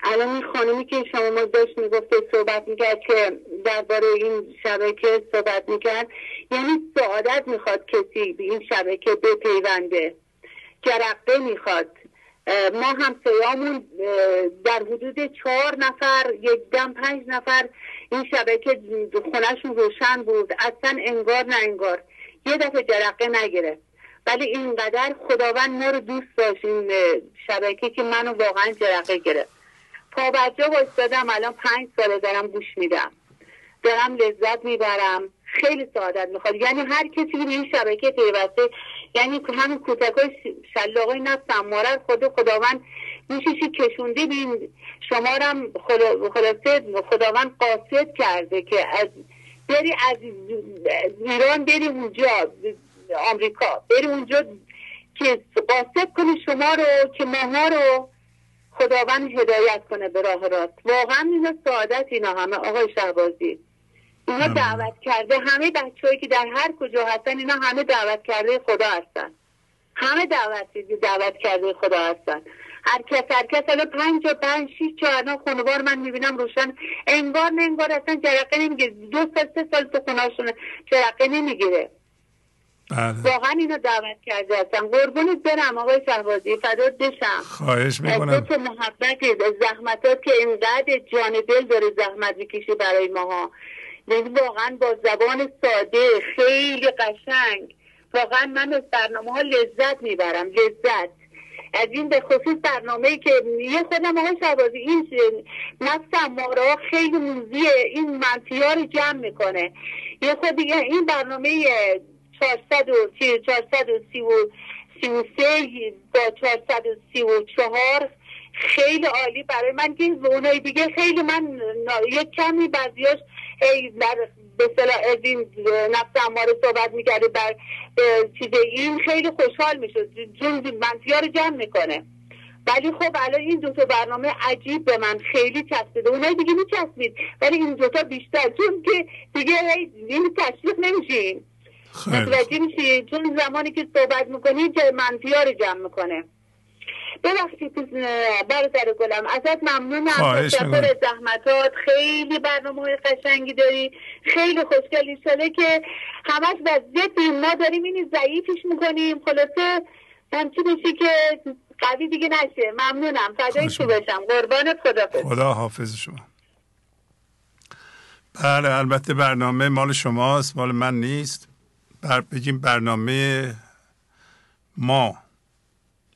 الان این خانمی که شما ما داشت می‌گفته صحبت می‌کرد که درباره این شبکه صحبت می‌کرد یعنی سعادت می‌خواد کسی به این شبکه بپیونده جرقه می‌خواد. ما هم سیامون در حدود چهار نفر یک دم پنج نفر این شبکه خونهشون روشن بود. اصلا انگار نه انگار. یه دفعه جرقه نگرفت. ولی اینقدر خداوند ما رو دوست داشت این شبکه که منو واقعا جرقه گرفت. پابرجا وایستادم الان پنج ساله دارم گوش میدم. دارم لذت می‌برم. خیلی سعادت می‌خواد یعنی هر کسی که به این شبکه پیوسته یعنی همین کودک های شلاقای نفس اماره خود خداوند میششی کشونده. بین شما هم خلاصه خداوند قاصد کرده که از بری از ایران بری اونجا. آمریکا. بری اونجا که قاصد کنی شما رو که ماها رو خداوند هدایت کنه به راه راست. واقعا اینا سعادت اینا همه آقای شهبازی. اینا دعوت کرده همه بچههایی که در هر کجا هستن اینا همه دعوت کرده خدا هستن. همه دعوت دعوت کرده خدا هستن. هر کس هر کس الان پنج و پنج شیش چهارنا خانوار من می‌بینم روشن. انگار نه انگار اصلا جرقه نمی‌گیره. دو سال سه سال تو خونهاشونه جرقه نمی‌گیره. واقعا اینو دعوت کرده هستم. قربونت برم آقای شهبازی. فدات بشم خواهش می‌کنم. تو محبت زحمتات که اینقدر جان دل داره زحمت می‌کشی برای ماها. یعنی واقعا با زبان ساده خیلی قشنگ. واقعا من از برنامه ها لذت می‌برم لذت. از این به خصوص برنامه که یه خودم آقای شعبازی این نفس مارا خیلی موزیه. این منفی ها رو جمع می‌کنه. یه خود دیگه این برنامه 433 با 434 خیلی عالی برای من که اونای دیگه خیلی من یک کمی بعضیاش در به صلاح از این نفس اماره صحبت می‌کرده بر چیز این خیلی خوشحال میشه جون منفی رو جمع می‌کنه. ولی خب الان این دوتا برنامه عجیب به من خیلی چسبیده. اونای دیگه میچسبید ولی این دوتا بیشتر. چون که دیگه این تشویق نمیشین. متوجه میشی چون زمانی که صحبت می‌کنی که منفی ها رو جمع می‌کنه. ببخشید برادر گلم ازت ممنونم. تشکر زحمتات. خیلی برنامه های قشنگی داری. خیلی خوشگلی شده که همش وضعیت ما داریم اینی ضعیفش می‌کنیم. خلاصه همچی بشی که قوی دیگه نشه. ممنونم. فدای تو بشم قربان خدا خدا حافظ شما. بله البته برنامه مال شماست. مال من نیست. بر بگیم برنامه ما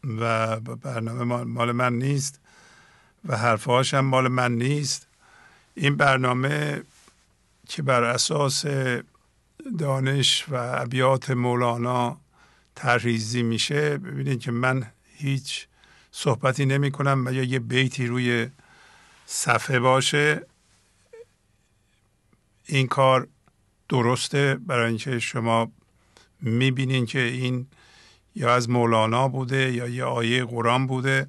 و برنامه مال من نیست و حرفهاش هم مال من نیست. این برنامه که بر اساس دانش و ابیات مولانا ترریزی میشه ببینید که من هیچ صحبتی نمی کنم یا یه بیتی روی صفحه باشه. این کار درسته برای اینکه شما می‌بینین که این یا از مولانا بوده یا یه آیه قرآن بوده.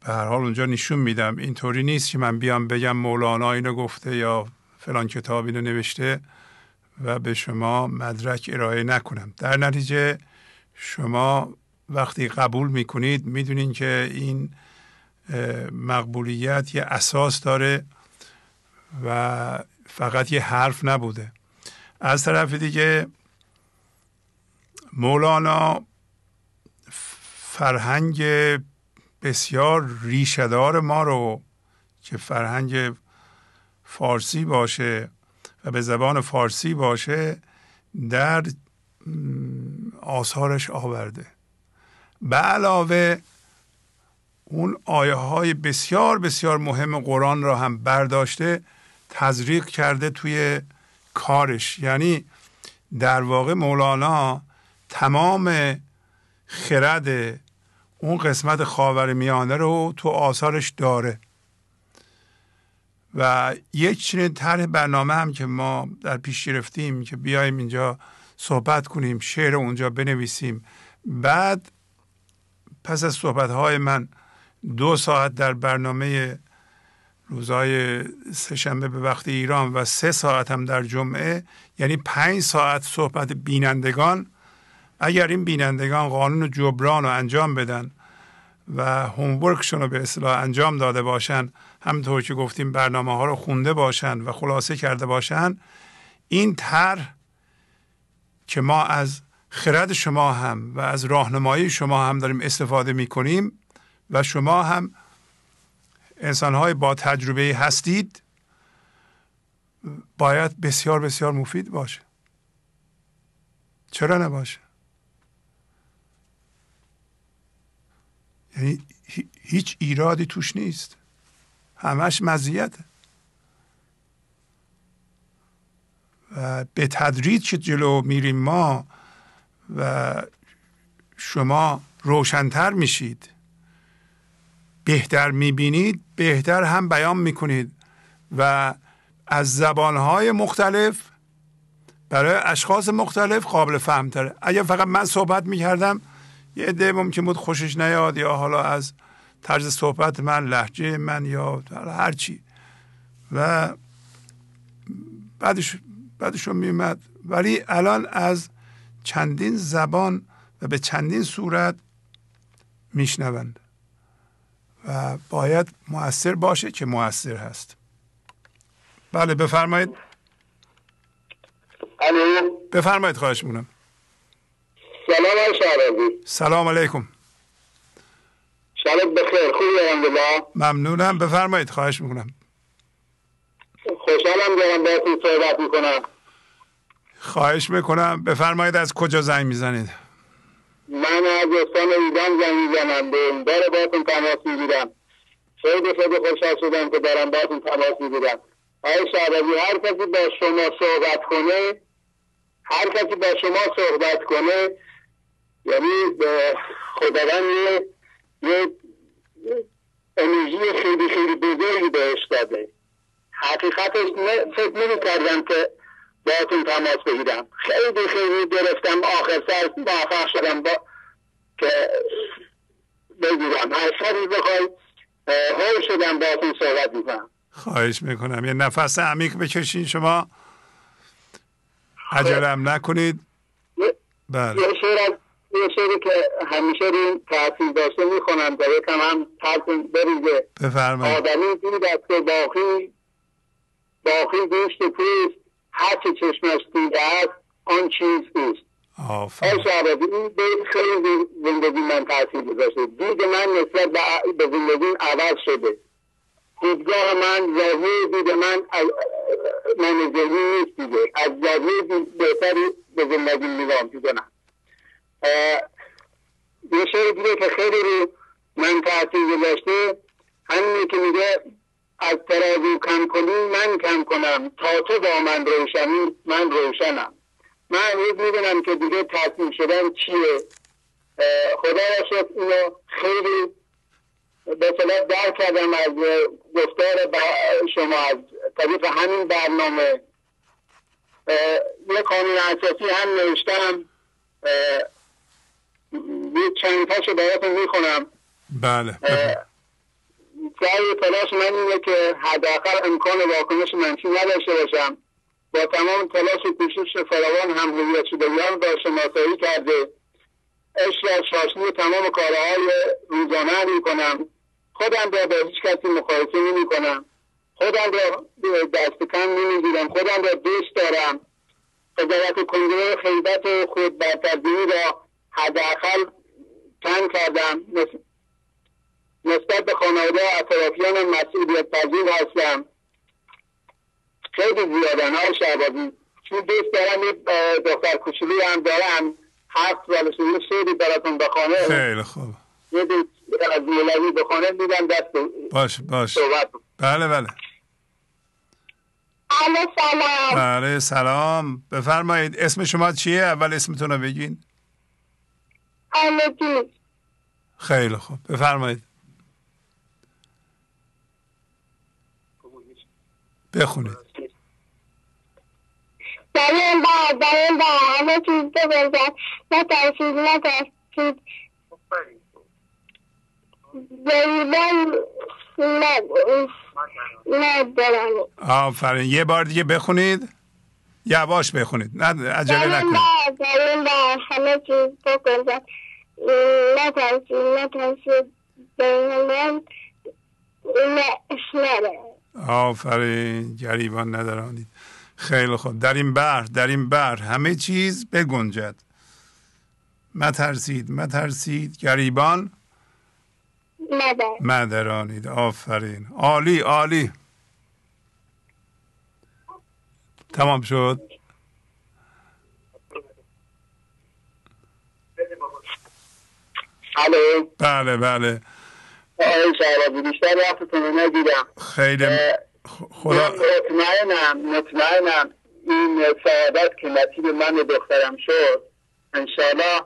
به هر حال اونجا نشون میدم. اینطوری نیست که من بیام بگم مولانا اینو گفته یا فلان کتاب اینو نوشته و به شما مدرک ارائه نکنم. در نتیجه شما وقتی قبول می‌کنید می‌دونین که این مقبولیت یه اساس داره و فقط یه حرف نبوده. از طرف دیگه مولانا فرهنگ بسیار ریشهدار ما رو که فرهنگ فارسی باشه و به زبان فارسی باشه در آثارش آورده. به علاوه اون آیه های بسیار بسیار مهم قرآن را هم برداشته تزریق کرده توی کارش. یعنی در واقع مولانا تمام خرد اون قسمت خاور میانه رو تو آثارش داره. و یک چنین طرح برنامه هم که ما در پیش گرفتیم که بیایم اینجا صحبت کنیم شعر اونجا بنویسیم. بعد پس از صحبت های من دو ساعت در برنامه روزهای سهشنبه به وقت ایران و سه ساعت هم در جمعه یعنی پنج ساعت صحبت بینندگان اگر این بینندگان قانون جبران رو انجام بدن و هومورکشون رو به اصطلاح انجام داده باشن همطور که گفتیم برنامه ها رو خونده باشن و خلاصه کرده باشن این طرح که ما از خرد شما هم و از راهنمایی شما هم داریم استفاده می کنیم و شما هم انسان های با تجربه هستید باید بسیار بسیار مفید باشه. چرا نباشه؟ یعنی هیچ ایرادی توش نیست. همش مزیته و به تدریج که جلو میریم ما و شما روشنتر میشید. بهتر می‌بینید بهتر هم بیان می‌کنید. و از زبانهای مختلف برای اشخاص مختلف قابل فهمتره. اگر فقط من صحبت می‌کردم یه عده ممکن بود خوشش نیاد یا حالا از طرز صحبت من لحجه من یا هر چی. و بعدش بعدشون میومد ولی الان از چندین زبان و به چندین صورت میشنوند. و باید موثر باشه که موثر هست. بله بفرمایید. بفرمایید خواهش می‌کنم. سلام سلام علیکم. شبت بخیر. خوبی الحمدلله؟ ممنونم. بفرمایید خواهش می‌کنم. خوشحالم دارم باهاتون صحبت می‌کنم. خواهش می‌کنم. بفرمایید از کجا زنگ می‌زنید؟ من از استان ایران زنگ می‌زنم. به بار باهاتون تماس می‌گیرم. خیلی خیلی خوشحال شدم که دارم باهاتون تماس می‌گیرم. آقای شعبازی هر کسی با شما صحبت کنه هر کسی با شما صحبت کنه یعنی خداوند یه یه انرژی خیلی خیلی بزرگی بهش داده. حقیقتش فکر نمی کردم که باهاتون تماس بگیرم. خیلی خیلی گرفتم. آخر سر موفق شدم با که بگیرم. هر سری بخوای هول شدم باهاتون صحبت می‌کنم. خواهش می‌کنم. یه نفس عمیق بکشین شما. عجلم نکنید. بله. یه شعر از یه شعری که همیشه رو تحصیل داشته می‌خونم تا یکم هم ترسون بریزه. بفرمایید. آدمی دید از که باقی باقی گوشت پوست هر چه چشمش دیده است آن چیز اوست آفرین. این بیت خیلی زندگی من تاثیر گذاشته. دید من نسبت به زندگی عوض شده. دیدگاه من زاویه دید من از من ذهنی نیست دیگه. از زاویه بهتری به زندگی نگاه می‌کنم یه شعر دیگه که خیلی رو من تاثیر گذاشته. همینه که میگه از ترازو کم کنی من کم کنم. تا تو با من روشنی من روشنم. من امروز می‌دونم که دیگه تصمیم شدن چیه. خدا شد اینو خیلی به صلاح درک کردم از گفتار شما از طریق همین برنامه. یه قانون اساسی هم نوشتم. چند تاشو براتون می‌خونم. بله. سعی تلاش من اینه که حداقل امکان واکنش منفی نداشته باشم. با تمام تلاش و کوشش فراوان هم هویت شدگیان را شناسایی کرده. عشق از شاشنی تمام کارهای روزانه می کنم خودم را با هیچ کسی مقایسه نمی کنم خودم را دست کم نمی گیرم خودم را دوست دارم. قضاوت کنگره خیبت خود برتردینی را حداقل کم کردم؟ نسبت به خانواده و اطرافیان مسئولیت پذیر هستم. خیلی زیادن های شعبازی چون دوست دارم یه دختر کوچولی هم دارم. هفت سالش یه شعری براتون بخانه خیلی خوب. یه دوست از مولوی بخانه میدم دست باش باش بله بله. الو سلام. بله سلام. بفرمایید اسم شما چیه؟ اول اسمتون رو بگین. آمدی خیلی خوب. بفرمایید. بخونید. در این بار در این بار همه چیز بگذار نترسید نترسید گریبان ندارم آفرین. یه بار دیگه بخونید. یواش بخونید. نه عجله نکنید. در این بار همه چیز بگذار نترسید. نترسید بین آفرین. گریبان ندارانید. خیلی خوب. در این بر در این بر همه چیز بگنجد. مترسید مترسید گریبان مدرانید آفرین. عالی عالی. تمام شد. بله بله. بیشتر وقتتون ندیدم. خیلی خدا مطمئنم مطمئنم این سعادت که نصیب من دخترم شد انشاءالله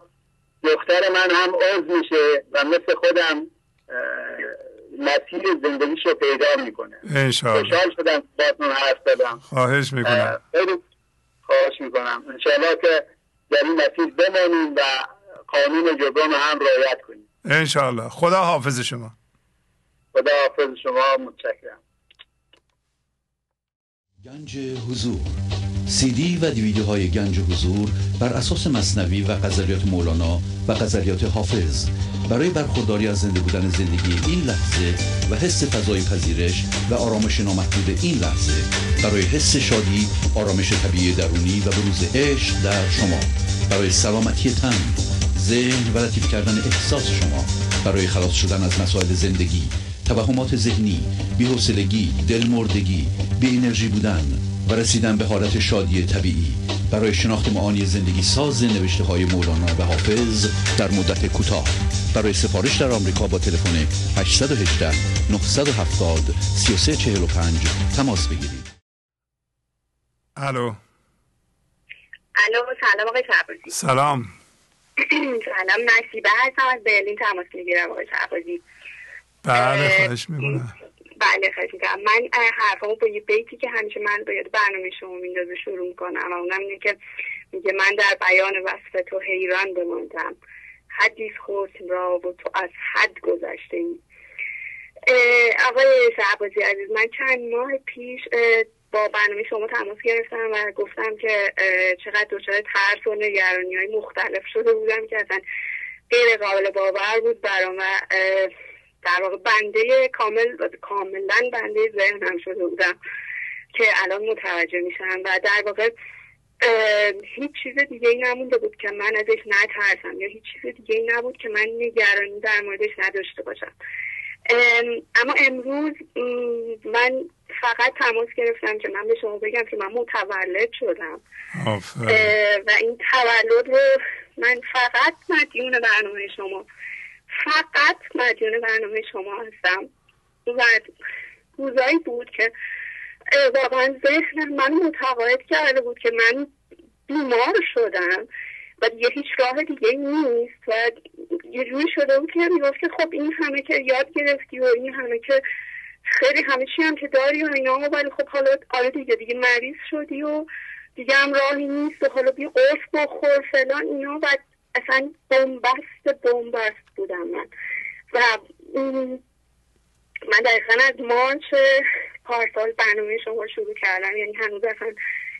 دختر من هم عضو میشه و مثل خودم مسیر زندگیش رو پیدا می‌کنه. انشاءالله. خوشحال شدم باتون حرف دادم خواهش می‌کنم. خیلی خواهش می‌کنم. انشاءالله که در این مسیر بمانیم و قانون جبران هم رعایت کنیم. انشاءالله. خدا حافظ شما. خدا حافظ شما. متشکرم. گنج حضور. سی دی و دیویدیو های گنج حضور بر اساس مصنوی و قذریات مولانا و قذریات حافظ. برای برخورداری از زنده بودن زندگی این لحظه و حس فضای پذیرش و آرامش نامحدود این لحظه برای حس شادی آرامش طبیعی درونی و بروز عشق در شما. برای سلامتی تن ذهن و لطیف کردن احساس شما برای خلاص شدن از مسائل زندگی توهمات ذهنی بی‌حوصلگی دلمردگی بی انرژی بودن و رسیدن به حالت شادی طبیعی. برای شناخت معانی زندگی ساز نوشته های مولانا و حافظ در مدت کوتاه. برای سفارش در آمریکا با تلفن 818 970 3345 تماس بگیرید. الو. الو سلام آقای سلام. سلام نصیبه هستم از برلین تماس می‌گیرم آقای شعبازی بله خواهش می‌کنم. بله خواهش می‌کنم. من حرفامو با یه بیتی که همیشه من باید برنامه شما میندازه شروع می‌کنم و اونم اینه که میگه من در بیان وصف تو حیران بماندم. حدیث حسن را و تو از حد گذشته ای آقای شعبازی عزیز من چند ماه پیش با برنامه شما تماس گرفتم و گفتم که چقدر دچار ترس و نگرانی های مختلف شده بودم که اصلا غیر قابل باور بود برام در واقع بنده کامل کاملا بنده ذهنم شده بودم که الان متوجه میشم و در واقع هیچ چیز دیگه ای نمونده بود که من ازش نترسم یا هیچ چیز دیگه ای نبود که من نگرانی در موردش نداشته باشم. اما امروز من فقط تماس گرفتم که من به شما بگم که من متولد شدم. و این تولد رو من فقط مدیون برنامه شما فقط مدیون برنامه شما هستم. و روزایی بود که واقعا ذهن من متقاعد کرده بود که من بیمار شدم. و دیگه هیچ راه دیگه نیست. و یه جوری شده بود که می‌گفت که خب این همه که یاد گرفتی و این همه که خیلی همه چی هم که داری و اینا ولی خب حالا آره دیگه دیگه مریض شدی و دیگه هم راهی نیست و حالا بی قرص بخور فلان اینا. و اصلا بومبست بومبست بودم من. و من دقیقا از مارچ پارسال برنامه شما شروع کردم. یعنی هنوز اصلا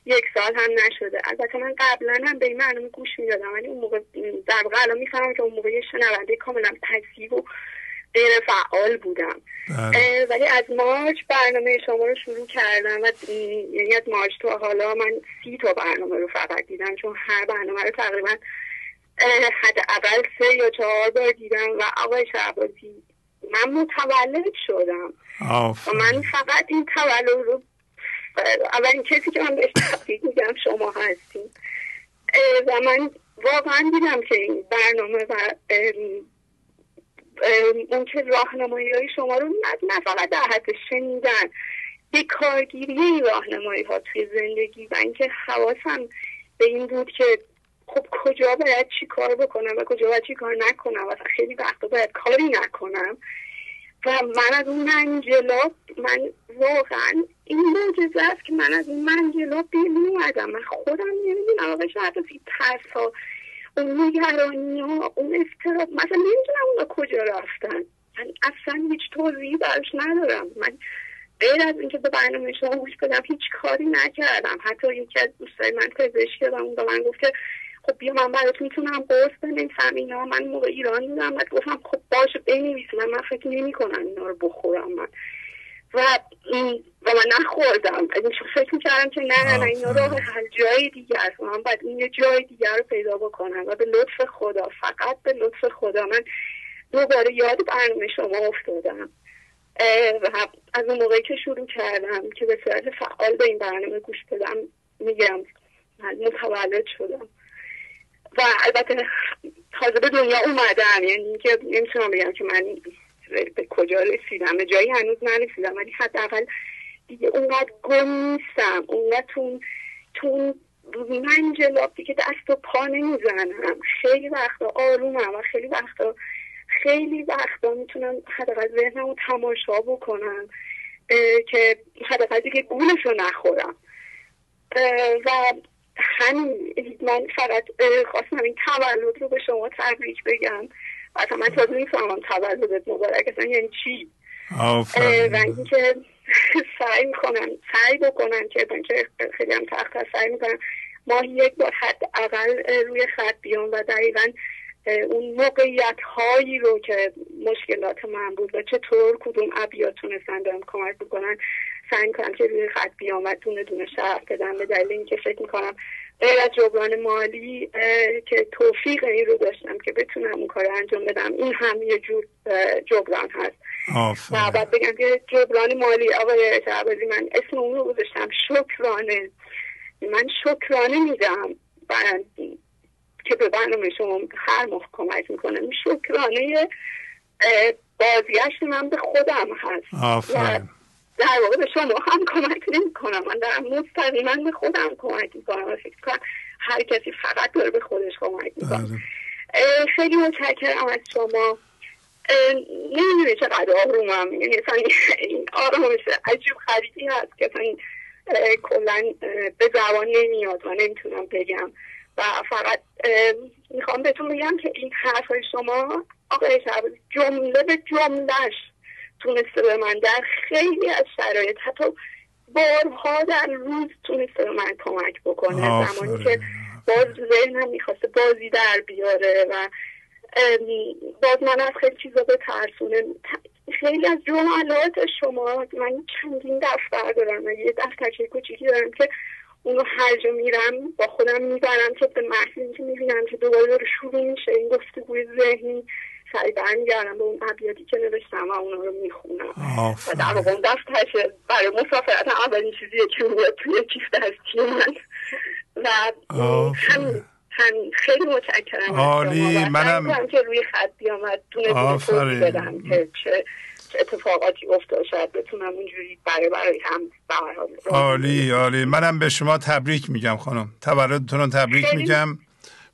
یک سال هم نشده. البته من قبلا هم به این برنامه گوش می‌دادم ولی اون موقع در واقع الان می‌فهمم که اون موقع یه شنونده کاملا پسیو و غیر فعال بودم. بله. ولی از مارچ برنامه شما رو شروع کردم و یعنی از مارچ تا حالا من سی تا برنامه رو فقط دیدم چون هر برنامه رو تقریبا حد اول سه یا چهار بار دیدم و آقای شعبازی من متولد شدم. و من فقط این تولد رو اولین کسی که من بهش تبریک میگم شما هستیم و من واقعا دیدم که این برنامه و اون که راهنمایی های شما رو نه فقط در حد شنیدن. به کارگیری این راهنمایی ها توی زندگی و اینکه حواسم به این بود که خب کجا باید چی کار بکنم و کجا باید چی کار نکنم. و خیلی وقتا باید کاری نکنم. و من از اون منجلاب من واقعا این معجزه است که من از اون منجلاب بیرون اومدم. من خودم نمی‌دونم آقا شاید از این ترس ها نگرانی ها اون افتراب مثلا نمی‌دونم اونا کجا رفتن. من اصلا هیچ توضیحی براش ندارم. من غیر از اینکه به برنامه شما گوش بدم هیچ کاری نکردم. حتی یکی از دوستای من پزشکی و اون به من گفت که خب بیا من برات می‌تونم قرص بنویسم اینا من موقع ایران بودم. بعد گفتم خب باشه بنویس. من من فکر نمی کنم اینا رو بخورم. من و و من نخوردم. فکر می‌کردم که نه نه اینا راه هر جای دیگه است. من باید این یه جای دیگر رو پیدا بکنم و به لطف خدا فقط به لطف خدا. من دوباره یاد برنامه شما افتادم. و از اون موقعی که شروع کردم که به صورت فعال به این برنامه گوش بدم میگم من متولد شدم. و البته تازه به دنیا اومدم. یعنی که نمی‌تونم بگم که من به کجا رسیدم؟ به جایی هنوز نرسیدم ولی حداقل دیگه اونقدر گم نیستم. اونقدر تو من جلاب دیگه دست و پا نمی‌زنم. خیلی وقتا آرومم و خیلی وقتا خیلی وقتا می‌تونم حداقل ذهنم رو تماشا بکنم که حداقل دیگه گولش نخورم. و همین من فقط خواستم این تولد رو به شما تبریک بگم. اصلا من تازه می‌فهمم تولدت مبارک اصلا یعنی چی؟ و اینکه سعی می‌کنم سعی بکنم که که خیلی هم تخت سعی می‌کنم ماهی یک بار حد اقل روی خط بیام و دقیقا اون موقعیت هایی رو که مشکلات من بود و چطور کدوم ابیات تونستن دارم کمک بکنن سعی کنم که روی خط بیام و دونه دونه شرح بدم. به دلیل اینکه فکر می‌کنم غیر از جبران مالی که توفیق این رو داشتم که بتونم اون کار انجام بدم. این هم یه جور جبران هست. و بعد بگم که جبران مالی. آقای شعبازی من اسم اون رو گذاشتم. شکرانه. من شکرانه میدم. که به برنامه شما هر موقع کمک می‌کنم. شکرانه بازگشت من به خودم هست. در واقع به شما هم کمک نمی کنم من دارم مستقیما به خودم کمک می‌کنم. و فکر کنم هر کسی فقط داره به خودش کمک می‌کنه. بله. خیلی متشکرم از شما. نمی‌دونی چقدر آرومم. یعنی این آرامش عجیب خریدی هست که این کلا به زبان نمیاد و نمی‌تونم بگم. و فقط می‌خوام بهتون بگم که این حرف شما آقای شب جمله به جملهش تونسته به من در خیلی از شرایط حتی بارها در روز تونسته به من کمک بکنه. زمانی که باز ذهنم می‌خواسته بازی در بیاره و باز من از خیلی چیزا به ترسونه. خیلی از جملات شما من چندین دفتر دارم و یه دفترچه کوچیکی دارم که اونو هر جا میرم با خودم می‌برم که به محض که می‌بینم که دوباره داره شروع میشه. این گفتگوی ذهنی سعی برمیگردم به اون ابیاتی که نوشتم و اونا رو می‌خونم. و در واقع اون دفترش برای مسافرت اولین چیزیه که میاد توی کیف دستی من. و همین خیلی متشکرم عالی. منم که روی خط بیامد دونه بدم که چه اتفاقاتی افتاد. شاید بتونم اونجوری برای برای هم عالی عالی. منم به شما تبریک میگم خانم. تولدتون رو تبریک میگم.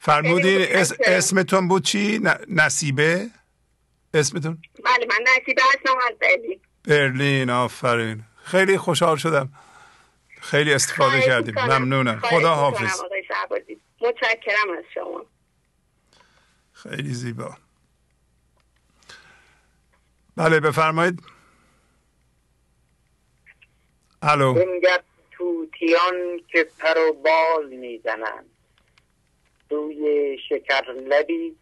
فرمودین اسمتون بود چی؟ نصیبه؟ اسمتون؟ بله من نصیبه هستم از برلین. برلین آفرین. خیلی خوشحال شدم. خیلی استفاده کردیم. ممنونم. خدا حافظ. متشکرم از شما. خیلی زیبا. بله بفرمایید. الو. بنگر توتیان که پر و بال می‌زنند. روی شکر لبی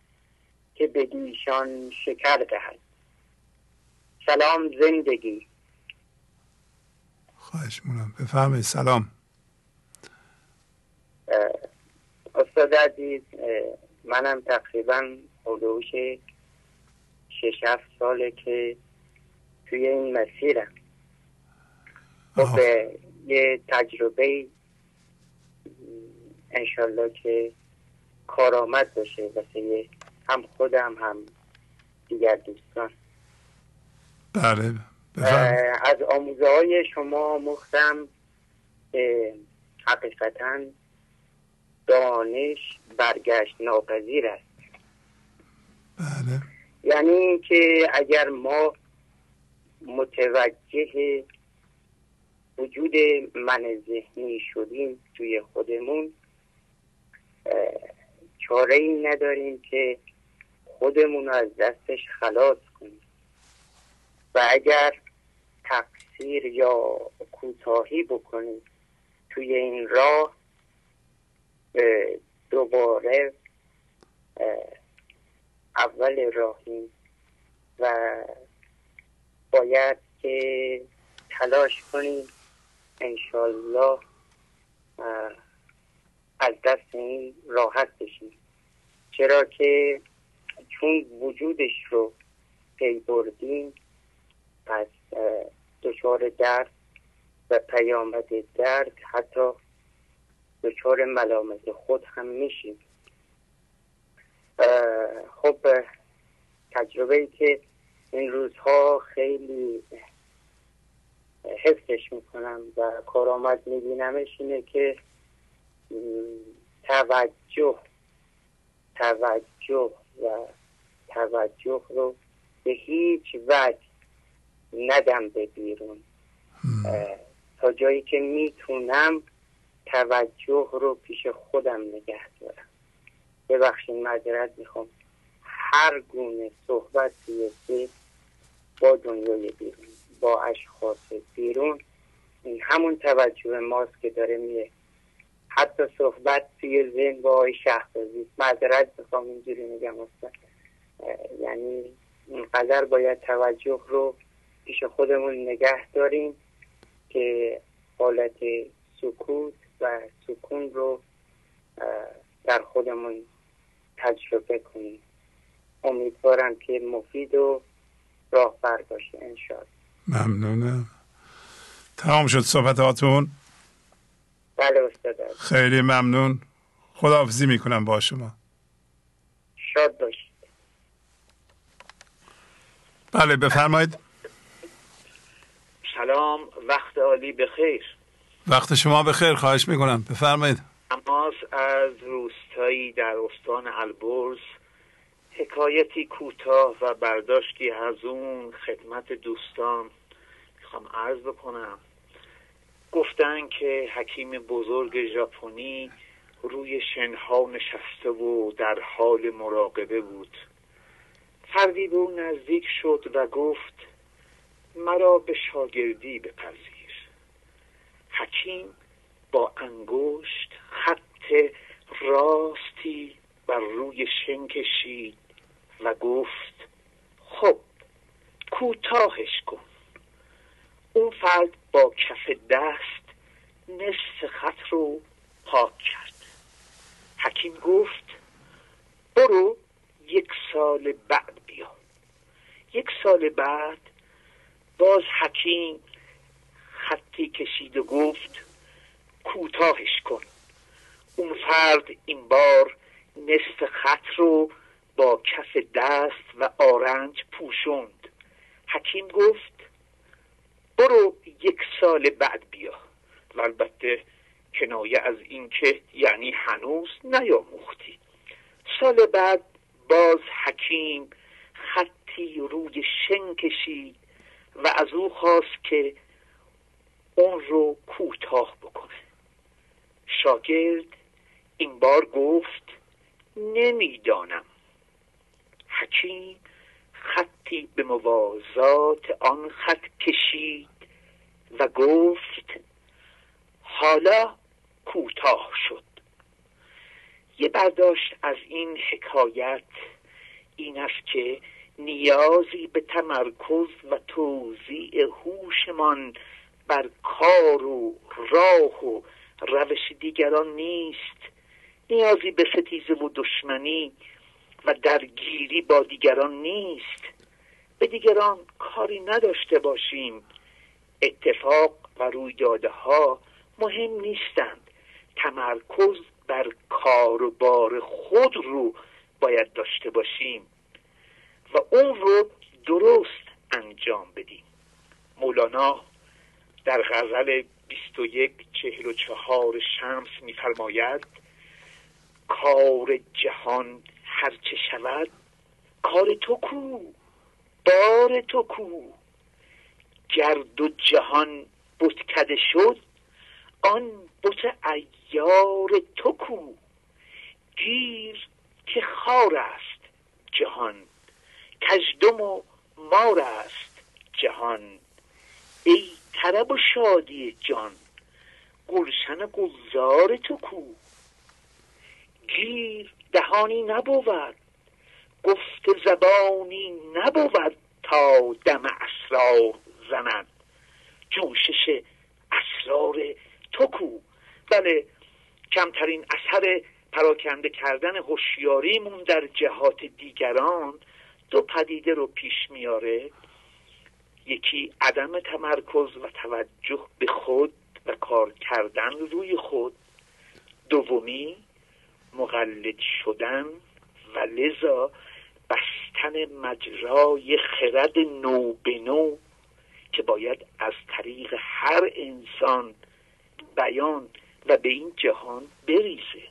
که به دیشان شکر دهد. سلام زندگی. خواهش مونم بفرمایید. سلام. استاد عزیز منم تقریبا حدوش شش هفت ساله که توی این مسیرم. خب یه تجربه انشالله که کارآمد باشه واسه هم خودم هم دیگر دوستان. بله از آموزه های شما مختم حقیقتا دانش برگشت ناپذیر است. بله. یعنی اینکه اگر ما متوجه وجود من ذهنی شدیم توی خودمون چاره ای نداریم که خودمون از دستش خلاص کنیم. و اگر تقصیر یا کوتاهی بکنیم توی این راه دوباره اول راهیم و باید که تلاش کنیم انشالله از دست این راحت بشیم چرا که چون وجودش رو پی بردیم پس دچار درد و پیامد درد حتی دچار ملامت خود هم میشیم. خب تجربه ای که این روزها خیلی حفظش می‌کنم و کارآمد میبینمش اینه که توجه توجه و توجه رو به هیچ وجه ندم به بیرون. تا جایی که می‌تونم توجه رو پیش خودم نگه دارم. ببخشید معذرت می‌خوام. هر گونه صحبتی که با دنیای بیرون با اشخاص بیرون این همون توجه ماست که داره میره حتی صحبت توی ذهن با آقای شهبازی. معذرت بخوام اینجوری میگم اصلا. یعنی اینقدر باید توجه رو پیش خودمون نگه داریم که حالت سکوت و سکون رو در خودمون تجربه کنیم. امیدوارم که مفید و راهبر باشه انشاءالله. ممنونم. تمام شد صحبتاتون. بله استاد خیلی ممنون. خداحافظی می‌کنم با شما. شاد باشید. بله بفرمایید. سلام وقت عالی بخیر. وقت شما بخیر خواهش می‌کنم. بفرمایید. اماس از روستایی در استان البرز حکایتی کوتاه و برداشتی از اون خدمت دوستان می‌خوام عرض بکنم. گفتن که حکیم بزرگ ژاپنی روی شنها نشسته و در حال مراقبه بود. فردی به او نزدیک شد و گفت مرا به شاگردی بپذیر. حکیم با انگشت خط راستی بر روی شن کشید و گفت خب کوتاهش کن. اون فرد با کف دست نصف خط رو پاک کرد. حکیم گفت برو یک سال بعد بیا. یک سال بعد باز حکیم خطی کشید و گفت کوتاهش کن. اون فرد این بار نصف خط رو با کف دست و آرنج پوشوند. حکیم گفت برو یک سال بعد بیا. البته کنایه از اینکه یعنی هنوز نیاموختی. سال بعد باز حکیم خطی روی شن کشید و از او خواست که اون رو کوتاه بکنه. شاگرد این بار گفت نمی‌دانم. حکیم خطی به موازات آن خط کشید و گفت حالا کوتاه شد. یه برداشت از این حکایت این است که نیازی به تمرکز و توضیع هوشمان بر کار و راه و روش دیگران نیست. نیازی به ستیزه و دشمنی و درگیری با دیگران نیست. به دیگران کاری نداشته باشیم. اتفاق و رویدادها مهم نیستند. تمرکز بر کار و بار خود رو باید داشته باشیم و اون رو درست انجام بدیم. مولانا در غزل 21 چهل و چهار شمس میفرماید کار جهان هرچه شود کار تو کو بار تو کو. گرد و جهان بتکده شد آن بت ایار تو کو گیر که خار است جهان کژدم و مار است جهان. ای طرب و شادی جان گلشن گلزار تو کو. گیر دهانی نبود گفت زبانی نبود تا دم اسرار. زند جوشش اسرار تو کو بله کمترین اثر پراکنده کردن هوشیاریمون در جهات دیگران دو پدیده رو پیش میاره. یکی عدم تمرکز و توجه به خود و کار کردن روی خود. دومی مقلد شدن و لذا بستن مجرای خرد نو به نو. که باید از طریق هر انسان بیان و به این جهان بریزه.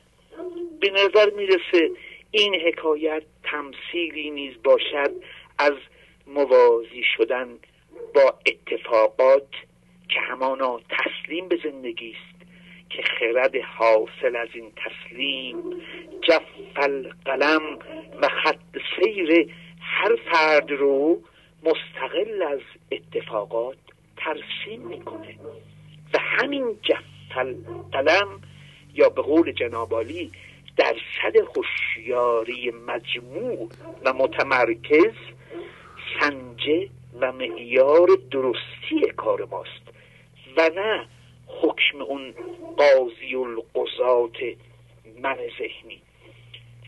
به نظر می‌رسه این حکایت تمثیلی نیز باشد از موازی شدن با اتفاقات که همانا تسلیم به زندگی است که خرد حاصل از این تسلیم جف القلم و خط سیر هر فرد رو مستقل از اتفاقات ترسیم می‌کنه. و همین جف القلم یا به قول جنابالی درصد هوشیاری مجموع و متمرکز سنجه و معیار درستی کار ماست. و نه حکم اون قاضی القضات من ذهنی.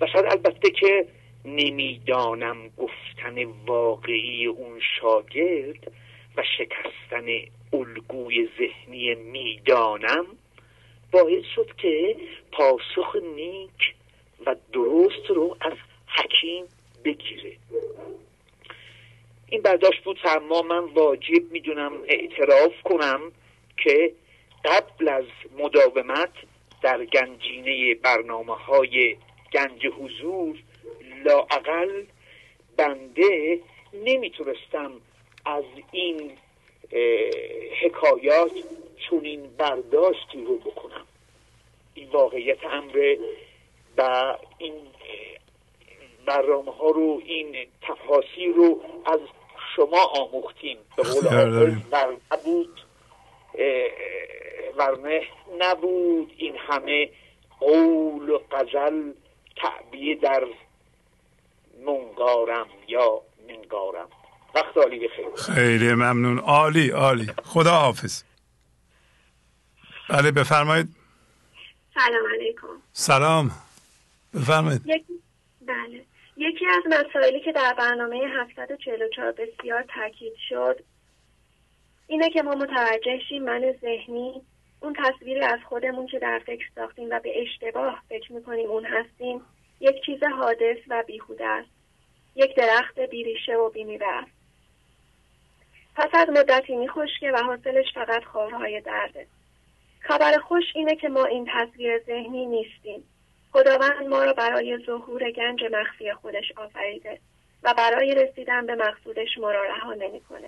و شاید البته که نمی‌دانم گفتن واقعی اون شاگرد و شکستن الگوی ذهنی می‌دانم باعث شد که پاسخ نیک و درست رو از حکیم بگیره. این برداشت بود اما من واجب می‌دونم اعتراف کنم که قبل از مداومت در گنجینه برنامه های گنج حضور لاعقل بنده نمی‌تونستم از این حکایات چون این برداشتی رو بکنم. این واقعیت امر و این برنامه ها رو این تفاصیل رو از شما آموختیم. به قول نبود ورنه نبود. این همه قول و قزل تعبیه در منگارم یا منگارم وقت عالی بخیر خیلی ممنون. عالی عالی. خدا حافظ. بله بفرمایید. سلام علیکم. سلام. بفرمایید. یک... بله. یکی از مسائلی که در برنامه 744 بسیار تاکید شد اینه که ما متوجه شیم من ذهنی اون تصویری از خودمون که در فکر ساختیم و به اشتباه فکر می‌کنیم اون هستیم یک چیز حادث و بیهوده است. یک درخت بیریشه و بیمیوه است. پس از مدتی میخشکه و حاصلش فقط خارهای درده. خبر خوش اینه که ما این تصویر ذهنی نیستیم. خداوند ما را برای ظهور گنج مخفی خودش آفریده و برای رسیدن به مقصودش ما را رها نمی‌کنه.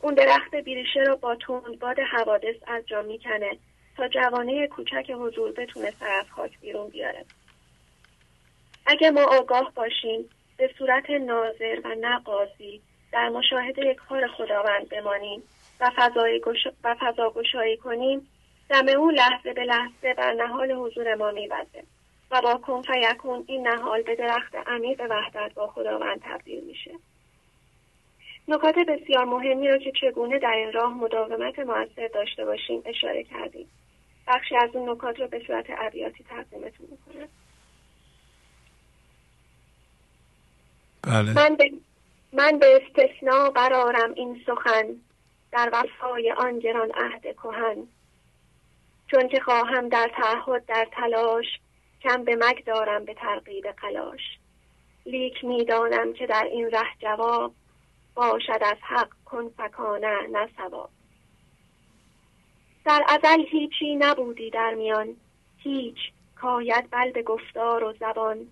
اون درخت بیریشه را با باد حوادث از جا می‌کنه تا جوانه کوچک حضور بتونه سر از خاک بیرون بیاره. اگه ما آگاه باشیم به صورت ناظر و نقاضی در مشاهده کار خداوند بمانیم و فضای گش... فضا گشایی کنیم دم اون لحظه به لحظه بر نهال حضور ما میوزه و با کن فیکون این نهال به درخت عمیق وحدت با خداوند تبدیل میشه. نکات بسیار مهمی رو که چگونه در این راه مداومت موثر داشته باشیم اشاره کردیم. بخشی از اون نکات رو به صورت ابیاتی تقدیمتون می‌کنم. بله. من به من به استثناء قرارم این سخن در وفای آن گران عهد کهن. چون که خواهم در تعهد در تلاش کم به مگ دارم به ترغیب قلاش. لیک می‌دانم که در این ره جواب باشد از حق کن فکانه نه در ازل هیچی نبودی در میان هیچ کاید بل به گفتار و زبان.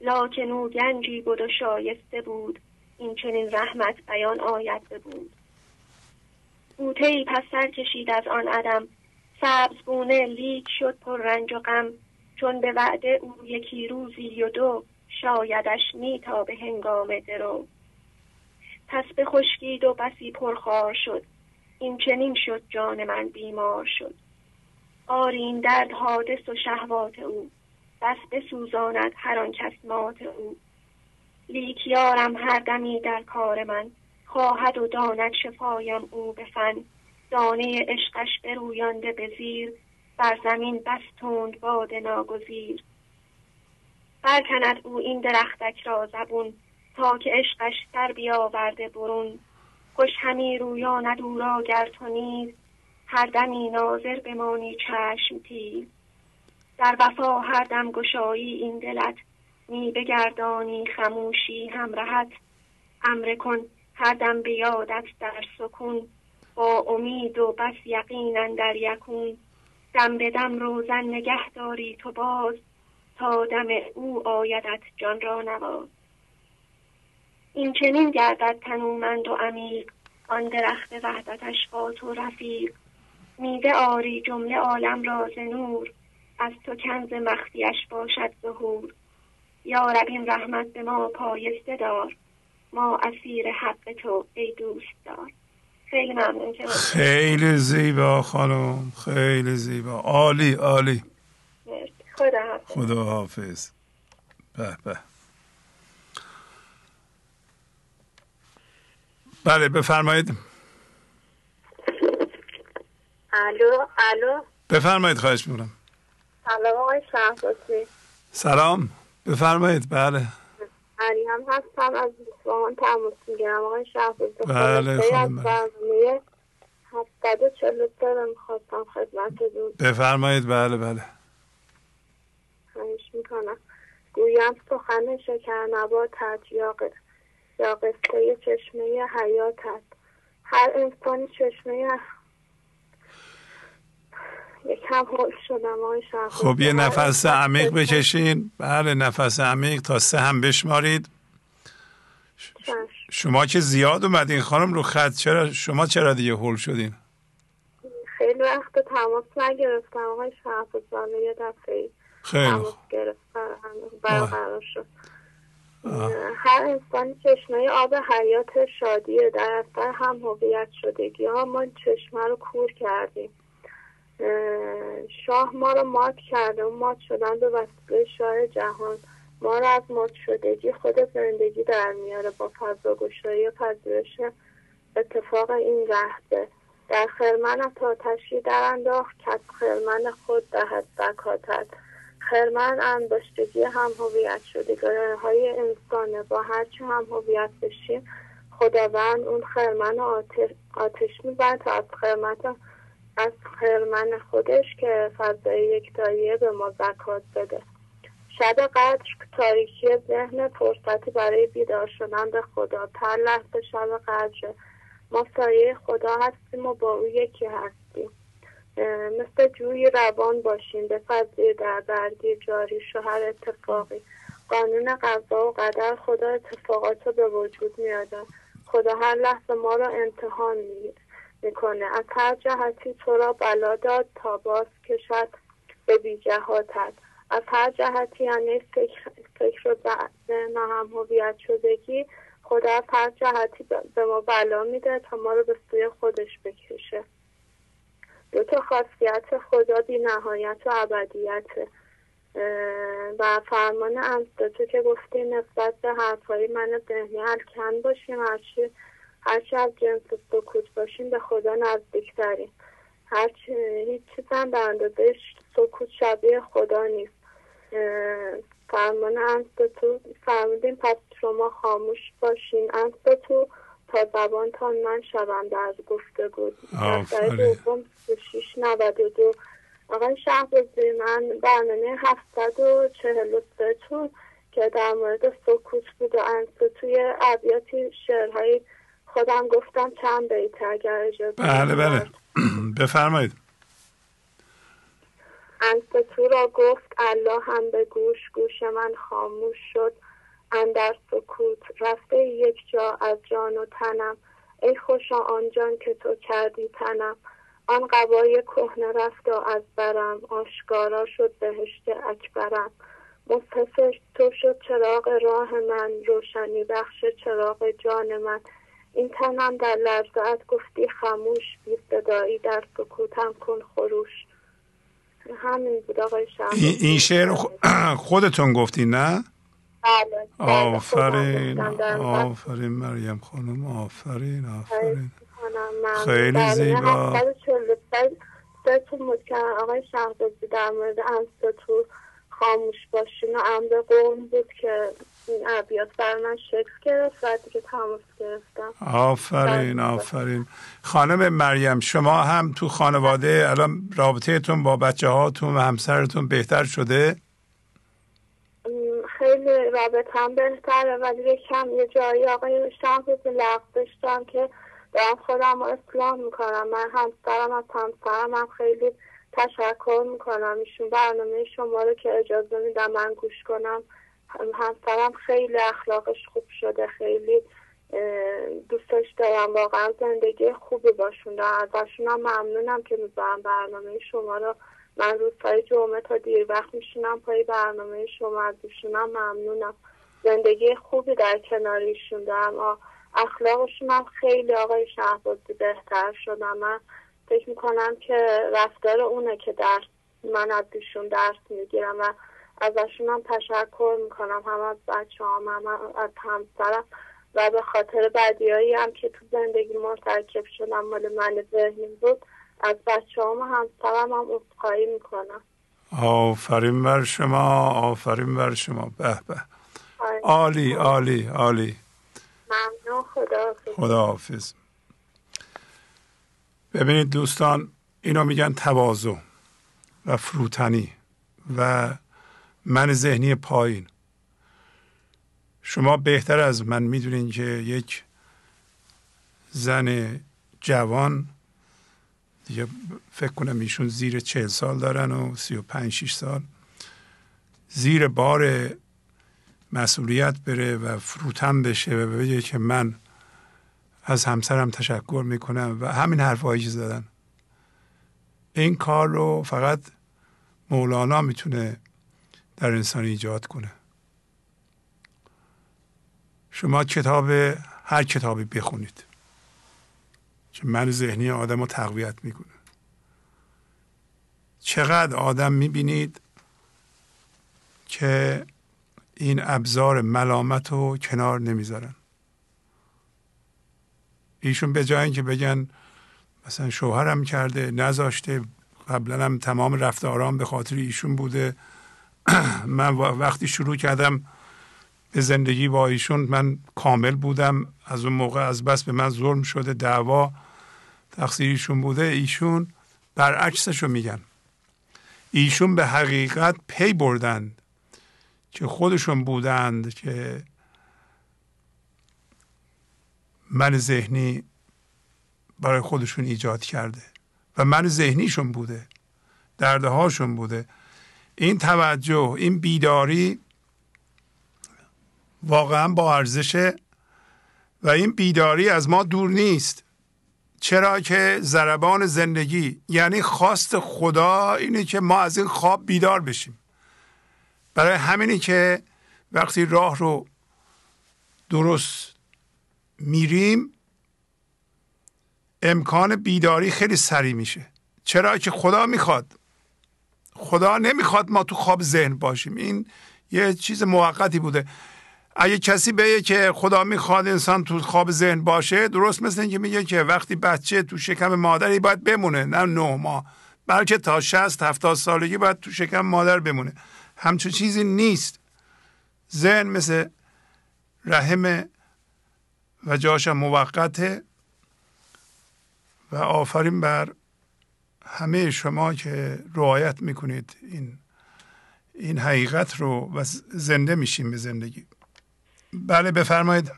لاکن او گنجی بود و شایسته بود. این چنین رحمت بیان آید بود بوته ای پس سر کشید از آن عدم. سبز بونه لیک شد پر رنج و غم. چون به وعده او یکی روزی و دو شایدش می تا به هنگام درو. پس به خشکید و بسی پرخار شد. این چنین شد جان من بیمار شد. آرین درد حادث و شهوات او. بس بسوزاند هر آن کس مات او. لیک یارم هر دمی در کار من خواهد و داند شفایم او به فن. دانه عشقش برویانده به زیر بر زمین بس تند باد ناگزیر. برکند او این درختک را زبون تا که عشقش در بیاورده برون. خوش همی رویاند او را گر تو نیز هر دمی ناظر بمانی چشم تیز در وفا هر دم گشایی این دلت می بگردانی خموشی همرهت. امر کن هر دم بیادت در سکون با امید و بس یقینا در یکون. دم به دم روزن نگه داری تو باز تا دم او آیدت جان را نواز. این چنین گردد تنومند و عمیق آن درخت وحدتش با تو رفیق. میوه آری جمله عالم را نور از تو کنز مخفیش باشد ظهور. یا رب این رحمت به ما پایسته دار. ما اسیر حق تو ای دوست دار. خیلی ممنون خیلی زیبا خانم خیلی زیبا. عالی عالی. خدا حافظ. خدا حافظ. به به. بله بفرمایید. الو الو. بفرمایید خواهش می‌کنم. سلام آقای شهبازی. سلام. بفرمایید. بله. هم هستم از اصفهان تماس می‌گیرم. آقای شهبازی بله خانم هفتاد و چلو می‌خواستم خدمتتون. بفرمایید. بله بله. خواهش می‌کنم. گویم سخن شکر نباتت یا یا قصه چشمه حیاتت. هر انسانی چشمه یکم هول شدم آقای خب یه نفس عمیق بکشین. بله نفس عمیق تا سه هم بشمارید. شما که زیاد اومدین خانم رو خط چرا شما چرا دیگه هول شدین؟ خیلی وقت تماس نگرفتم آقای شهباز یه دفعه خیلی گرفتم برقرار شد. هر انسانی چشمه آب حیات شادیه در اثر هم هویت شدگی. ها ما چشمه رو کور کردیم. شاه ما رو مات کرده و مات شدن به وسیله شاه جهان. ما رو از مات شدگی خود زندگی در میاره با فضا گشایی و پذیرش اتفاق این لحظه در خرمن تاتشی در انداخت که خرمن خود دهد زکاتت خرمن انباشتگی هم هویت شده های انسانه با هرچی هم هویت بشیم. خداوند اون خرمن آتش, آتش می‌برد تا از خرمت از خرمن خودش که فضای یکتاییه به ما زکات بده. شب قدر تاریکی ذهن فرصتی برای بیدار شدن به خدا. تر لحظه شب قدر ما سایه خدا هستیم و با او یکی هستیم. مثل جوی روان باشیم. به فضای در بردی جاری شوهر اتفاقی. قانون قضا و قدر خدا اتفاقات رو به وجود میاده خدا هر لحظه ما رو امتحان می‌کنه. از هر جهتی تو را بلا داد تا باز کشد به بیجهاتت از هر جهتی یعنی فکر, فکر و هم هویت شدگی خدا از هر جهتی به ما بلا میده تا ما رو به سوی خودش بکشه. دو تا خاصیت خدا بی نهایت و ابدیت. و فرمان تو که گفتی نسبت به حرفهای من ذهنی الکن باشیم هرچی هرچی از جنس سکوت باشیم به خدا نزدیکتریم. هرچی هیچ چیز هم به اندازه سکوت شبیه خدا نیست. فرمان تو فرمودیم پس شما خاموش باشین. تو تا زبانتان من شوم در گفتگو. دفتر دوم شیش نود و دو. آقای شهبازی من برنامه هفتاد و چهل و سه تون که در مورد سکوت بود و توی ابیاتی شعرهای خودم گفتم چند بیت اگر اجازه بله بله. بفرمایید. تو را گفت الله هم به گوش گوش من خاموش شد. اندر سکوت رفته یک جا از جان و تنم. ای خوشا آن جان که تو کردی تنم. آن قبای کهنه رفت و از برم. آشکارا شد بهشت اکبرم. مصطفی تو شد چراغ راه من. روشنی بخش چراغ جان من. این تنم در لرزت گفتی خموش بی صدایی در سکوتم کن خروش. همین بود آقای این شعر خودتون گفتی نه؟ بله, بله، آفرین آفرین مریم خانم آفرین آفرین. خیلی زیبا. آقای شهبازی در مورد تو خاموش باشین و امر قوم بود که این عبیات بر من شکل گرفت و دیگه تماس گرفتم آفرین. آفرین خانم مریم شما هم تو خانواده الان رابطهتون با بچه هاتون و همسرتون بهتر شده؟ خیلی رابطم بهتره ولی کم یه جایی آقای شهباز لغ داشتم که دارم خودم رو اصلاح می‌کنم من همسرم از همسرم هم خیلی تشکر می‌کنم ایشون برنامه شما رو که اجازه میدم من گوش کنم همسرم خیلی اخلاقش خوب شده خیلی دوستش دارم. واقعا زندگی خوبی باشون دارم. ازشون هم ممنونم که می‌ذارم برنامه شما رو. من روزهای جمعه تا دیر وقت میشینم پای برنامه شما. از ممنونم. زندگی خوبی در کنار ایشون دارم. اخلاقشون هم خیلی آقای شهبازی بهتر شدن من فکر می‌کنم که رفتار اونه که در من از ایشون درس می‌گیرم و ازشون هم تشکر می‌کنم. هم از بچه هم, هم از همسرم. و به خاطر بدیایی هم که تو زندگی مرتکب شدم مال من ذهنی بود. از بچه هم همسرم هم اصخایی می‌کنم. آفرین بر شما آفرین بر شما. به به. عالی عالی عالی. ممنون. خدا خداحافظ. ببینید دوستان اینو میگن تواضع و فروتنی و من ذهنی پایین. شما بهتر از من می‌دونین که یک زن جوان دیگه فکر کنم ایشون زیر چهل سال دارن و سی و پنج شیش سال زیر بار مسئولیت بره و فروتن بشه و بگه که من از همسرم تشکر می‌کنم و همین حرفهایی که زدن. این کار رو فقط مولانا می‌تونه در انسان ایجاد کنه. شما کتاب هر کتابی بخونید. که من ذهنی آدم رو تقویت می‌کنه. چقدر آدم می‌بینید که این ابزار ملامت رو کنار نمی‌ذارن. ایشون به جای اینکه بگن مثلا شوهرم کرده نذاشته قبلا هم تمام رفتارام به خاطر ایشون بوده. من وقتی شروع کردم به زندگی با ایشون من کامل بودم. از اون موقع از بس به من ظلم شده دعوا تقصیر ایشون بوده. ایشون برعکسش رو میگن. ایشون به حقیقت پی بردند که خودشون بودند که من ذهنی برای خودشون ایجاد کرده و من ذهنیشون بوده درده هاشون بوده. این توجه این بیداری واقعا با ارزشه و این بیداری از ما دور نیست. چرا که ضربان زندگی یعنی خواست خدا اینه که ما از این خواب بیدار بشیم. برای همینی که وقتی راه رو درست میریم امکان بیداری خیلی سریع میشه. چرا که خدا می‌خواد خدا نمی‌خواد ما تو خواب ذهن باشیم. این یه چیز موقتی بوده. اگه کسی بگه که خدا می‌خواد انسان تو خواب ذهن باشه درست مثل اینکه میگه که وقتی بچه تو شکم مادری باید بمونه نه نه ماه. بلکه تا شست هفتاد سالگی باید تو شکم مادر بمونه. همچون چیزی نیست. ذهن مثل رحم و جاش موقته و آفرین بر همه شما که رعایت می‌کنید این این حقیقت رو و زنده میشیم به زندگی. بله بفرمایید.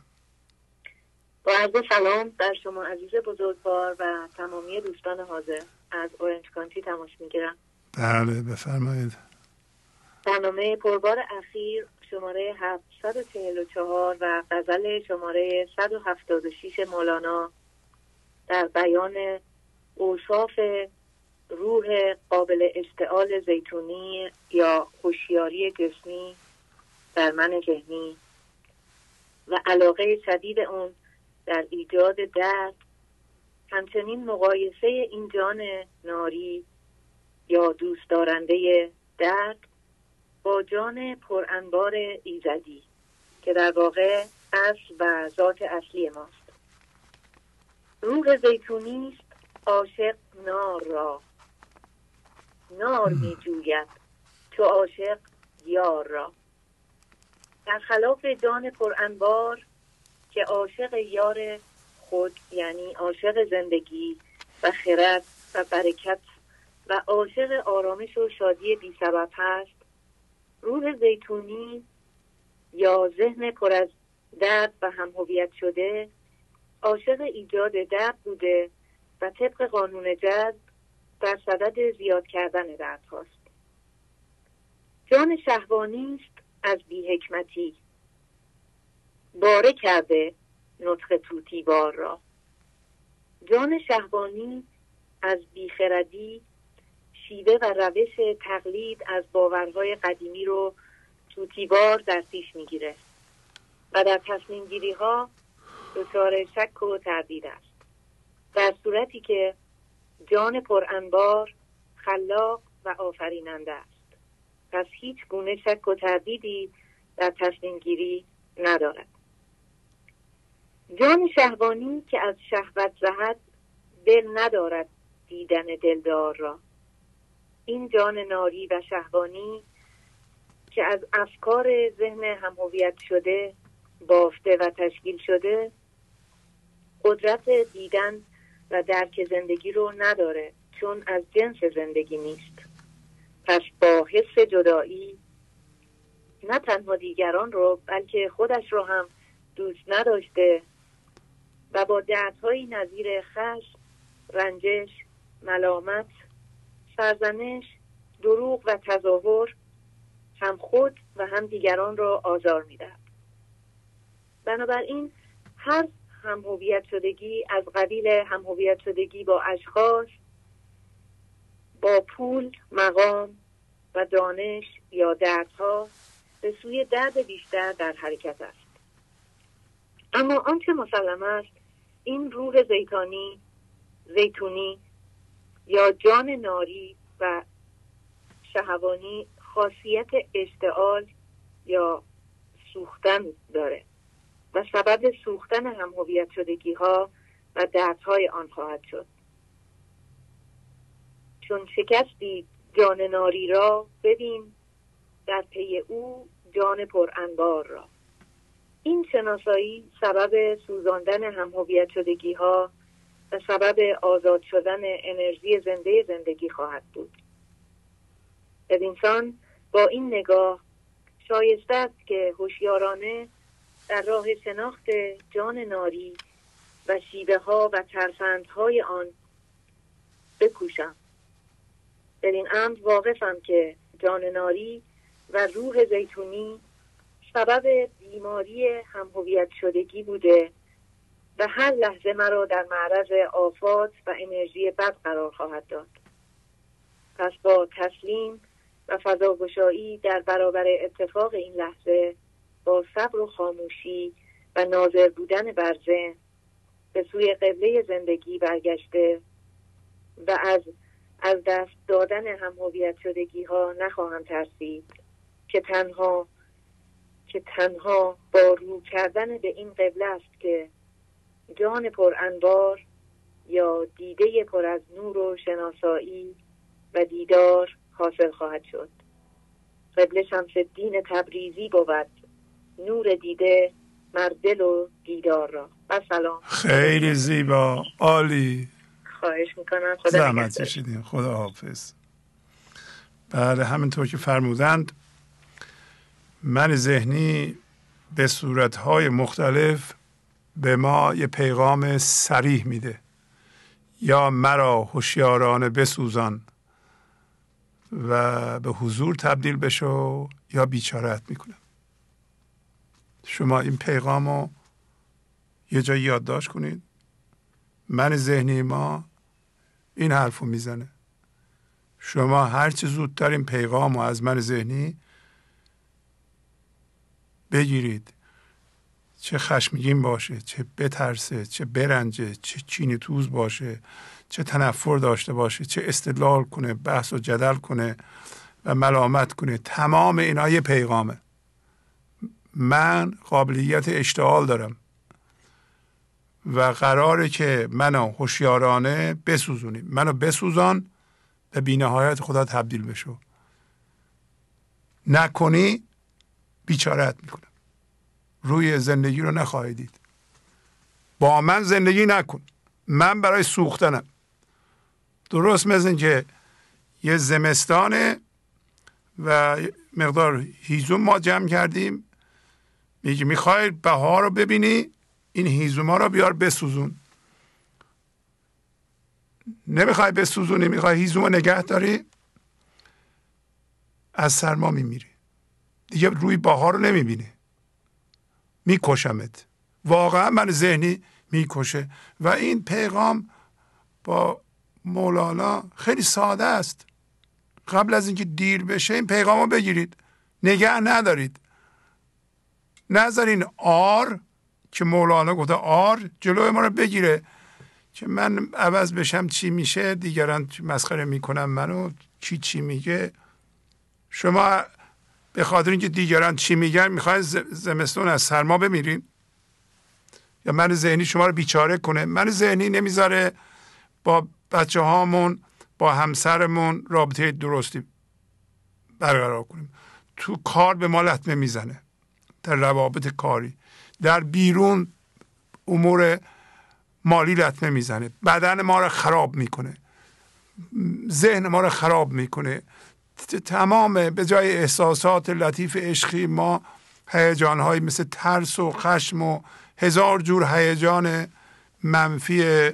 با عرض سلام در شما عزیز بزرگوار و تمامی دوستان حاضر. از اورنج کانتی تماس می‌گیرم. بله بفرمایید. برنامه پربار اخیر شماره 744 و غزل شماره 176 مولانا در بیان اوصاف روح قابل اشتعال زیتونی یا هوشیاری جسمی در من ذهنی. و علاقه شدید اون در ایجاد درد. همچنین مقایسه این جان ناری یا دوست دارنده درد با جان پرانبار ایزدی که در واقع اصل و ذات اصلی ماست. روح زیتونی است عاشق نار را. نار می جوید تو عاشق یار را. در خلاف جان پرانبار که عاشق یار خود یعنی عاشق زندگی و خرد و برکت و عاشق آرامش و شادی بی سبب هست روح زیتونی یا ذهن پر از درد و هم هویت شده عاشق ایجاد درد بوده و طبق قانون جذب در صدد زیاد کردن درد هاست. جان شهوانی است از بیحکمتی. باره کرده نطق توتیوار را. جان شهبانی از بیخردی شیوه و روش تقلید از باورهای قدیمی رو توتیوار در پیش می‌گیره و در تصمیم گیری ها دچار شک و تردید است. در صورتی که جان پر انبار خلاق و آفریننده است. پس هیچ گونه شک و تردیدی در تصمیم گیری ندارد. جان شهوانی که از شهوت زهد دل ندارد دیدن دلدار را. این جان ناری و شهوانی که از افکار ذهن همهویت شده بافته و تشکیل شده قدرت دیدن و درک زندگی رو نداره چون از جنس زندگی نیست. پس با حس جدایی نه تنها دیگران رو بلکه خودش رو هم دوست نداشته و با دردهایی نظیر خشم رنجش ملامت سرزنش دروغ و تظاهر هم خود و هم دیگران را آزار می‌دهد. بنابراین هر همهویت شدگی از قبیل همهویت شدگی با اشخاص با پول مقام و دانش یا دردها به سوی درد بیشتر در حرکت است. اما آنچه مسلم است این روح زیتانی زیتونی یا جان ناری و شهوانی خاصیت اشتعال یا سوختن داره. و سبب سوختن هم هویت شدگی ها و دردهای آن خواهد شد. چون شکستی جان ناری را ببین در پی او جان پر انبار را. این شناسایی سبب سوزاندن هم هویت شدگی ها و سبب آزاد شدن انرژی زنده زندگی خواهد بود. انسان با این نگاه شایسته است که هوشیارانه در راه شناخت جان ناری و شیوه ها و ترفندهای آن بکوشم. در این امر واقفم که جان ناری و روح زیتونی سبب بیماری همهویت شدگی بوده و هر لحظه مرا در معرض آفات و انرژی بد قرار خواهد داد. پس با تسلیم و فضاگشایی در برابر اتفاق این لحظه با صبر و خاموشی و ناظر بودن بر به سوی قبله زندگی برگشته و از از دست دادن هم هویت شدگی ها نخواهم ترسید که تنها که تنها با رو کردن به این قبله است که جان پر انبار یا دیده پر از نور و شناسایی و دیدار حاصل خواهد شد. قبل شمس الدین تبریزی بود. نور دیده مردل و دیدار را. و سلام. خیلی زیبا. عالی. خواهش می‌کنم. خدا زحمت خدا حافظ. بله همینطور که فرمودند من ذهنی به صورتهای مختلف به ما یه پیغام سریح میده. یا مرا هوشیارانه بسوزان و به حضور تبدیل بشو یا بیچارت می‌کنم. شما این پیغام رو یه جایی یادداشت کنید. من ذهنی ما این حرف رو می‌زنه. شما هرچه زودتر این پیغام رو از من ذهنی بگیرید. چه خشمگین باشه چه بترسه چه برنجه چه چینی توز باشه چه تنفر داشته باشه چه استدلال کنه بحث و جدل کنه و ملامت کنه. تمام اینا یه پیغامه. من قابلیت اشتعال دارم و قراره که منو هوشیارانه بسوزونیم منو بسوزان به بینهایت خدا تبدیل بشو. نکنی بیچارت می‌کنم. روی زندگی رو نخواهید دید. با من زندگی نکن. من برای سوختنم. درست مثل که یه زمستانه و مقدار هیزوم ما جمع کردیم. میگه می‌خوای بهار رو ببینی این هیزوما رو بیار بسوزون. نمی‌خوای بسوزونی می‌خوای هیزوم رو نگه داری از سرما میمیری. دیگه روی بهار رو نمی‌بینی. میکشمت. واقعا من ذهنی می‌کشه. و این پیغام با مولانا خیلی ساده است. قبل از اینکه دیر بشه این پیغام رو بگیرید. نگه ندارید. نذارین آر که مولانا گفته آر جلوی ما رو بگیره. که من عوض بشم چی میشه دیگران مسخره می‌کنم منو چی چی میگه. شما به خاطر اینکه دیگران چی میگن می‌خواید زمستون از سرما بمیرین. یا من ذهنی شما رو بیچاره کنه. من ذهنی نمی‌ذاره با بچه هامون با همسرمون رابطه درستی برقرار کنیم. تو کار به ما لطمه می‌زنه. در روابط کاری. در بیرون امور مالی لطمه می‌زنه. بدن ما رو خراب می‌کنه. ذهن ما رو خراب می‌کنه. تمام به جای احساسات لطیف عشقی ما هیجان مثل ترس و خشم و هزار جور هیجان منفی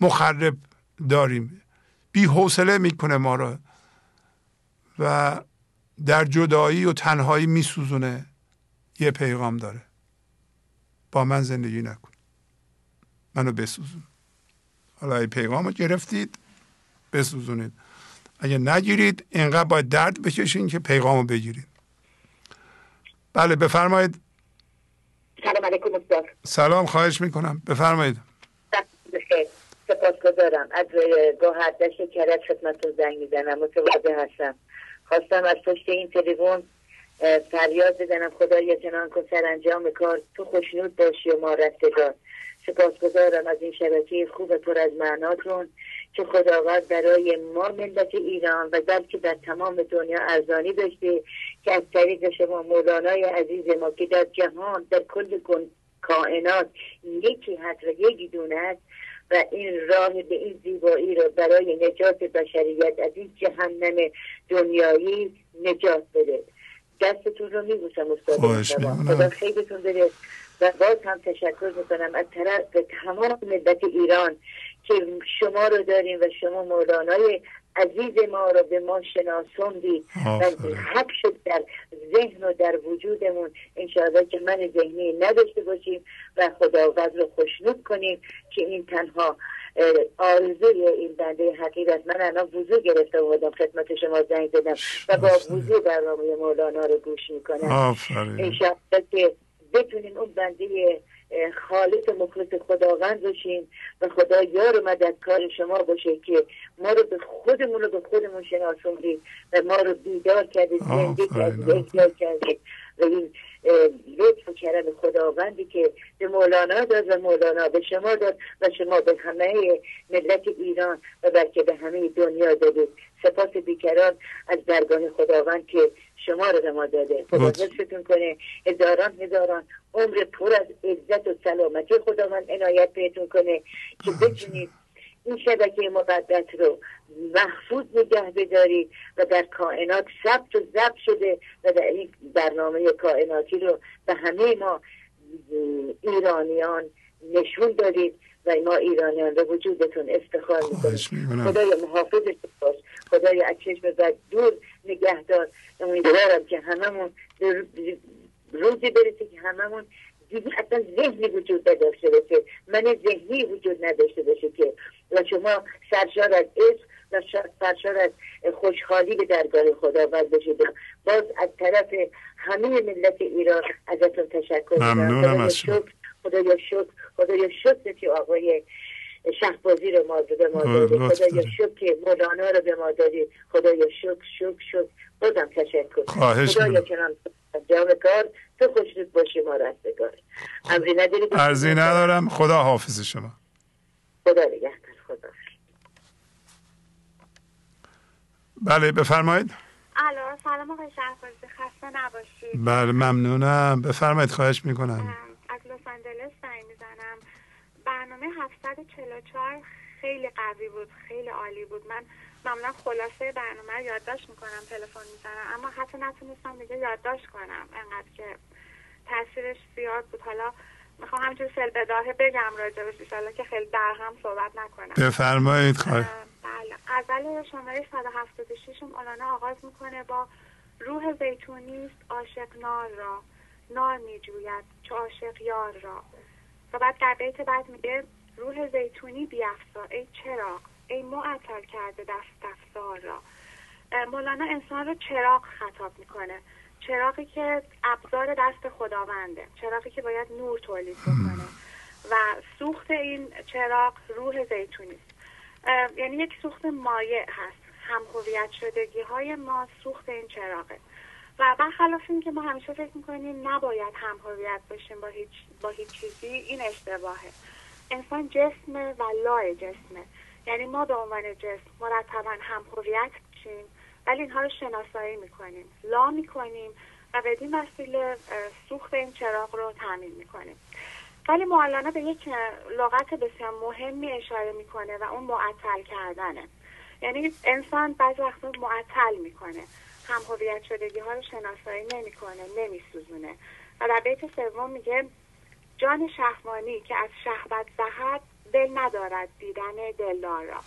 مخرب داریم. بی حوصله می‌کنه ما رو و در جدایی و تنهایی میسوزونه. یه پیغام داره. با من زندگی نکن. منو بسوزون. حالا این پیغام رو گرفتید بسوزونید. اگه نگیرید اینقدر باید درد بکشین که پیغام رو بگیرید. بله بفرمایید. سلام علیکم استاد. سلام خواهش می‌کنم. بفرمایید. سپاس گذارم از گاه دشت کرد خدمتتون زنگ می‌زنم. متوجه هستم. خواستم از پشت این تلفن فریاد بزنم. خدای جنان کن انجام کار. تو خوشنود باشی و ما رستگار سپاسگزارم از این شبکه خوب پر از معناتون که خداوند برای ما ملت ایران و بلکه در تمام دنیا ارزانی داشته که از طریق شما مولانای عزیز ما که در جهان در کل کائنات یکی هست و یکی دونه است و این راه به این زیبایی را برای نجات بشریت از این جهنم دنیایی نجات بده. دستتون رو میبوسم استاد خیلیتون بده. و باز هم تشکر می‌کنم از طرف تمام ملت ایران که شما رو داریم و شما مولانای عزیز ما رو به ما شناسوندی و حق شد در ذهن و در وجودمون. انشاءالله که من ذهنی نداشته باشیم و خداوند رو خوشنود کنیم که این تنها آرزوی این بنده حقیقت من الان وضوع گرفته بودم خدمت شما زنگ زدم و با وضوع برنامه مولانا رو گوش می‌کنم. انشاءالله که بتونیم اون بنده خالص مخلص خداوند باشیم و خدا یار و مددکار شما باشه که ما رو به خودمون رو به خودمون شناسوندید و ما رو بیدار کردید زنده کردید کردید. و این لطف و کرم خداوندی که به مولانا داد و مولانا به شما داد و شما به همه ملت ایران و بلکه به همه دنیا دادید. سپاس بیکران از درگاه خداوند که شما رو به ما داده. خدا حفظتون کنه. هزاران هزاران عمر پر از عزت و سلامتی خداوند عنایت بهتون کنه که بتونید این شبکه مقدس رو محفوظ نگه بدارید و در کائنات ثبت و ضبط شده و در این برنامه کائناتی رو به همه ما ایرانیان نشون دارید و ما ایرانیان به وجودتون افتخار می‌کنیم. خدای محافظ باش. خدای از چشم بد دور نگهدار امیدوارم که هممون روزی برسه که هممون دیگه اصلا ذهنی وجود نداشته باشه. من ذهنی وجود نداشته باشه که و شما سرشار از عشق و سرشار از خوشحالی به درگاه خداوند بشید باز از طرف همه ملت ایران ازتون تشکر ممنونم از شما. خدایا شکر خدایا شکر که آقای شهبازی رو ما به ما دادی. خدایا شکر که مولانا رو به ما دادی. خدایا شکر شکر شکر. بازم تشکر. خواهش کنم. انجام کار. تو خوشنود باشی ما رستگار. نداری ارزی ندارم. خدا حافظ شما. خدا نگهدار. بله بفرمایید. الو سلام آقای شهبازی خسته نباشید. بله ممنونم. بفرمایید خواهش می‌کنم. از لس آنجلس زنگ می‌زنم. برنامه 744 خیلی قوی بود خیلی عالی بود. من معمولا خلاصه برنامه رو یادداشت می‌کنم تلفن می‌زنم. اما حتی نتونستم دیگه یادداشت کنم انقدر که تاثیرش زیاد بود. حالا می‌خوام همینجور فل بداهه بگم راجبش ایشالله که خیلی در هم صحبت نکنم. بفرمایید خواهی بله. غزل شماره 176 مولانا آغاز می‌کنه با روح زیتونیست عاشق نار را. نار میجوید چه عاشق یار را. و بعد در بیت بعد میگه روح زیتونی بیافزا ای چراغ ای معطل کرده دست افزار را. مولانا انسان رو چراغ خطاب می‌کنه. چراغی که ابزار دست خداونده چراغی که باید نور تولید بکنه. و سوخت این چراغ روح زیتونی است. یعنی یک سوخت مایع هست. هم هویت شدگی های ما سوخت این چراغه. و برخلاف این که ما همیشه فکر می‌کنیم نباید هم هویت باشیم با هیچ, با هیچ چیزی این اشتباهه. انسان جسمه و لای جسمه. یعنی ما به عنوان جسم مرتبا هم هویت میشیم. ولی اینها رو شناسایی می‌کنیم. لا می‌کنیم و بدین وسیله سوخت این چراغ رو تعمین می‌کنیم. ولی مولانا به یک لغت بسیار مهمی اشاره می‌کنه و اون معطل کردنه. یعنی انسان بعض وقتا معطل می‌کنه. هم هویت شدگی ها رو شناسایی نمی‌کنه نمیسوزونه. و در بیت سوم میگه جان شهوانی که از شهوت زهد دل ندارد دیدن دلدار را.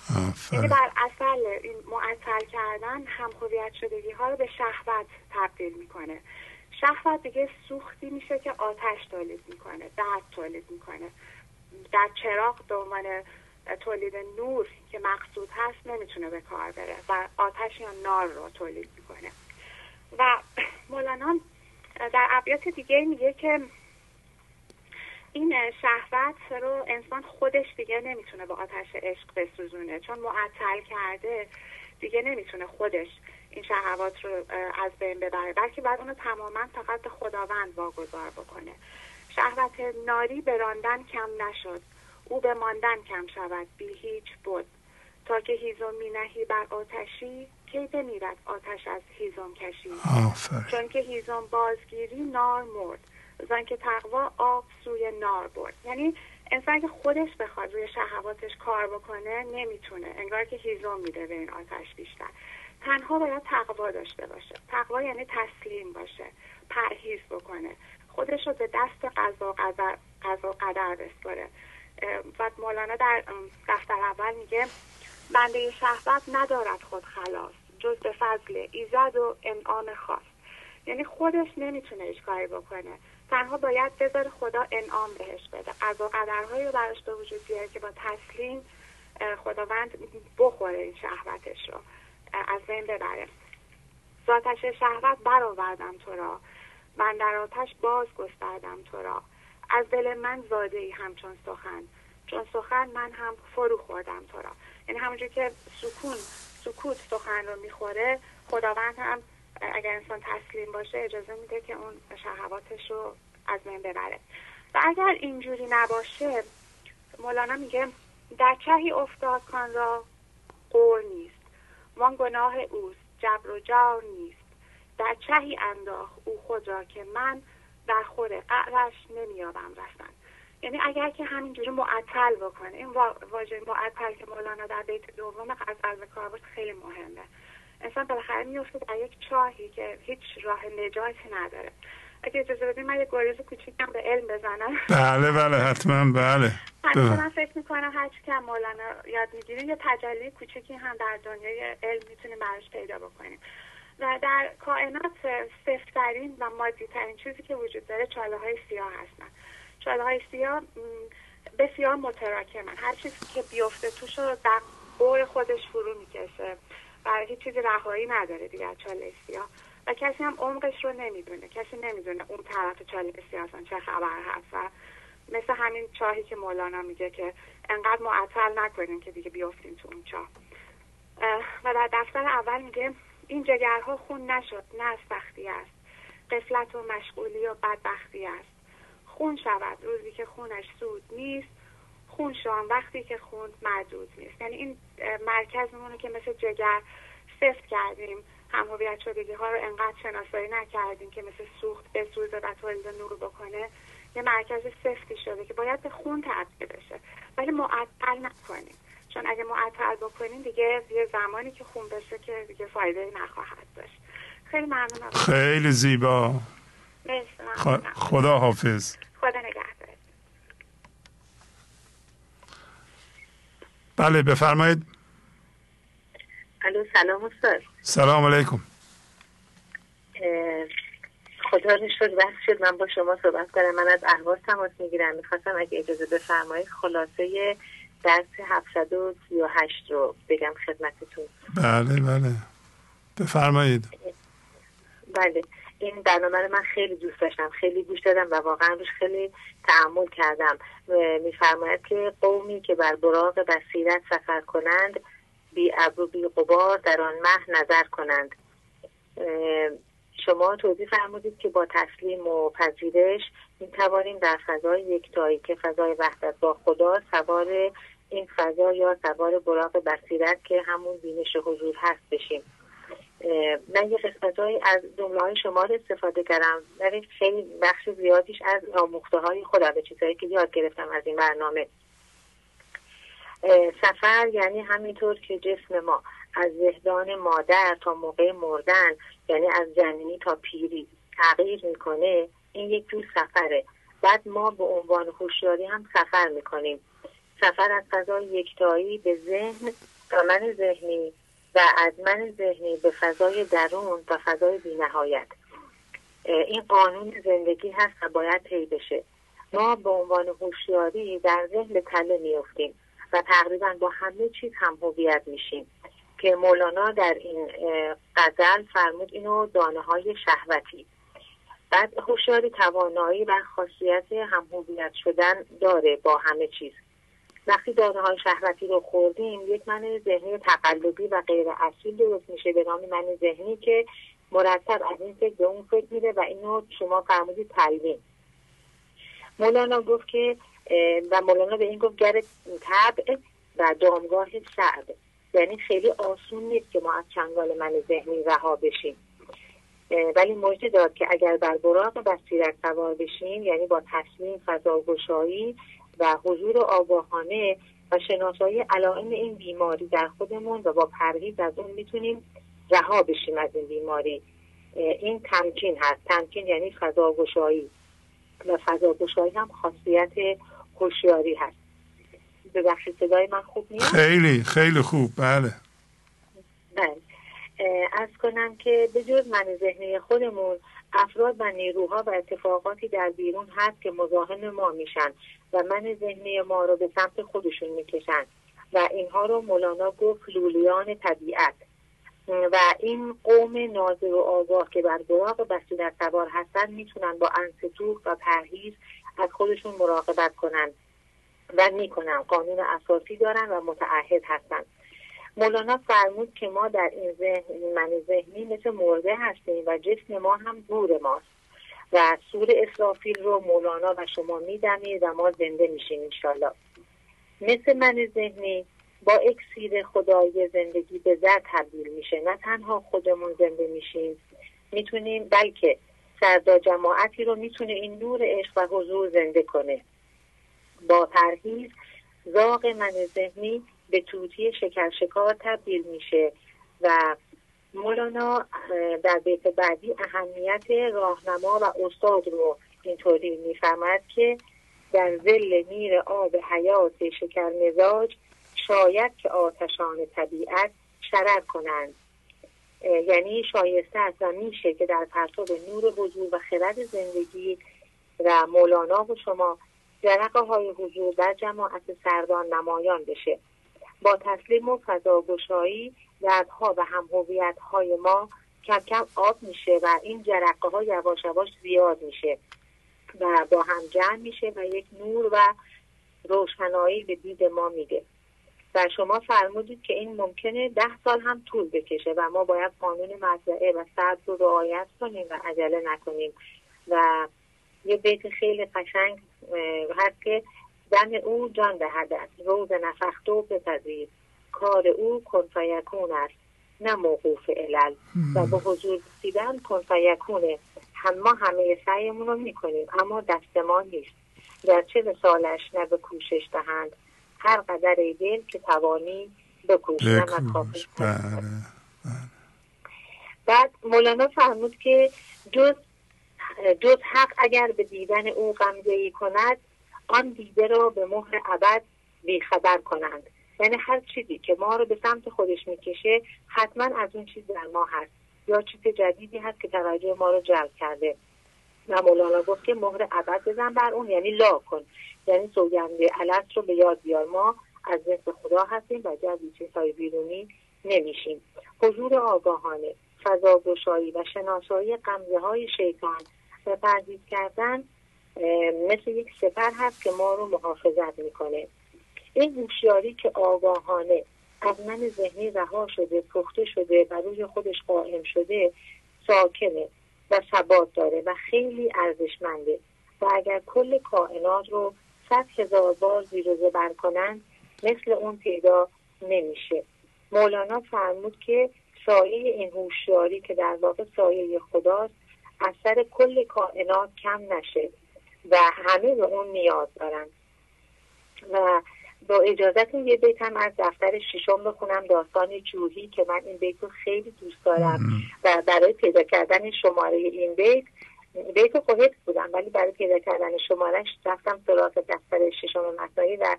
یعنی بر اصل این معطل کردن هم هویت شدگی ها رو به شهوت تبدیل می‌کنه. شهوت دیگه سوختی میشه که آتش تولید می‌کنه درد تولید می‌کنه. در چراغ به عنوان تولید نور که مقصود هست نمی‌تونه به کار بره و آتش یا نار رو تولید می‌کنه. و مولانا در ابیات دیگه میگه که این شهوت رو انسان خودش دیگه نمی‌تونه با آتش عشق بسوزونه. چون معطل کرده دیگه نمی‌تونه خودش این شهوات رو از بین ببره. بلکه بعد اونو تماما فقط به خداوند واگذار بکنه. شهوت ناری به راندن کم نشد. او به ماندن کم شود. بی هیچ بود تا که هیزم می نهی بر آتشی کی بمیرد آتش از هیزم کشی؟ چون که هیزم بازگیری نار مرد. زن که تقوا آب سوی نار برد. یعنی انسان که خودش بخواد روی شهواتش کار بکنه نمی‌تونه. انگار که هیزم میده به این آتش بیشتر. تنها باید تقوا داشته باشه. تقوا یعنی تسلیم باشه. پرهیز بکنه. خودش رو به دست قضا قدر, قضا قدر بسپره و مولانا در دفتر اول میگه بنده شهوت ندارد خود خلاص. جز به فضل ایزد و انعام خاص. یعنی خودش نمی‌تونه هیچ کاری بکنه. تنها باید بذاره خدا انعام بهش بده. قضا قدرهایی رو براش به وجود بیاره که با تسلیم خداوند بخوره این شهوتش رو. از بین ببره. ذاتش شهوت برآوردم تو را. من در آتش باز گستردم تو را. از دل من زاده ای همچون سخن. چون سخن من هم فرو خوردم تو را. یعنی همونجور که سکون سکوت سخن رو می‌خوره خداوند هم اگر انسان تسلیم باشه اجازه میده که اون شهواتش رو از بین ببره. و اگر اینجوری نباشه مولانا میگه در چهی افتاد کان را قور نیست. وان گناه اوست جبر و جار نیست. در چهی انداخ او خود را که من در خور قعرش نمیابم رفتن. یعنی اگر که همینجوری معطل بکنه این واژه معطل که مولانا در بیت دوم غزل به کار خیلی مهمه. انسان بالاخره میفته در یک چاهی که هیچ راه نجاتی نداره. اگه اجازه بدین من یه گریز کوچیکم به علم بزنم. بله بله حتما بله. همیشه من فکر می‌کنم هر چی که مولانا یاد می‌گیریم یه تجلی کوچیکی هم در دنیای علم می‌تونیم براش پیدا بکنیم. و در کائنات سفترین و مادی ترین چیزی که وجود داره چاله های سیاه هستن. چاله های سیاه بسیار متراکمن. هر چیزی که بیفته توش رو در قور خودش فرو می‌کشه. و هیچ چیزی رهایی نداره دیگه چاله سیاه. و کسی هم عمقش رو نمی‌دونه. کسی نمی‌دونه اون طرف چاله سیاه چه خبر هست. و مثل همین چاهی که مولانا میگه که انقدر معطل نکنیم که دیگه بیافتیم تو اون چاه. و در دفتر اول میگه این جگرها خون نشد نه از سختی است. قفلت و مشغولی و بدبختی است. خون شود. روزی که خونش سود نیست خون شوان وقتی که خون مردود نیست. یعنی این مرکز میمونه که مثل جگر سفت کردیم هم هویت شدگی ها رو انقدر شناسایی نکردیم که مثل سوخت بسوزه و تولید نور بکنه یه مرکز سفتی شده که باید به خون تبدیل بشه. ولی معطل نکنیم. چون اگه معطل بکنیم دیگه یه زمانی که خون بشه که دیگه فایده نخواهد داشت. خیلی ممنونم. خیلی زیبا. خدا حافظ خدا نگهدار. بله بفرمایید. الو سلام استاد. سلام علیکم. خدا رو شد وقت شد من با شما صحبت کنم. من از احواز تماس می‌گیرم. می‌خواستم اگه اجازه بفرمایید خلاصه درس 738 رو بگم خدمتتون. بله بله. بفرمایید. بله. این برنامه رو من خیلی دوست داشتم خیلی گوش دادم و واقعا روش خیلی تعمل کردم. میفرماید که قومی که بر براغ بصیرت سفر کنند بی ابرو بی قبار در آن مه نظر کنند. شما توضیح فرمودید که با تسلیم و پذیرش می توانیم در فضای یکتایی که فضای وحدت با خدا سوار این فضا یا سوار براغ بصیرت که همون بینش حضور هست بشیم. من یه قسمت از جمله های شما رو استفاده کردم. ولی خیلی بخش زیادیش از آموخته های خودم به چیزهایی که یاد گرفتم از این برنامه. سفر یعنی همینطور که جسم ما از زهدان مادر تا موقع مردن یعنی از جنینی تا پیری تغییر می‌کنه این یک جور سفره. بعد ما به عنوان هوشیاری هم سفر می‌کنیم. سفر از فضای یکتایی به ذهن و من ذهنی. و از من ذهنی به فضای درون و فضای بینهایت. این قانون زندگی هست و باید طی بشه. ما به عنوان هوشیاری در ذهن تله میفتیم و تقریبا با همه چیز هم هویت میشیم که مولانا در این غزل فرمود اینو دانه های شهوتی. بعد هوشیاری توانایی و خاصیت هم هویت شدن داره با همه چیز. وقتی دانه های شهوتی رو خوردیم یک من ذهنی تقلبی و غیر اصیل درست میشه به نام من ذهنی که مرتب از این فکر به اون فکر میره و اینو شما فرمودید تلوین. مولانا گفت که و مولانا به این گفت گر طبع و دامگاه شعب. یعنی خیلی آسون نیست که ما از چنگال من ذهنی رها بشیم. ولی مجد داد که اگر بر براغ بصیرت سوار بشیم یعنی با تصمیم فضاگشایی و حضور آگاهانه و شناسایی علائم این بیماری در خودمون و با پرهیز از اون می‌تونیم رها بشیم از این بیماری. این تمکین هست. تمکین یعنی فضاگشایی. و فضاگشایی هم خاصیت هوشیاری هست. ببخشید صدای من خوب میاد خیلی خیلی خوب. بله. بله. از کنم که به جز من ذهنی خودمون افراد و نیروها و اتفاقاتی در بیرون هست که مزاحم ما میشن. و من ذهنی ما رو به سمت خودشون می‌کشن. و اینها رو مولانا گفت لولیان طبیعت. و این قوم ناظر و آگاه که بر براغ بسیدت سوار هستن می‌تونن با انستوه و پرهیز از خودشون مراقبت کنن و می‌کنن. قانون اساسی دارن و متعهد هستن. مولانا فرمود که ما در این ذهن من ذهنی مثل مرده هستیم و جسم ما هم دور ماست. و سور اسرافیل رو مولانا و شما میدمید و ما زنده میشیم انشالله مثل من ذهنی با اکسیر خدای زندگی به زر تبدیل میشه. نه تنها خودمون زنده میشیم می‌تونیم بلکه سردا جماعتی رو می‌تونه این نور عشق و حضور زنده کنه. با پرهیز زاغ من ذهنی به توتی شکر شکار تبدیل میشه و مولانا در بیت بعدی اهمیت راهنما و استاد رو اینطوری می‌فهمد که در زل میر آب حیات شکر مزاج شاید که آتشان طبیعت شرر کنند. یعنی شایسته است و میشه که در پرتاب نور حضور و خرد زندگی و مولانا و شما جرقه های حضور در جماعت سردان نمایان بشه. با تسلیم و فضاگشایی دردها و هم های ما کم کم آب میشه و این جرقه ها یواش یواش زیاد میشه و با هم جمع میشه و یک نور و روشنایی به دید ما میده. و شما فرمودید که این ممکنه ده سال هم طول بکشه و ما باید قانون مزرعه و صبر رو رعایت کنیم و عجله نکنیم. و یه بیت خیلی قشنگ هست که دم او جان دهد روز نفختو بپذیر. کار او کنفیکون است نه موقوف علل. و به حضور رسیدن کنفیکونه هم ما همه سعیمون رو می‌کنیم اما دست ما نیست. گرچه به سالش نه به کوشش دهند هر قدر دل که توانی بکوش بله،, بله. بعد مولانا فرمود که جز جز حق اگر به دیدن او غمزه کند آن دیده را به مهر ابد بیخبر کنند. یعنی هر چیزی که ما رو به سمت خودش می‌کشه حتما از اون چیز در ما هست. یا چیز جدیدی هست که توجه ما رو جلب کرده. و مولانا گفت که مهر ابد بزن بر اون یعنی لا کن. یعنی سوگنده علت رو به یاد بیار. ما از نصف خدا هستیم و جزی چیزهای بیرونی نمیشیم. حضور آگاهانه فضاگشایی و شناسایی قمزه های شیطان و پرهیز کردن مثل یک سپر هست که ما رو محافظت می‌کنه. این هوشیاری که آگاهانه از من ذهنی رها شده پخته شده و روی خودش قائم شده ساکنه و ثبات داره و خیلی ارزشمنده. و اگر کل کائنات رو صد هزار بار زیر زبر کنن مثل اون پیدا نمیشه. مولانا فرمود که سایه این هوشیاری که در واقع سایه خداست از سر کل کائنات کم نشه. و همه به اون نیاز دارن. و با اجازتون یه بیت هم از دفتر ششم بخونم داستان جوهی که من این بیت رو خیلی دوست دارم و برای پیدا کردن شماره این بیت بیت رو خب بودم ولی برای پیدا کردن شمارش رفتم سراغ دفتر ششم مصنوعی و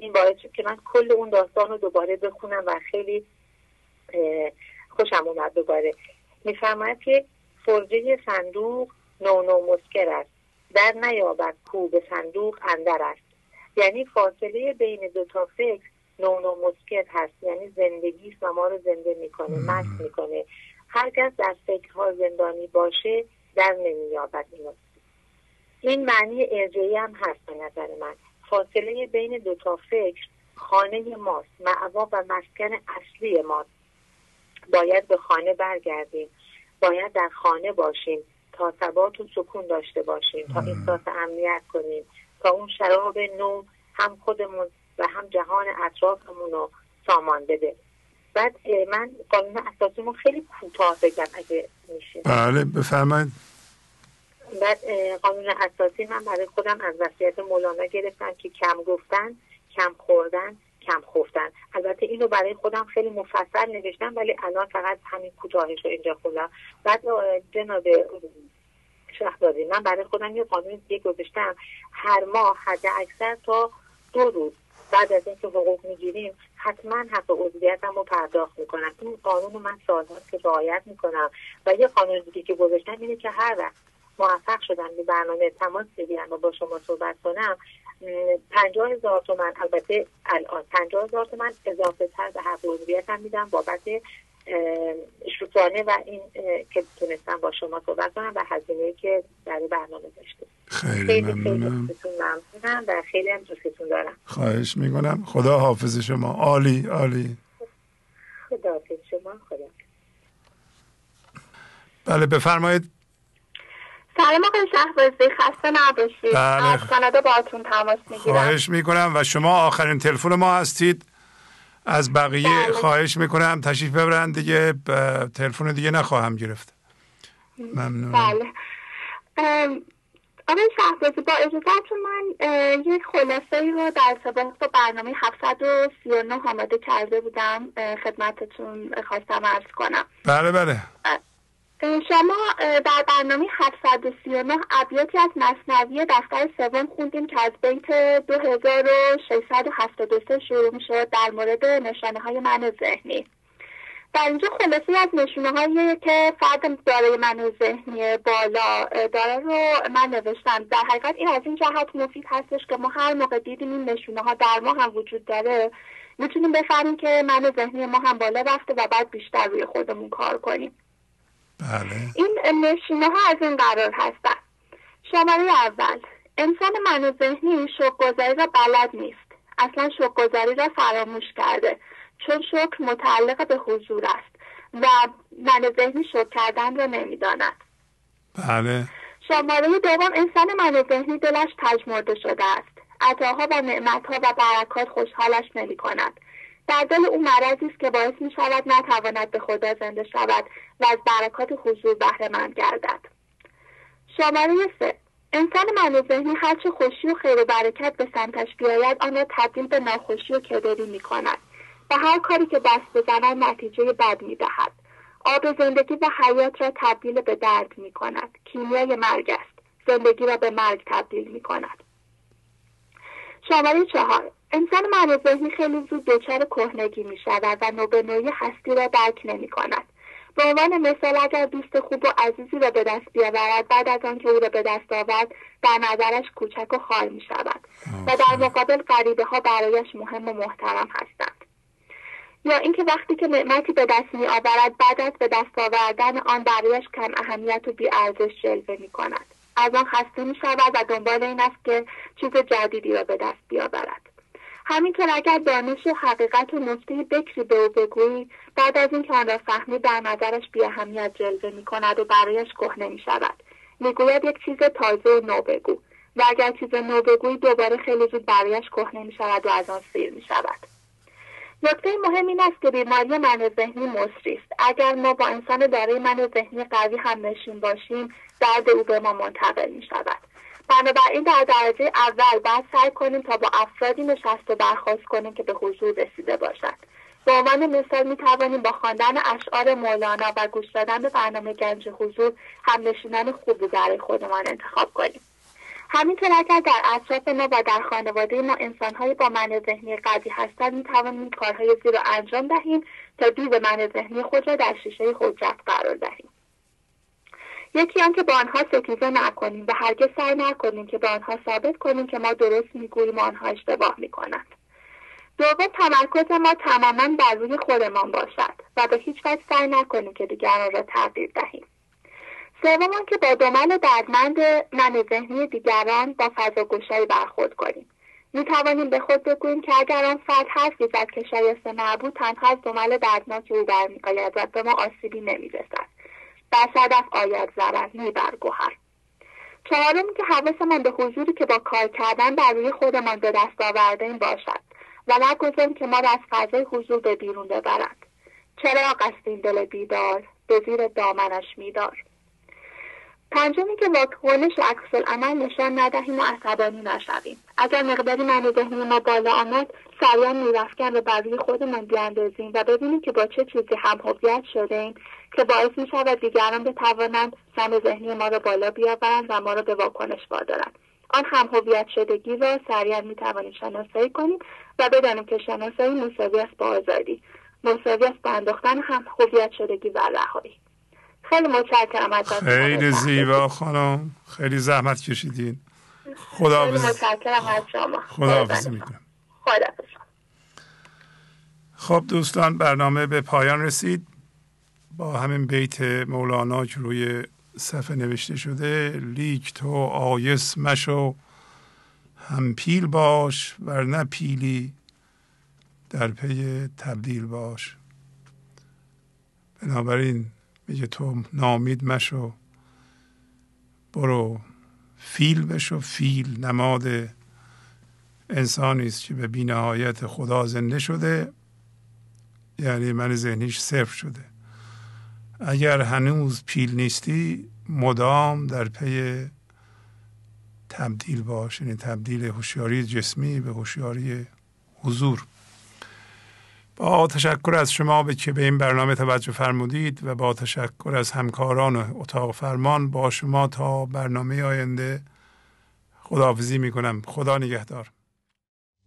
این باعث شد که من کل اون داستان رو دوباره بخونم و خیلی خوشم اومد دوباره. میفرماید که فرجه صندوق نو نو مسکر است. در نیابد کو به صندوق اندر است. یعنی فاصله بین دو تا فکر نو نو مسکر هست. یعنی زندگی و ما رو زنده می‌کنه مست می‌کنه. هر کس در فکرها زندانی باشه در نمییابد اینو این معنی ارجعی هم هست به نظر من. فاصله بین دو تا فکر خانه ماست. معوا و مسکن اصلی ماست. باید به خانه برگردیم. باید در خانه باشیم. تا ثبات و سکون داشته باشیم تا احساس امنیت کنیم تا اون شراب نو هم خودمون و هم جهان اطرافمون رو سامان بده. بعد من قانون اساسیمون خیلی کوتاه بگم اگه میشه. بله بفرمایید. بعد قانون اساسی من برای خودم از وصیت مولانا گرفتم که کم گفتن کم خوردن کم خفتن البته اینو برای خودم خیلی مفصل نوشتم ولی الان فقط همین کوتاهش رو اینجا خوندم. بعد جناب شهبازی من برای خودم یه قانون دیگه گذاشتم. هر ماه حد اکثر تا دو روز بعد از اینکه حقوق می‌گیریم حتما حق عضویتم رو پرداخت می‌کنم. این قانون من سالهاست که رعایت می‌کنم. و یه قانون دیگه که گذاشتم اینه که هر وقت موفق شدم به برنامه تماس بگیرم و با شما صحبت کنم پنجاه هزار تومن. البته الان پنجاه هزار تومن اضافه تر به حق عضویتم میدم بابت شوتانه و این که تونستم با شما صحبت کنم و هزینه که برای برنامه داشته. خیلی, خیلی ممنونم. ممنونم و خیلی هم دوستتون دارم. خواهش می‌کنم. خدا حافظ شما. عالی عالی. خدا حافظ شما. خدا بله بفرمایید. سلام آقای شهبازی خسته نباشید. بله. از کانادا باهاتون تماس می‌گیرم. خواهش می‌کنم و شما آخرین تلفن ما هستید. از بقیه بله. خواهش می‌کنم تشریف ببرن دیگه. ب- تلفن دیگه نخواهم گرفت. ممنون. بله. آقای شهبازی با اجازهتون من یک خلاصه ای رو در ارتباط با برنامه 739 آماده کرده بودم. خدمتتون خواستم ارز کنم. بله بله. شما در برنامه 739 ابیاتی از مصنوی دفتر سوم خوندیم که از بیت 2673 شروع می در مورد نشانه های من ذهنی. در اینجا خلاصه از نشونه هایی که فرد دارای من ذهنی بالا داره رو من نوشتم. در حقیقت این از این جهت مفید هستش که ما هر موقع دیدیم این نشونه ها در ما هم وجود داره می‌تونیم بفهمیم که من ذهنی ما هم بالا رفته و بعد بیشتر روی خودمون کار کنیم. بله. این نشونه ها از این قرار هستن. شماره اول. انسان من ذهنی شکرگزاری را بلد نیست. اصلا شکرگزاری را فراموش کرده چون شکر متعلق به حضور است و من ذهنی شکر کردن را نمی‌داند. بله. شماره دوم. انسان من ذهنی دلش تجمرده شده است. عطاها و نعمتها و برکات خوشحالش نمی کند در دل او مرضی است که باعث می شود نتواند به خدا زنده شود و از برکات حضور بهره مند گردد. شماره سه. انسان من ذهنی هرچه خوشی و خیر و برکت به سمتش بیاید آن را تبدیل به ناخوشی و کدری می کند و هر کاری که دست بزند نتیجه بد می دهد آب زندگی و حیات را تبدیل به درد می کند کیمیای مرگ است. زندگی را به مرگ تبدیل می کند شماره چهار. انسان من ذهنی خیلی زود دچار کهنگی می شود و نوبه نوعی هستی را درک نمی کند به عنوان مثال اگر دوست خوب و عزیزی را به دست بیاورد بعد از آنکه او را به دست آورد در نظرش کوچک و خال می شود و در مقابل غریبه ها برایش مهم و محترم هستند. یا اینکه وقتی که نعمتی به دست می آورد بعد از به دست آوردن آن برایش کم اهمیت و بی ارزش جلوه می کند از آن خسته می شود و دنبال این است که چیز جدیدی را به دست بیاورد. همینطور اگر دانش حقیقت و نکته بکری به او بگویی بعد از اینکه آن را فهمید در نظرش بی اهمیت جلوه می کند و برایش کهنه می شود. می‌گوید یک چیز تازه و نو بگو. و اگر چیز نو بگویی دوباره خیلی زود برایش کهنه می شود و از آن سیر می شود. نکته مهم این است که بیماری من ذهنی مصری است. اگر ما با انسان دارای من ذهنی قوی هم نشین باشیم درد او به ما منتقل می شود. بنابراین در درجه اول باید سعی کنیم تا با افرادی نشست و برخواست کنیم که به حضور رسیده باشد به عنوان مثال می توانیم با خواندن اشعار مولانا و گوش دادن به برنامه گنج حضور هم نشینان خوبی برای خودمان انتخاب کنیم. همینطور اگر در اطراف ما و در خانواده ما انسانهایی با من ذهنی قوی هستند می توانیم کارهای زیر رو انجام دهیم تا دید من ذهنی خود را در شیشه حجت قرار دهیم. یکی آنکه با آنها ستیزه نکنیم و هرگز سعی نکنیم که به آنها ثابت کنیم که ما درست می‌گوییم و آنها اشتباه می‌کنند. دوم تمرکز ما تماما بر روی خودمان باشد و به هیچ وجه سعی نکنیم که دیگران را تغییر دهیم. سوم که با دمل دردمند من ذهنی دیگران با فضا گشایی برخورد کنیم. می توانیم به خود بگوییم که اگر آن فرد حرفی که شایسته نبود تنها از دمل دردناک او برمیآید و به ما آسیبی نمی‌رسد. بر صدف آید ضرر نی بر گوهر چهارم که حواسمان به حضوری که با کار کردن بر روی خودمان به دست آورده باشد و نگذاریم که ما را از فضای حضور به بیرون ببرد. چرا است این دل بیدار؟ به زیر دامنش میدار. پنجمی که واکنش عکس عمل نشان ندهیم و عصبانی نشویم. اگر مقداری من ذهنی ما بالا آمد سریعا میرفکن و بر روی خودمان بیاندازیم و ببینیم که با چه چیزی هم هویت شده که باعث می شود دیگران بتوانند سم ذهنی ما را بالا بیاورند و ما را به واکنش وادارند. آن هم هویت شدگی را سریعا می توانیم شناسایی کنیم و بدانیم که شناسایی مساوی است با آزادی. مساوی است با انداختن هم هویت شدگی و رهایی. خیلی متشکرم از خیلی زیبا خانم. خیلی زحمت کشیدین. خدا متشکرم از شما. خدا می‌کنم. خب دوستان برنامه به پایان رسید. با همین بیت مولانا که روی صفحه نوشته شده لیک تو آیس مشو هم پیل باش ورنه پیلی در پی تبدیل باش. بنابراین میگه تو ناامید مشو برو فیل بشو فیل نماد انسانی است که به بینهایت خدا زنده شده یعنی من ذهنیش صفر شده. اگر هنوز پیل نیستی مدام در پی تبدیل باش یعنی تبدیل هوشیاری جسمی به هوشیاری حضور. با تشکر از شما به که به این برنامه توجه فرمودید و با تشکر از همکاران اتاق فرمان با شما تا برنامه آینده. خداحافظی می کنم خدا نگهدار.